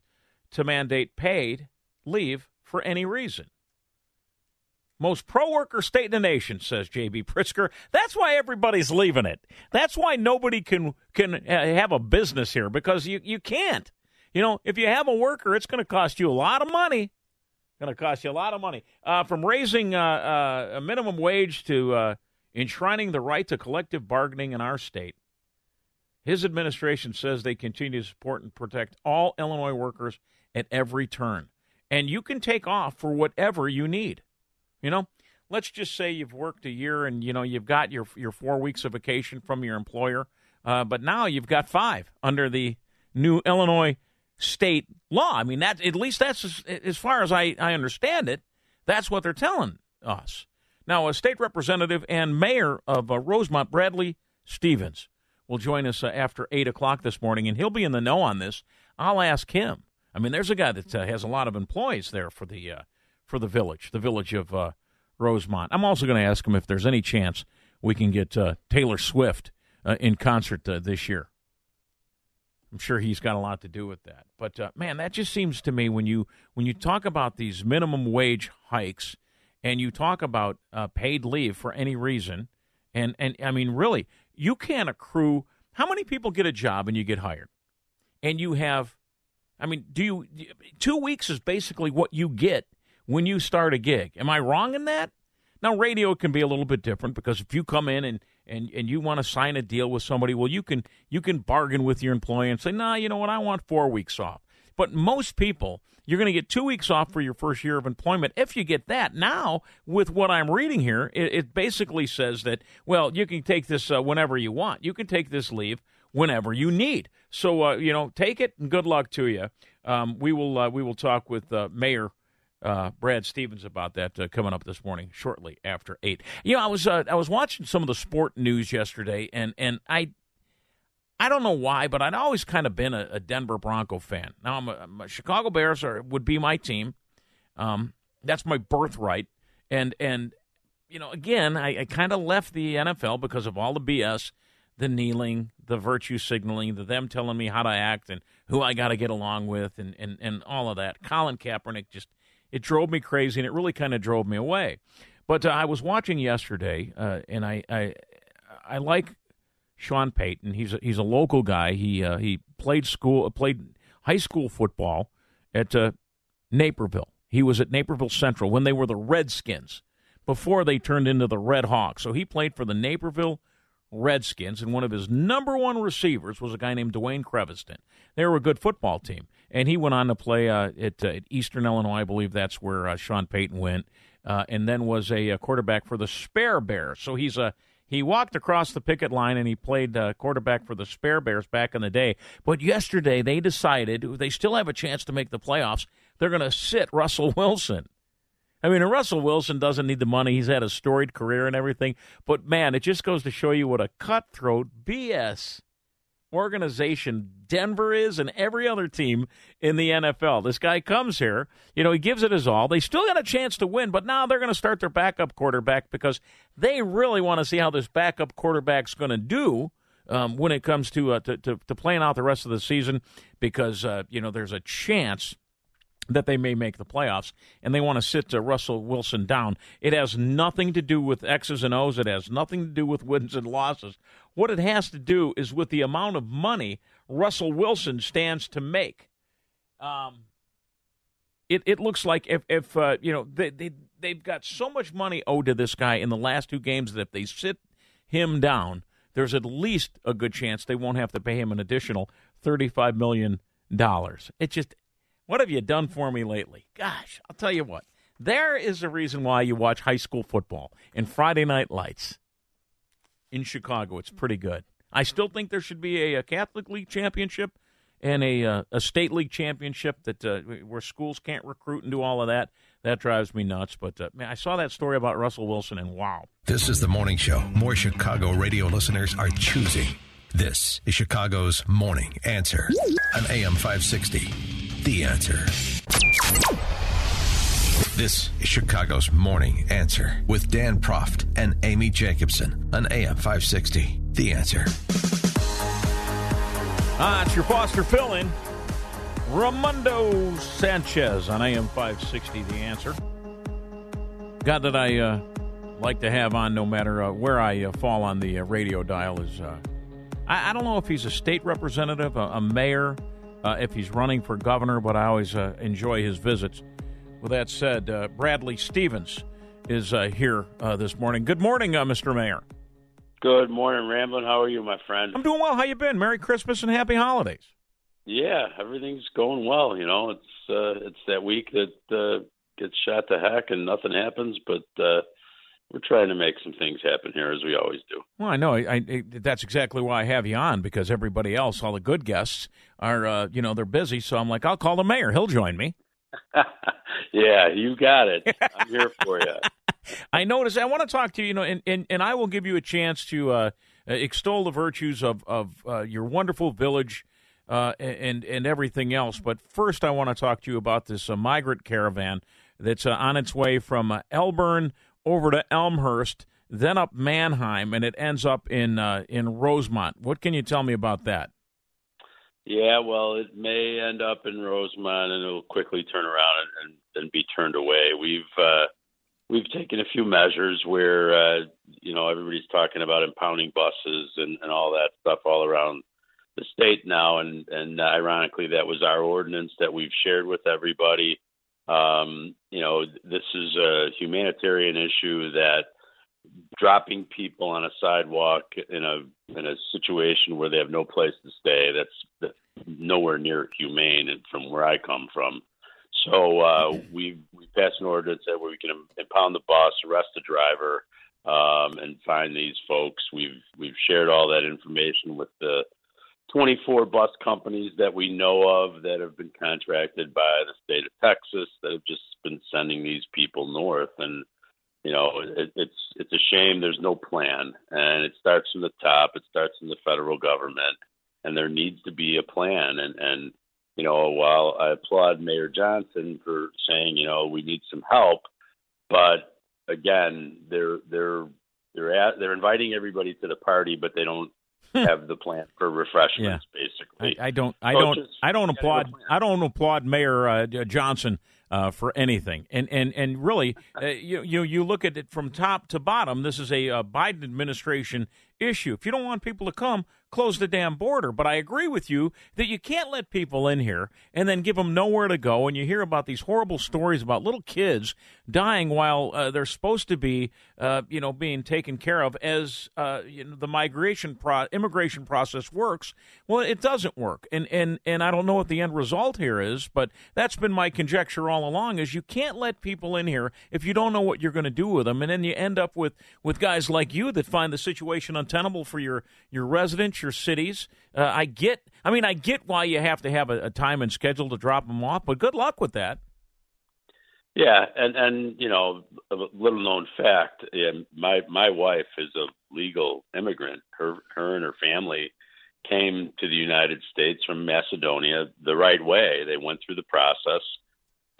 Speaker 2: to mandate paid leave for any reason. Most pro worker state in the nation, says J.B. Pritzker. That's why everybody's leaving it. That's why nobody can can uh, have a business here because you, you can't. You know, if you have a worker, it's going to cost you a lot of money. Going to cost you a lot of money. Uh, from raising uh, uh a minimum wage to uh, enshrining the right to collective bargaining in our state. His administration says they continue to support and protect all Illinois workers at every turn. And you can take off for whatever you need. You know, let's just say you've worked a year and you know you've got your your 4 weeks of vacation from your employer, uh, but now you've got 5 under the new Illinois state law. I mean that at least that's as, as far as I, I understand it, that's what they're telling us. Now, a state representative and mayor of uh, Rosemont, Bradley Stephens, will join us uh, after 8 o'clock this morning, and he'll be in the know on this. I'll ask him. I mean, there's a guy that uh, has a lot of employees there for the uh, for the village, the village of uh, Rosemont. I'm also going to ask him if there's any chance we can get uh, Taylor Swift in concert this year. I'm sure he's got a lot to do with that. But uh, man, that just seems to me when you when you talk about these minimum wage hikes and you talk about uh, paid leave for any reason, and and I mean really, you can't accrue. How many people get a job and you get hired, and you have, I mean, do you two weeks is basically what you get when you start a gig? Am I wrong in that? Now, radio can be a little bit different because if you come in and and, and you want to sign a deal with somebody, well, you can you can bargain with your employer and say, nah, you know what, I want four weeks off. But most people, you're going to get two weeks off for your first year of employment. If you get that, now with what I'm reading here, it, it basically says that well, you can take this uh, whenever you want. You can take this leave whenever you need. So uh, you know, take it and good luck to you. Um, we will uh, we will talk with uh, Mayor uh, Brad Stephens about that uh, coming up this morning, shortly after eight. You know, I was uh, I was watching some of the sport news yesterday, and and I I don't know why, but I'd always kind of been a, a Denver Bronco fan. Now I'm a, I'm a Chicago Bears are, would be my team. Um, that's my birthright, and and you know, again, I, I kind of left the NFL because of all the BS, the kneeling, the virtue signaling, the them telling me how to act and who I got to get along with, and, and and all of that. Colin Kaepernick just it drove me crazy, and it really kind of drove me away. But uh, I was watching yesterday, uh, and I, I I like Sean Payton. He's a, he's a local guy. He uh, he played school played high school football at uh, Naperville. He was at Naperville Central when they were the Redskins before they turned into the Red Hawks. So he played for the Naperville Redskins, and one of his number one receivers was a guy named Dwayne Creviston. They were a good football team, and he went on to play uh, at, uh, Eastern Illinois. I believe that's where uh, Sean Payton went, uh, and then was a, a, quarterback for the Spare Bears. So he's a he walked across the picket line and he played uh, quarterback for the Spare Bears back in the day. But yesterday they decided they still have a chance to make the playoffs. They're going to sit Russell Wilson. I mean, Russell Wilson doesn't need the money. He's had a storied career and everything. But man, it just goes to show you what a cutthroat BS organization Denver is and every other team in the NFL. This guy comes here, you know, he gives it his all. They still got a chance to win, but now they're going to start their backup quarterback because they really want to see how this backup quarterback's going to do. Um, when it comes to, uh, to, to to playing out the rest of the season, because uh, you know there's a chance that they may make the playoffs, and they want to sit uh, Russell Wilson down. It has nothing to do with X's and O's. It has nothing to do with wins and losses. What it has to do is with the amount of money Russell Wilson stands to make. Um, it, it looks like if, if uh, you know they, they they've got so much money owed to this guy in the last two games that if they sit him down, there's at least a good chance they won't have to pay him an additional thirty-five million dollars. It just what have you done for me lately? Gosh, I'll tell you what. There is a reason why you watch high school football and Friday Night Lights in Chicago. It's pretty good. I still think there should be a, a Catholic League championship and a uh, a state league championship that uh, where schools can't recruit and do all of that. That drives me nuts. But uh, man, I saw that story about Russell Wilson, and wow.
Speaker 1: This is the morning show. More Chicago radio listeners are choosing. This is Chicago's morning answer on AM 560. The Answer. This is Chicago's Morning Answer with Dan Proft and Amy Jacobson on AM 560. The Answer.
Speaker 2: Ah, it's your Foster fill in. Ramondo Sanchez on AM 560. The Answer. God that I uh, like to have on no matter uh, where I uh, fall on the uh, radio dial is. Uh, I, I, don't know if he's a state representative, a, a mayor uh, if he's running for governor, but I always uh, enjoy his visits. With that said, uh, Bradley Stephens is uh, here uh, this morning. Good morning, uh, Mr. Mayor.
Speaker 20: Good morning, Ramblin. How are you, my friend?
Speaker 2: I'm doing well. How you been? Merry Christmas and Happy Holidays.
Speaker 20: Yeah, everything's going well. You know, it's it's that week that gets shot to heck and nothing happens, but we're trying to make some things happen here as we always do.
Speaker 2: Well, I know I, I, that's exactly why I have you on because everybody else, all the good guests, are uh, you know they're busy. So I'm like, I'll call the mayor; he'll join me.
Speaker 20: yeah, you got it. I'm here for you.
Speaker 2: I notice. I want to talk to you. You know, and and, and I will give you a chance to uh, extol the virtues of of uh, your wonderful village. Uh, and and everything else, but first I want to talk to you about this uh, migrant caravan that's uh, on its way from Elburn over to Elmhurst, then up Mannheim, and it ends up in uh, in Rosemont. What can you tell me about that?
Speaker 20: Yeah, well, it may end up in Rosemont, and it'll quickly turn around and, and, and be turned away. We've uh, we've taken a few measures where uh, you know everybody's talking about impounding buses and, and all that stuff all around the state now, and and ironically, that was our ordinance that we've shared with everybody. Um, you know, this is a humanitarian issue that dropping people on a sidewalk in a in a situation where they have no place to stay that's, that's nowhere near humane and from where I come from. So uh, we we passed an ordinance that where we can impound the bus, arrest the driver, um, and find these folks. We've we've shared all that information with the 24 bus companies that we know of that have been contracted by the state of Texas that have just been sending these people north and you know it, it's it's a shame there's no plan and it starts from the top it starts from the federal government and there needs to be a plan and and you know while I applaud Mayor Johnson for saying you know we need some help but again they're they're they're at, they're inviting everybody to the party but they don't have the plan for refreshments
Speaker 2: Yeah.
Speaker 20: basically
Speaker 2: I, I don't. I
Speaker 20: So
Speaker 2: don't. I don't applaud. I don't applaud Mayor uh, Johnson uh, for anything. And and and really, uh, you you you look at it from top to bottom. This is a uh, Biden administration issue. If you don't want people to come, close the damn border. But I agree with you that you can't let people in here and then give them nowhere to go. And you hear about these horrible stories about little kids dying while uh, they're supposed to be, uh, you know, being taken care of as uh, you know, the migration pro- immigration process works. Well, it doesn't work, and and and I don't know what the end result here is, but that's been my conjecture all along: is you can't let people in here if you don't know what you're going to do with them, and then you end up with with guys like you that find the situation untenable for your your residents, cities. Uh, I get, I mean, I get why you have to have a, a time and schedule to drop them off, but good luck with that.
Speaker 20: Yeah, and and you know, a little known fact, yeah, my my wife is a legal immigrant. Her her and her family came to the United States from Macedonia the right way. They went through the process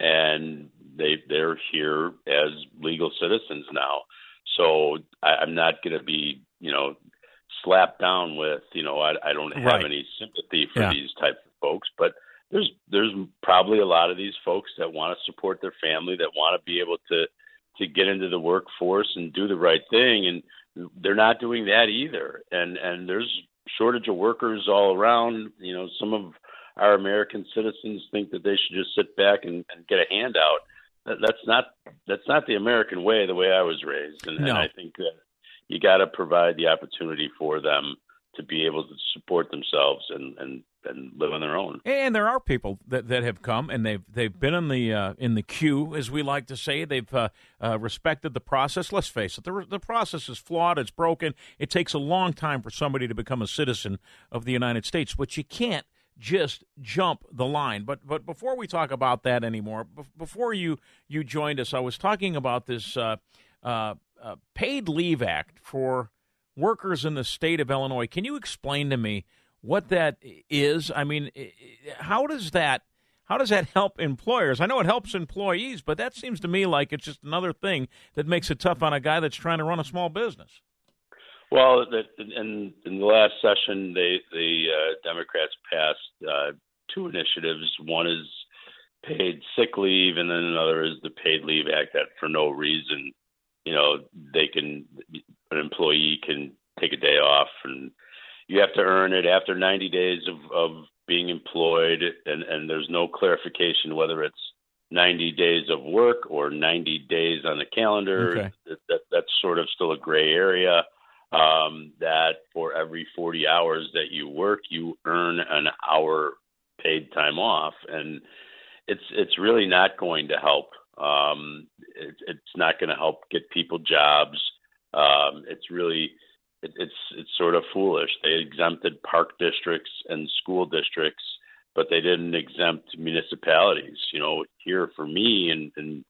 Speaker 20: and they they're here as legal citizens now. So I, I'm not going to be, you know, slapped down with, you know, I, I don't have
Speaker 2: Right.
Speaker 20: any sympathy for
Speaker 2: Yeah.
Speaker 20: these types of folks, but there's there's probably a lot of these folks that want to support their family, that want to be able to to get into the workforce and do the right thing, and they're not doing that either. And and there's shortage of workers all around. You know, some of our American citizens think that they should just sit back and, and get a handout. That, that's not that's not the American way. The way I was raised, and, and I think that you got to provide the opportunity for them to be able to support themselves and and and live on their own.
Speaker 2: And there are people that, that have come and they've they've been in the uh, in the queue, as we like to say. They've uh, uh, respected the process. Let's face it, the the process is flawed. It's broken. It takes a long time for somebody to become a citizen of the United States, but you can't just jump the line. But but before we talk about that anymore, be- before you you joined us, I was talking about this uh, uh, uh, paid leave act for workers in the state of Illinois. Can you explain to me what that is? I mean, how does that how does that help employers? I know it helps employees, but that seems to me like it's just another thing that makes it tough on a guy that's trying to run a small business.
Speaker 20: Well, in in the last session, they the uh, Democrats passed uh, two initiatives. One is paid sick leave, and then another is the Paid Leave Act. That for no reason, you know, they can an employee can take a day off, and you have to earn it after 90 days of of being employed, and and there's no clarification whether it's 90 days of work or 90 days on the calendar.
Speaker 2: Okay.
Speaker 20: That, that that's sort of still a gray area um, that for every 40 hours that you work, you earn an hour paid time off, and it's it's really not going to help. Um, it, it's not going to help get people jobs. Um, it's really it, it's it's sort of foolish. They exempted park districts and school districts, but they didn't exempt municipalities. You know, here for me and and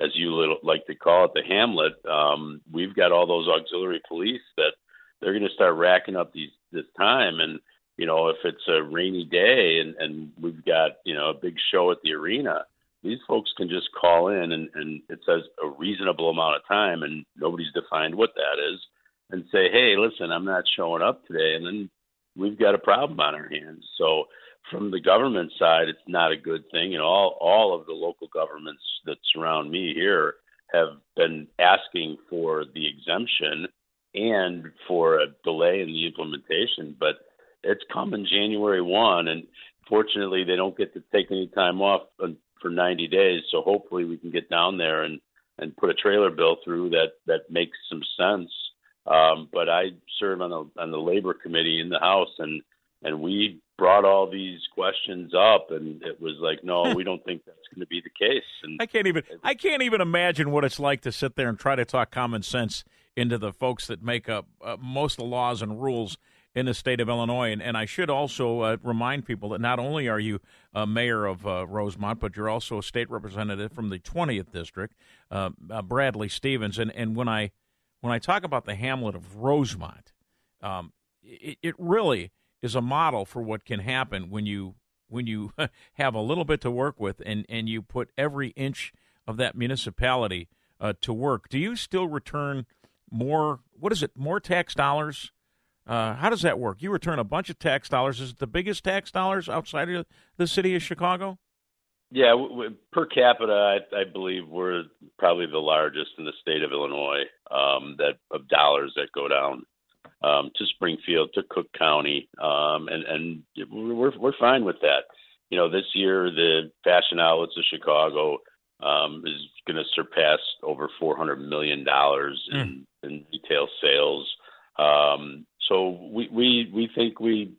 Speaker 20: as you little like to call it, the Hamlet. Um, we've got all those auxiliary police that they're going to start racking up these this time, and you know if it's a rainy day and and we've got you know a big show at the arena, these folks can just call in and and it says a reasonable amount of time, and nobody's defined what that is, and say, hey, listen, I'm not showing up today, and then we've got a problem on our hands. So from the government side, it's not a good thing. And all all of the local governments that surround me here have been asking for the exemption and for a delay in the implementation, but it's coming January one, and fortunately, they don't get to take any time off for 90 days. So hopefully, we can get down there and and put a trailer bill through that that makes some sense. Um, but I serve on the on the labor committee in the House, and and we brought all these questions up, and it was like, no, we don't think that's going to be the case. And
Speaker 2: I can't even I can't even imagine what it's like to sit there and try to talk common sense into the folks that make up uh, most of the laws and rules in the state of Illinois. And, and I should also uh, remind people that not only are you uh, mayor of uh, Rosemont, but you're also a state representative from the 20th district, uh, uh, Bradley Stephens. And and when I when I talk about the hamlet of Rosemont, um, it, it really is a model for what can happen when you when you have a little bit to work with and and you put every inch of that municipality uh, to work. Do you still return more? What is it? More tax dollars uh, how does that work? You return a bunch of tax dollars. Is it the biggest tax dollars outside of the city of Chicago?
Speaker 20: Yeah, w- w- per capita, I, I believe we're probably the largest in the state of Illinois. Um, that of dollars that go down um, to Springfield, to Cook County, um, and and we're we're fine with that. You know, this year the fashion outlets of Chicago um, is going to surpass over four hundred million dollars in, mm. in retail sales. Um, so we we we think we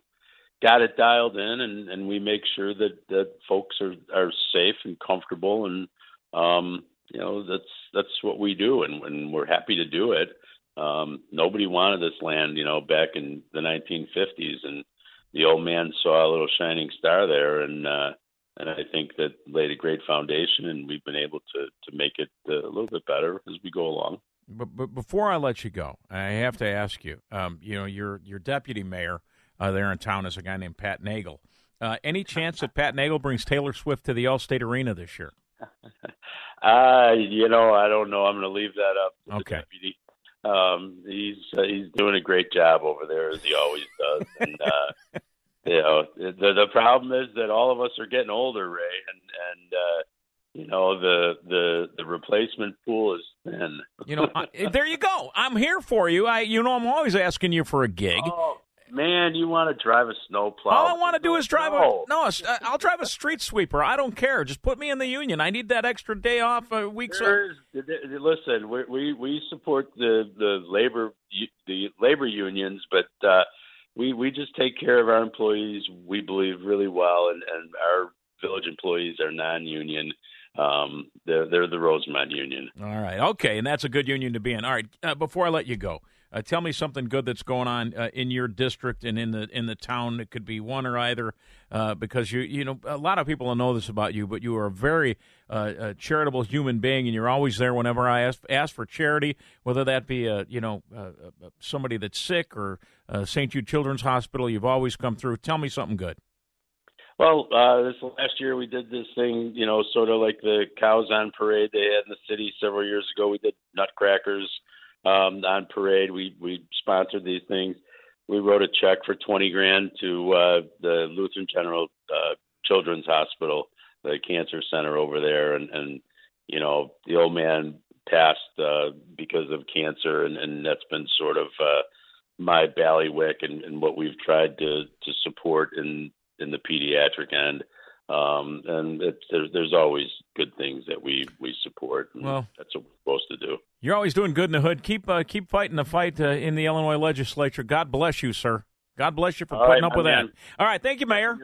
Speaker 20: got it dialed in, and and we make sure that that folks are are safe and comfortable, and um, you know that's that's what we do, and, and we're happy to do it. Um, nobody wanted this land, you know, back in the 1950s, and the old man saw a little shining star there, and uh, and I think that laid a great foundation, and we've been able to to make it uh, a little bit better as we go along.
Speaker 2: But, but before I let you go, I have to ask you. Um, you know, your your deputy mayor uh, there in town is a guy named Pat Nagel. Uh, any chance that Pat Nagel brings Taylor Swift to the Allstate Arena this year?
Speaker 20: uh, you know, I don't know. I'm going to leave that up to
Speaker 2: okay.
Speaker 20: the deputy. Um, he's uh, he's doing a great job over there as he always does. And uh, you know, the the problem is that all of us are getting older, Ray, and and uh, you know the the the replacement pool is thin.
Speaker 2: you know, I, there you go. I'm here for you. I you know I'm always asking you for a gig.
Speaker 20: Oh, man, you want to drive a snowplow?
Speaker 2: All I want to do is drive a no. I'll drive a street sweeper. I don't care. Just put me in the union. I need that extra day off a week.
Speaker 20: Listen, we, we we support the the labor the labor unions, but. uh we we just take care of our employees. We believe really well, and and our village employees are non-union um, they're, they're the Rosemont Union.
Speaker 2: All right. Okay. And that's a good union to be in. All right. Uh, before I let you go, uh, tell me something good that's going on uh, in your district and in the in the town. It could be one or either, uh, because you you know a lot of people know this about you, but you are a very uh, charitable human being, and you're always there whenever I ask ask for charity, whether that be a you know somebody that's sick or St. Jude Children's Hospital. You've always come through. Tell me something good.
Speaker 20: Well, uh, this last year we did this thing, you know, sort of like the cows on parade they had in the city several years ago. We did nutcrackers um, on parade. We we sponsored these things. We wrote a check for twenty grand to uh, the Lutheran General uh, Children's Hospital, the cancer center over there, and and you know the old man passed uh, because of cancer, and, and that's been sort of uh, my ballywick and, and what we've tried to to support in in the pediatric end. Um, and it, there's, there's always good things that we, we support.
Speaker 2: well,
Speaker 20: that's what we're supposed to do.
Speaker 2: You're always doing good in the hood. Keep uh, keep fighting the fight uh, in the Illinois legislature. God bless you, sir. God bless you for
Speaker 20: All
Speaker 2: putting
Speaker 20: right,
Speaker 2: up with
Speaker 20: man.
Speaker 2: that. All right, thank you, Mayor.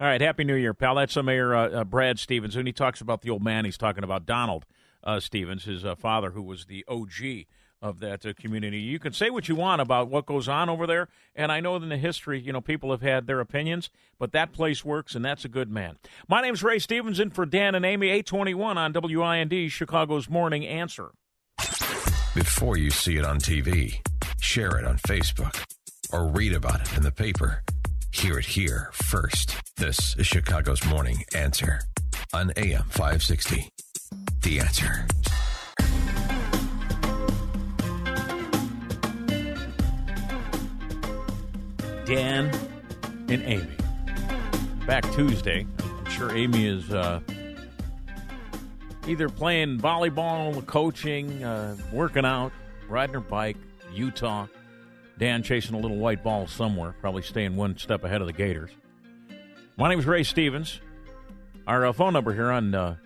Speaker 2: All right, Happy New Year, pal. That's uh, Mayor uh, Brad Stephens. When he talks about the old man, he's talking about Donald uh, Stephens, his uh, father, who was the OG of that uh, community. You can say what you want about what goes on over there, and I know in the history, you know, people have had their opinions, but that place works, and that's a good man. My name's Ray Stevenson for Dan and Amy, 821 on WIND, Chicago's Morning Answer.
Speaker 1: Before you see it on TV, share it on Facebook, or read about it in the paper. Hear it here first. This is Chicago's Morning Answer on AM 560. The Answer.
Speaker 2: Dan and Amy. back Tuesday. I'm sure Amy is uh, either playing volleyball, coaching, uh, working out, riding her bike, Utah. Dan chasing a little white ball somewhere, probably staying one step ahead of the Gators. My name is Ray Stevens. Our uh, phone number here on uh,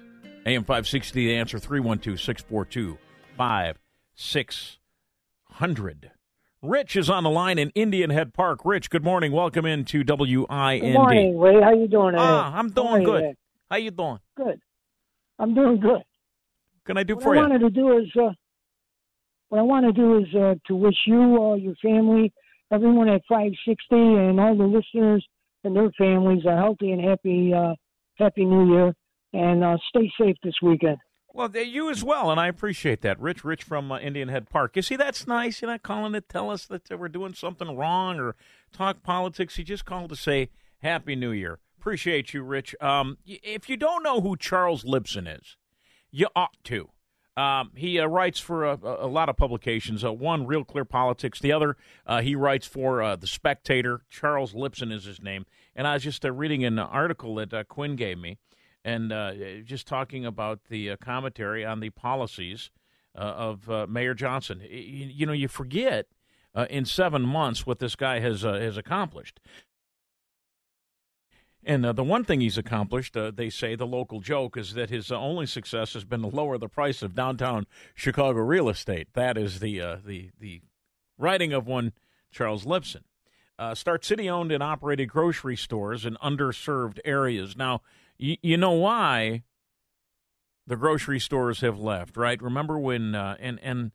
Speaker 2: AM 560, the answer 312 642 5600. Rich is on the line in Indian Head Park. Rich, good morning. Welcome into WIND.
Speaker 21: Good morning, Ray. How you doing?
Speaker 2: Ah, I'm doing good.
Speaker 21: you?
Speaker 2: How you doing?
Speaker 21: Good. I'm doing good.
Speaker 2: What can I do
Speaker 21: what
Speaker 2: for
Speaker 21: I
Speaker 2: you?
Speaker 21: wanted to do is, uh, what I want to do is uh, to wish you, all your family, everyone at 560, and all the listeners and their families a healthy and happy, uh, happy New Year, and uh, stay safe this weekend.
Speaker 2: Well, you as well, and I appreciate that. Rich, Rich from uh, Indian Head Park. You see, that's nice. You're not calling to tell us that uh, we're doing something wrong or talk politics. You just called to say Happy New Year. Appreciate you, Rich. Um, if you don't know who Charles Lipson is, you ought to. Um, he uh, writes for a, a lot of publications. Uh, one, Real Clear Politics. The other, uh, he writes for uh, The Spectator. Charles Lipson is his name. And I was just uh, reading an article that Quinn gave me and uh, just talking about the uh, commentary on the policies uh, of uh, Mayor Johnson. You, you know, you forget in seven months what this guy has has accomplished. And uh, the one thing he's accomplished, uh, they say, the local joke is that his only success has been to lower the price of downtown Chicago real estate. That is the the the writing of one Charles Lipson. Start city owned and operated grocery stores in underserved areas. Now, y- you know why the grocery stores have left, right? Remember when uh, and and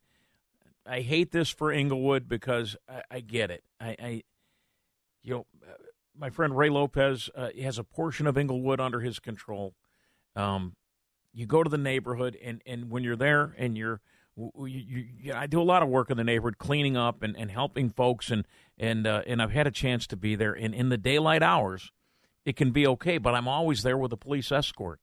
Speaker 2: I hate this for Englewood because I, I get it. I, I you know uh, my friend Ray Lopez uh, has a portion of Englewood under his control. Um, you go to the neighborhood, and, and when you're there, and you're w- you, you, I do a lot of work in the neighborhood, cleaning up and, and helping folks, and and uh, and I've had a chance to be there. And in the daylight hours, it can be okay, but I'm always there with a police escort.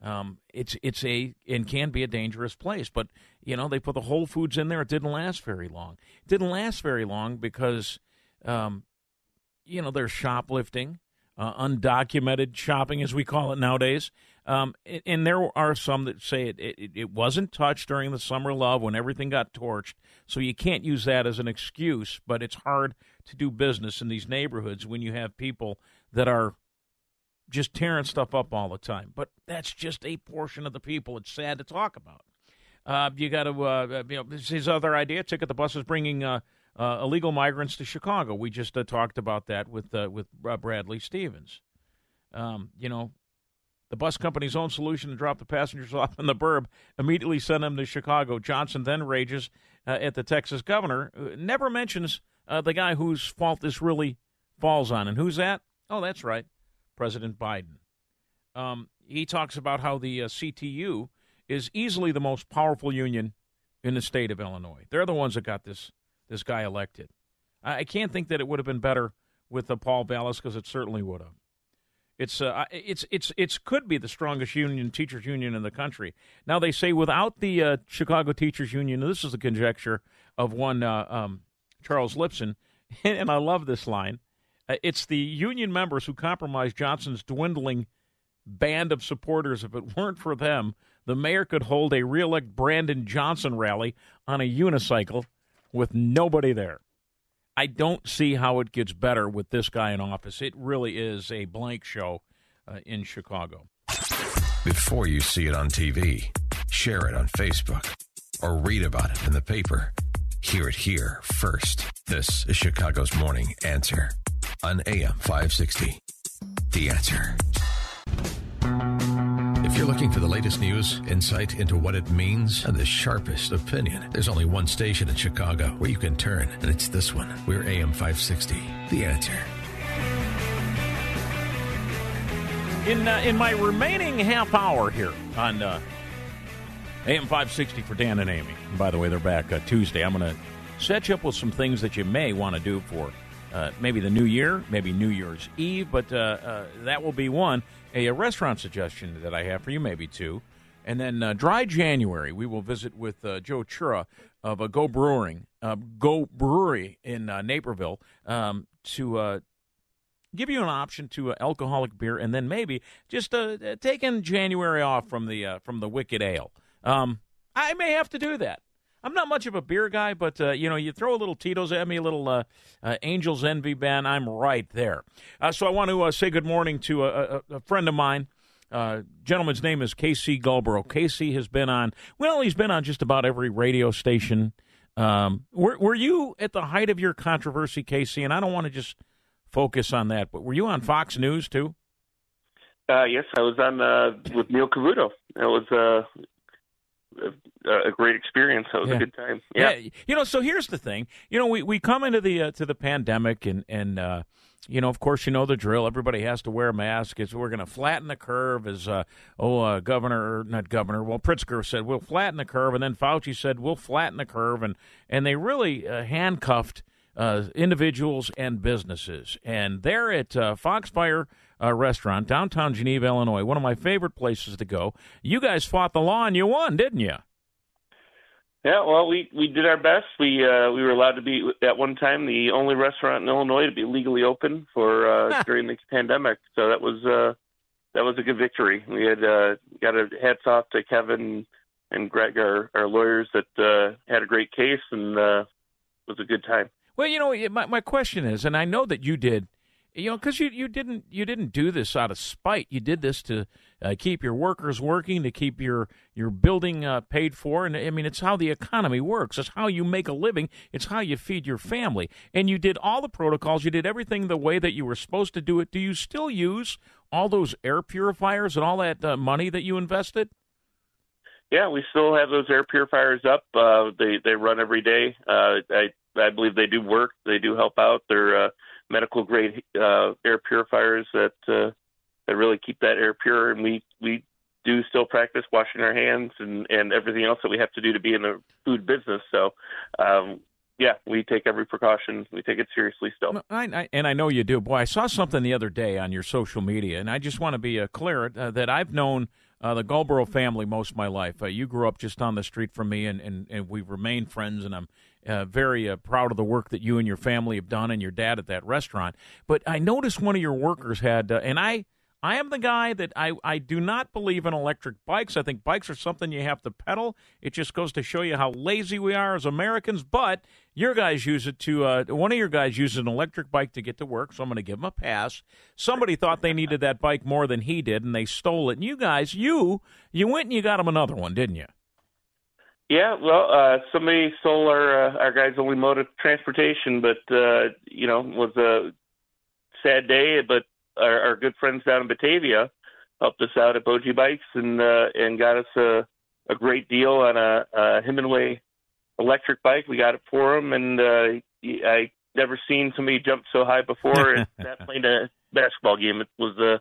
Speaker 2: Um, it's it's a and can be a dangerous place, but you know they put the Whole Foods in there. It didn't last very long. It didn't last very long because um, you know, there's shoplifting, uh, undocumented shopping, as we call it nowadays. Um, and, and there are some that say it, it, it wasn't touched during the summer love when everything got torched. So you can't use that as an excuse, but it's hard to do business in these neighborhoods when you have people that are just tearing stuff up all the time. But that's just a portion of the people. It's sad to talk about. Uh, you got to, uh, you know, this is his other idea. Ticket the bus is bringing uh, uh, illegal migrants to Chicago. We just uh, talked about that with uh, with uh, Bradley Stephens. Um, you know, the bus company's own solution to drop the passengers off in the burb immediately send them to Chicago. Johnson then rages uh, at the Texas governor. Uh, never mentions uh, the guy whose fault this really falls on, and who's that? Oh, that's right, President Biden. Um, he talks about how the uh, CTU is easily the most powerful union in the state of Illinois. They're the ones that got this this guy elected. I, I can't think that it would have been better with uh, Paul Vallas because it certainly would have. It's uh, it's it's it's could be the strongest union, teachers union in the country. Now they say without the uh, Chicago Teachers Union, this is the conjecture of one uh, um, Charles Lipson, and I love this line. Uh, it's the union members who compromised Johnson's dwindling band of supporters. If it weren't for them, the mayor could hold a reelect Brandon Johnson rally on a unicycle with nobody there. I don't see how it gets better with this guy in office. It really is a blank show uh, in Chicago.
Speaker 1: Before you see it on TV, share it on Facebook, or read about it in the paper. Hear it here first. This is Chicago's Morning Answer on AM 560. The Answer. If you're looking for the latest news, insight into what it means, and the sharpest opinion, there's only one station in Chicago where you can turn, and it's this one. We're AM 560. The Answer.
Speaker 2: In uh, in my remaining half hour here on uh, AM 560 for Dan and Amy. And by the way, they're back uh, Tuesday. I'm going to set you up with some things that you may want to do for uh, maybe the new year, maybe New Year's Eve, but uh, uh, that will be one. A, a restaurant suggestion that I have for you, maybe two. And then uh, dry January, we will visit with uh, Joe Chura of uh, Go Brewing, Go Brewery in Naperville um, to give you an option to alcoholic beer, and then maybe just taking January off from the from the wicked ale. Um, I may have to do that. I'm not much of a beer guy, but uh, you know, you throw a little Tito's at me, a little uh, uh, Angels Envy Ben, I'm right there. Uh, so I want to uh, say good morning to a, a, a friend of mine. Uh, gentleman's name is Casey Gulbro. Casey has been on, well, he's been on just about every radio station. Um, were, were you at the height of your controversy, Casey? And I don't want to just focus on that, but were you on Fox News too?
Speaker 22: Yes, I was on with Neil Cavuto. It was a, a great experience. That was
Speaker 2: Yeah.
Speaker 22: a good time. Yeah.
Speaker 2: you know. So here's the thing. You know, we, we come into the uh, to the pandemic, and and uh, you know, of course, you know the drill. Everybody has to wear a mask. It's we're going to flatten the curve. As uh, oh, uh, governor, not governor. Well, Pritzker said we'll flatten the curve, and then Fauci said we'll flatten the curve, and and they really uh, handcuffed uh, individuals and businesses. And they're at uh, Foxfire uh, Restaurant, downtown Geneva, Illinois, one of my favorite places to go. You guys fought the law and you won, didn't you?
Speaker 22: Yeah, well, we we did our best. We uh, we were allowed to be at one time the only restaurant in Illinois to be legally open for uh, during the pandemic. So that was uh, that was a good victory. We had uh, got a hats off to Kevin and Greg, our, our lawyers, that uh, had a great case and uh, it was a good time.
Speaker 2: Well, you know, my my question is, and I know that you did, you know, because you, you didn't you didn't do this out of spite. You did this to uh, keep your workers working, to keep your your building uh, paid for, and I mean, it's how the economy works. It's how you make a living. It's how you feed your family. And you did all the protocols. You did everything the way that you were supposed to do it. Do you still use all those air purifiers and all that uh, money that you invested?
Speaker 22: Yeah, we still have those air purifiers up. Uh, they they run every day. Uh, I I believe they do work. They do help out. They're uh, medical grade uh, air purifiers that uh, that really keep that air pure. And we we do still practice washing our hands and and everything else that we have to do to be in the food business. So. Um, yeah, we take every precaution. We take it seriously still.
Speaker 2: I, I, and I know you do. Boy, I saw something the other day on your social media, and I just want to be uh, clear uh, that I've known uh, the Gulbro family most of my life. Uh, you grew up just on the street from me, and, and, and we've remained friends, and I'm uh, very uh, proud of the work that you and your family have done and your dad at that restaurant. But I noticed one of your workers had, uh, and I. I am the guy that I, I do not believe in electric bikes. I think bikes are something you have to pedal. It just goes to show you how lazy we are as Americans. But your guys use it to, uh, one of your guys uses an electric bike to get to work, so I'm going to give him a pass. Somebody thought they needed that bike more than he did, and they stole it. And you guys, you, you went and you got him another one, didn't you?
Speaker 22: Yeah, well, uh, somebody stole our uh, our guy's only mode of transportation, but uh, you know, was a sad day. But our, our good friends down in Batavia helped us out at Boji Bikes and uh, and got us a a great deal on a, a Hemingway electric bike. We got it for him, and uh, I never seen somebody jump so high before. and that playing a basketball game, it was a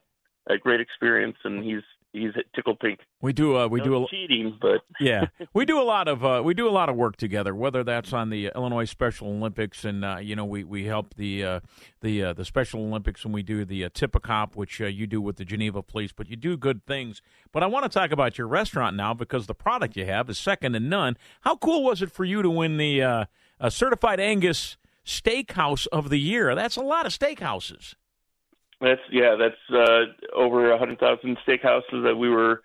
Speaker 22: a great experience, and he's he's tickled pink.
Speaker 2: We do. Uh, we
Speaker 22: No
Speaker 2: do. A,
Speaker 22: cheating, but
Speaker 2: yeah, we do a lot of uh, we do a lot of work together. Whether that's on the Illinois Special Olympics, and uh, you know we, we help the uh, the uh, the Special Olympics, and we do the uh, Tip-A-Cop, which uh, you do with the Geneva Police. But you do good things. But I want to talk about your restaurant now because the product you have is second to none. How cool was it for you to win the Certified Angus Steakhouse of the Year? That's a lot of steakhouses.
Speaker 22: That's yeah, that's uh, over a hundred thousand steakhouses that we were.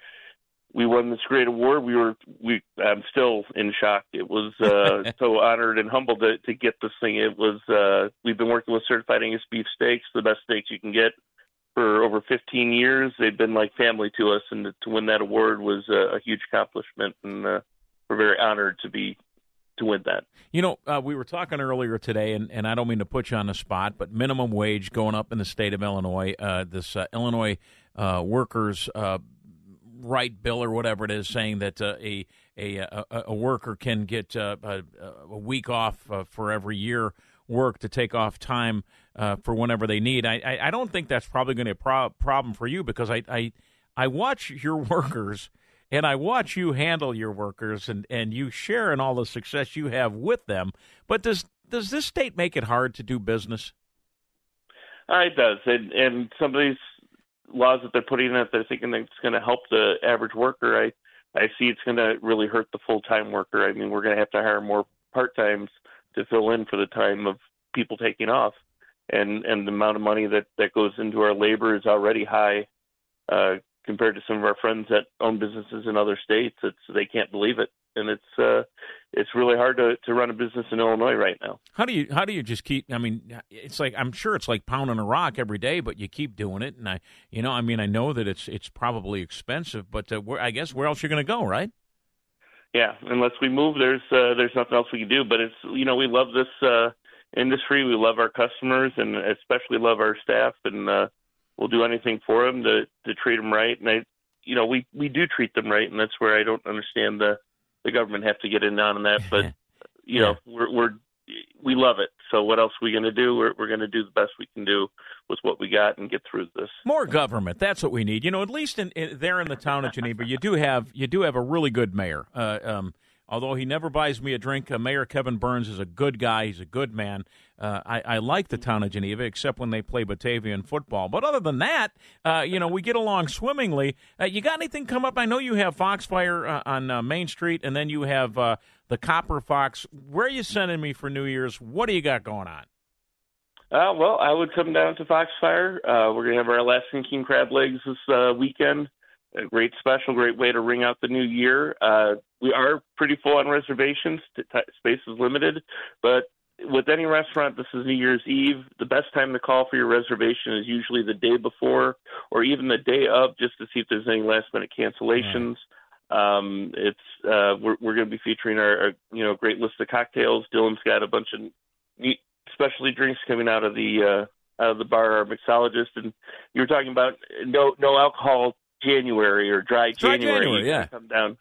Speaker 22: We won this great award. We were we. I'm still in shock. It was uh, so honored and humbled to, to get this thing. It was. Uh, we've been working with Certified Angus Beef Steaks, the best steaks you can get, for over 15 years. They've been like family to us, and to win that award was a, a huge accomplishment. And uh, we're very honored to be to win that.
Speaker 2: You know, uh, we were talking earlier today, and, and I don't mean to put you on the spot, but minimum wage going up in the state of Illinois. Uh, this uh, Illinois uh, workers' uh, right bill or whatever it is, saying that uh, a, a a a worker can get a, a week off for every year work to take off time for whenever they need. I, I I don't think that's probably going to be a pro- problem for you because I I I watch your workers and I watch you handle your workers and, and you share in all the success you have with them. But does does this state make it hard to do business?
Speaker 22: Uh, it does, and and some of these laws that they're putting in that they're thinking that it's going to help the average worker. I I see it's going to really hurt the full time worker. I mean, we're going to have to hire more part times to fill in for the time of people taking off, and and the amount of money that that goes into our labor is already high uh, compared to some of our friends that own businesses in other states. It's they can't believe it, and it's uh, it's really hard to to run a business in Illinois right now.
Speaker 2: How do you how do you just keep? I mean, it's like I'm sure it's like pounding a rock every day, but you keep doing it. And I, you know, I mean, I know that it's it's probably expensive, but uh, where, I guess where else you're going to go, right?
Speaker 22: Yeah, unless we move, there's uh, there's nothing else we can do. But it's you know we love this uh, industry, we love our customers, and especially love our staff, and uh, we'll do anything for them to to treat them right. And I, you know, we we do treat them right, and that's where I don't understand the the government have to get in on that. But you know, we're we're we love it. So what else are we going to do? We're we're going to do the best we can do with what we got and get through this.
Speaker 2: More government. That's what we need. You know, at least in, in there in the town of Geneva, you do have you do have a really good mayor. Uh, um, Although he never buys me a drink, uh, Mayor Kevin Burns is a good guy. He's a good man. Uh, I, I, like the town of Geneva, except when they play Batavian football. But other than that, uh, you know, we get along swimmingly. Uh, you got anything come up? I know you have Foxfire uh, on uh, Main Street, and then you have the Copper Fox. Where are you sending me for New Year's? What do you got going on?
Speaker 22: Uh, well, I would come down to Foxfire. Uh, we're going to have our Alaskan King crab legs this uh, weekend a great special, great way to ring out the new year. Uh, we are pretty full on reservations. Space is limited, but with any restaurant, this is New Year's Eve. The best time to call for your reservation is usually the day before or even the day of, just to see if there's any last minute cancellations. Um, it's uh, we're, we're going to be featuring our, our you know great list of cocktails. Dylan's got a bunch of neat specialty drinks coming out of the uh, out of the bar, our mixologist, and you were talking about no no alcohol January or dry
Speaker 2: Dry
Speaker 22: January,
Speaker 2: January, yeah.
Speaker 22: come down.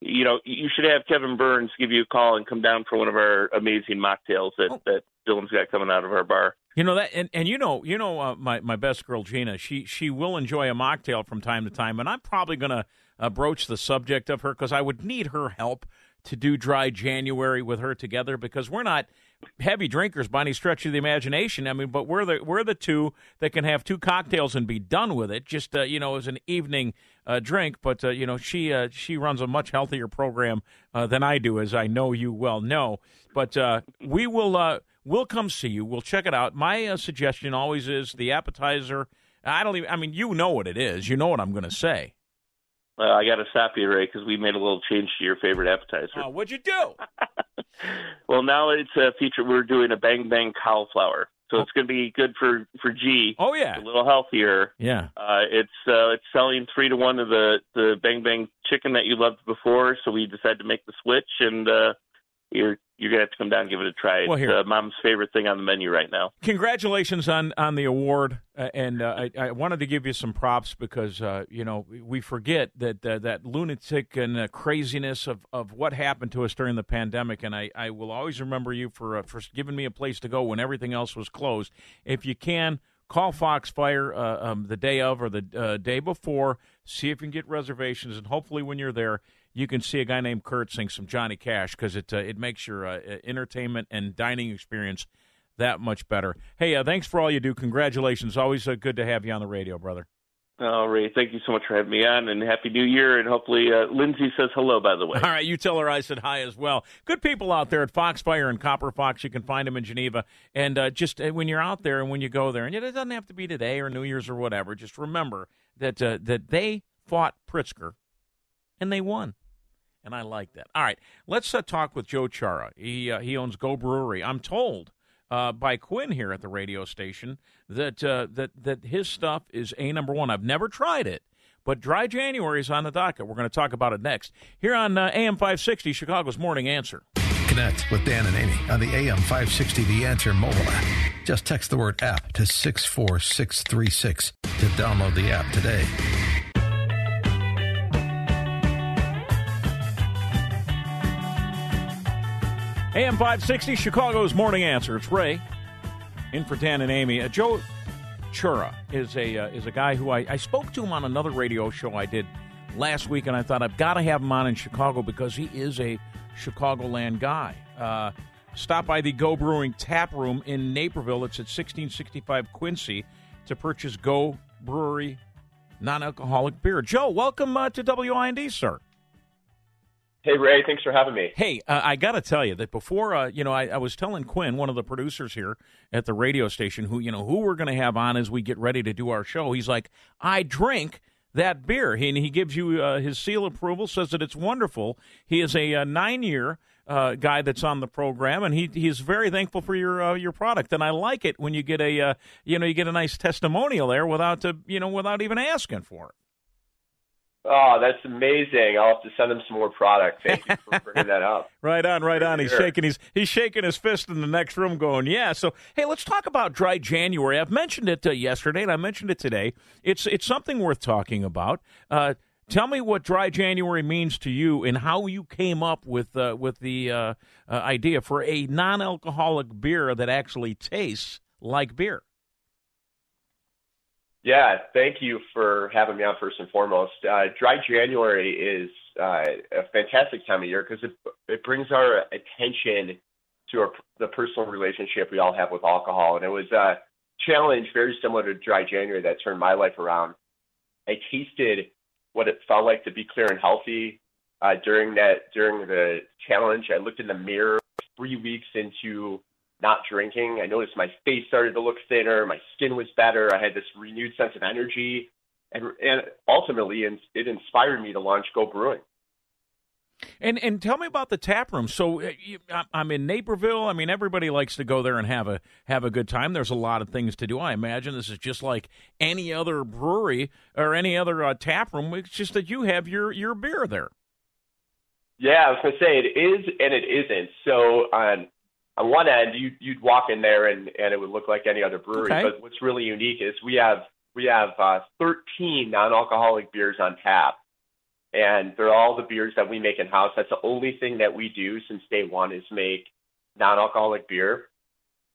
Speaker 22: You know, you should have Kevin Burns give you a call and come down for one of our amazing mocktails that
Speaker 2: Oh.
Speaker 22: that Dylan's got coming out of our bar.
Speaker 2: You know that, and, and you know, you know, uh, my my best girl Gina, she she will enjoy a mocktail from time to time, and I'm probably gonna uh, broach the subject of her because I would need her help to do dry January with her together because we're not heavy drinkers by any stretch of the imagination. I mean, but we're the we're the two that can have two cocktails and be done with it, just uh, you know, as an evening uh, drink. But uh, you know, she uh, she runs a much healthier program uh, than I do, as I know you well know. But uh, we will we'll come see you. We'll check it out. My suggestion always is the appetizer. I don't even. I mean, you know what it is. You know what I'm going to say.
Speaker 22: Uh, I got to stop you, Ray, because we made a little change to your favorite appetizer.
Speaker 2: Uh, what'd you do?
Speaker 22: well, now it's a feature. We're doing a Bang Bang cauliflower, so it's going to be good for for G.
Speaker 2: Oh yeah,
Speaker 22: a little healthier.
Speaker 2: Yeah.
Speaker 22: Uh, it's uh, it's selling three to one of the the Bang Bang chicken that you loved before, so we decided to make the switch, and uh, you're you're gonna have to come down and give it a try.
Speaker 2: Well,
Speaker 22: it's
Speaker 2: here.
Speaker 22: uh, mom's favorite thing on the menu right now.
Speaker 2: Congratulations on on the award, uh, and uh, I, I wanted to give you some props because uh, you know we forget that uh, that lunatic and uh, craziness of, of what happened to us during the pandemic, and I, I will always remember you for uh, for giving me a place to go when everything else was closed. If you can. Call Foxfire uh, um, the day of or the uh, day before. See if you can get reservations, and hopefully, when you're there, you can see a guy named Kurt sing some Johnny Cash because it uh, it makes your uh, entertainment and dining experience that much better. Hey, uh, thanks for all you do. Congratulations. Always uh, good to have you on the radio, brother.
Speaker 22: Oh, Ray, thank you so much for having me on, and happy New Year. And hopefully, uh, Lindsay says hello. By the way,
Speaker 2: All right, you tell her I said hi as well. Good people out there at Foxfire and Copper Fox. You can find them in Geneva. And uh, just uh, when you're out there and when you go there, and it doesn't have to be today or New Year's or whatever. Just remember that uh, that they fought Pritzker and they won. And I like that. All right, let's uh, talk with Joe Chara. He uh, he owns Go Brewery. I'm told uh, by Quinn here at the radio station that uh, that that his stuff is a number one. I've never tried it, but Dry January is on the docket. We're going to talk about it next here on uh, AM 560, Chicago's Morning Answer.
Speaker 1: Connect with Dan and Amy on the AM 560 The Answer mobile app. Just text the word app to 64636 to download the app today.
Speaker 2: AM 560, Chicago's Morning Answer. It's Ray, in for Dan and Amy. Uh, Joe Chura is a uh, is a guy who I, I spoke to him on another radio show I did last week, and I thought I've got to have him on in Chicago because he is a Chicagoland guy. Uh, stop by the Go Brewing Tap Room in Naperville. It's at 1665 Quincy to purchase Go Brewery non-alcoholic beer. Joe, welcome uh, to WIND, sir.
Speaker 23: Hey Ray, thanks for having me.
Speaker 2: Hey, uh, I got to tell you that before, uh, you know, I, I, was telling Quinn, one of the producers here at the radio station, who you know who we're going to have on as we get ready to do our show. He's like, I drink that beer, he, and he gives you uh, his seal approval, says that it's wonderful. He is a, a nine year. Uh, guy that's on the program, and he he's very thankful for your uh, your product, and I like it when you get a uh, you know you get a nice testimonial there without to, you know without even asking for it.
Speaker 23: Oh, that's amazing! I'll have to send him some more product. Thank you for bringing that up.
Speaker 2: right on, right on. He's sure. shaking he's he's shaking his fist in the next room, going, "Yeah." So, hey, let's talk about dry January. I've mentioned it uh, yesterday, and I mentioned it today. It's it's something worth talking about. Uh, tell me what dry January means to you, and how you came up with uh, with the uh, uh, idea for a non-alcoholic beer that actually tastes like beer.
Speaker 23: Yeah, thank you for having me on first and foremost. Uh, dry January is uh, a fantastic time of year because it, it brings our attention to our, the personal relationship we all have with alcohol. And it was a challenge very similar to dry January that turned my life around. I tasted what it felt like to be clear and healthy uh, during that during the challenge. I looked in the mirror three weeks into not drinking. I noticed my face started to look thinner, my skin was better, I had this renewed sense of energy, and and ultimately, it inspired me to launch Go Brewing.
Speaker 2: And and tell me about the tap room. So uh, I'm in Naperville. I mean, everybody likes to go there and have a have a good time. There's a lot of things to do. I imagine this is just like any other brewery or any other uh, tap room. It's just that you have your your beer there.
Speaker 23: Yeah, I was gonna say it is and it isn't. So on on one end, you, you'd walk in there and, and it would look like any other brewery. Okay. But what's really unique is we have we have uh, 13 non-alcoholic beers on tap, and they're all the beers that we make in house. That's the only thing that we do since day one is make non-alcoholic beer,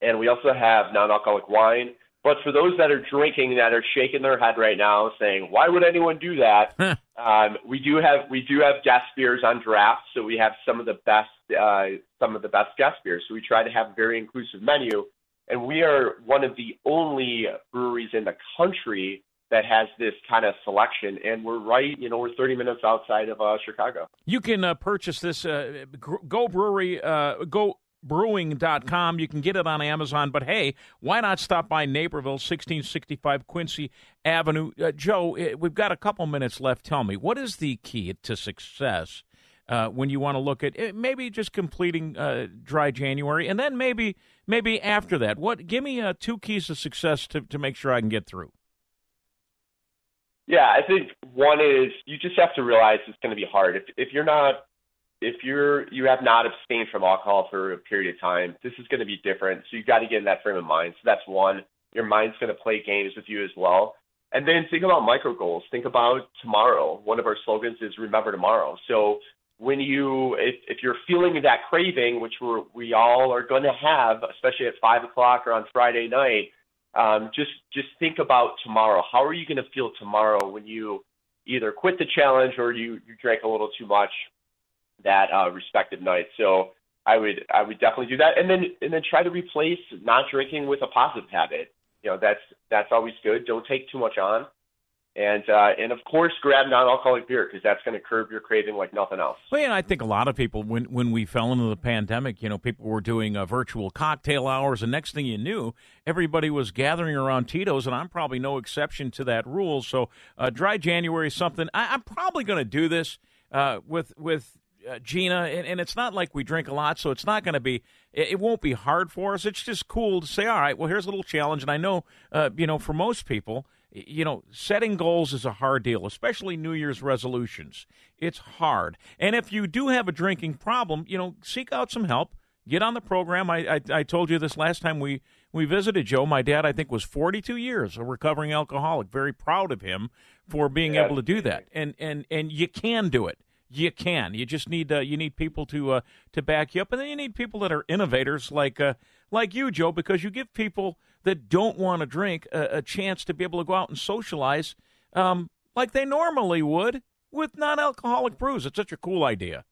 Speaker 23: and we also have non-alcoholic wine. But for those that are drinking that are shaking their head right now, saying, "Why would anyone do that?" um, we do have we do have guest beers on draft, so we have some of the best uh, some of the best guest beers. So we try to have a very inclusive menu, and we are one of the only breweries in the country that has this kind of selection, and we're right, you know, we're 30 minutes outside of uh, Chicago.
Speaker 2: You can uh, purchase this uh, Go Brewery, uh, Go brewing.com. You can get it on Amazon, but hey, why not stop by Naperville, 1665 Quincy Avenue? Uh, Joe, eh, we've got a couple minutes left. Tell me, what is the key to success uh, when you want to look at eh, maybe just completing uh, dry January, and then maybe maybe after that? What? Give me uh, two keys of success to, to make sure I can get through.
Speaker 23: Yeah, I think one is you just have to realize it's going to be hard. If if you're not if you're you have not abstained from alcohol for a period of time, this is going to be different. So you've got to get in that frame of mind. So that's one. Your mind's going to play games with you as well. And then think about micro goals. Think about tomorrow. One of our slogans is remember tomorrow. So when you if, if you're feeling that craving, which we're, we all are going to have, especially at five o'clock or on Friday night, um, just just think about tomorrow. How are you going to feel tomorrow when you either quit the challenge or you you drank a little too much that uh, respective night. So I would I would definitely do that, and then and then try to replace not drinking with a positive habit. You know that's that's always good. Don't take too much on, and uh, and of course grab non-alcoholic beer because that's going to curb your craving like nothing else.
Speaker 2: Well, yeah, I think a lot of people when when we fell into the pandemic, you know, people were doing uh, virtual cocktail hours, and next thing you knew, everybody was gathering around Tito's, and I'm probably no exception to that rule. So, uh, dry January is something I, I'm probably going to do this uh, with with uh, Gina, and, and, it's not like we drink a lot, so it's not going to be, it, it, won't be hard for us. It's just cool to say, all right, well, here's a little challenge. And I know, uh, you know, for most people, you know, setting goals is a hard deal, especially New Year's resolutions. It's hard. And if you do have a drinking problem, you know, seek out some help. Get on the program. I, I, I told you this last time we, we visited Joe. My dad, I think, was 42 years a recovering alcoholic. Very proud of him for being yeah. able to do that. And, and, and you can do it you can. You just need uh, you need people to uh, to back you up, and then you need people that are innovators like uh, like you, Joe, because you give people that don't want to drink a, a, chance to be able to go out and socialize um, like they normally would with non-alcoholic brews. It's such a cool idea.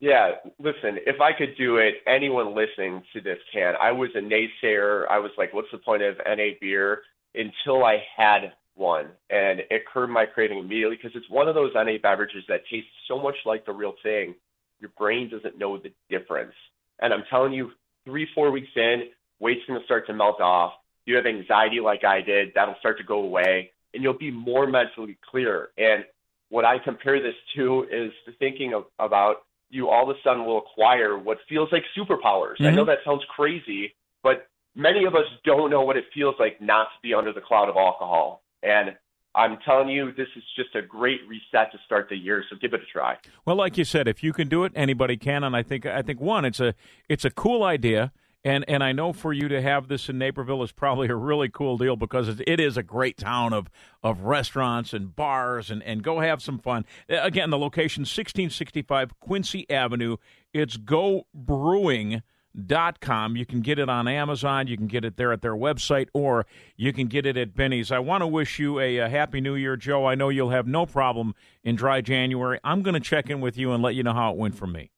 Speaker 23: Yeah, listen, if I could do it, anyone listening to this can. I was a naysayer. I was like, what's the point of NA beer? Until I had one, and it curbed my craving immediately because it's one of those NA beverages that tastes so much like the real thing, your brain doesn't know the difference. And I'm telling you, three, four weeks in, weight's going to start to melt off. You have anxiety like I did, that'll start to go away, and you'll be more mentally clear. And what I compare this to is thinking of, about you all of a sudden will acquire what feels like superpowers. Mm-hmm. I know that sounds crazy, but many of us don't know what it feels like not to be under the cloud of alcohol. And I'm telling you, this is just a great reset to start the year. So give it a try.
Speaker 2: Well, like you said, if you can do it, anybody can. And I think I think one, it's a it's a cool idea. And and I know for you to have this in Naperville is probably a really cool deal because it is a great town of of restaurants and bars and, and go have some fun. Again, the location 1665 Quincy Avenue. It's Go Brewing dot com. You can get it on Amazon. You can get it there at their website, or you can get it at Benny's. I want to wish you a, a, happy New Year, Joe. I know you'll have no problem in dry January. I'm going to check in with you and let you know how it went for me.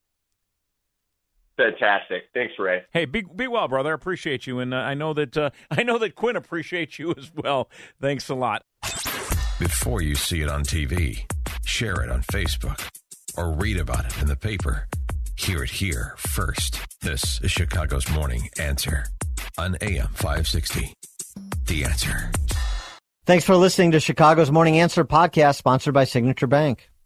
Speaker 23: Fantastic. Thanks, Ray.
Speaker 2: Hey, be be well, brother. I appreciate you, and uh, I know that uh, I know that Quinn appreciates you as well. Thanks a lot.
Speaker 1: Before you see it on TV, share it on Facebook, or read about it in the paper. Hear it here first. This is Chicago's Morning Answer on AM 560. The Answer.
Speaker 24: Thanks for listening to Chicago's Morning Answer podcast sponsored by Signature Bank.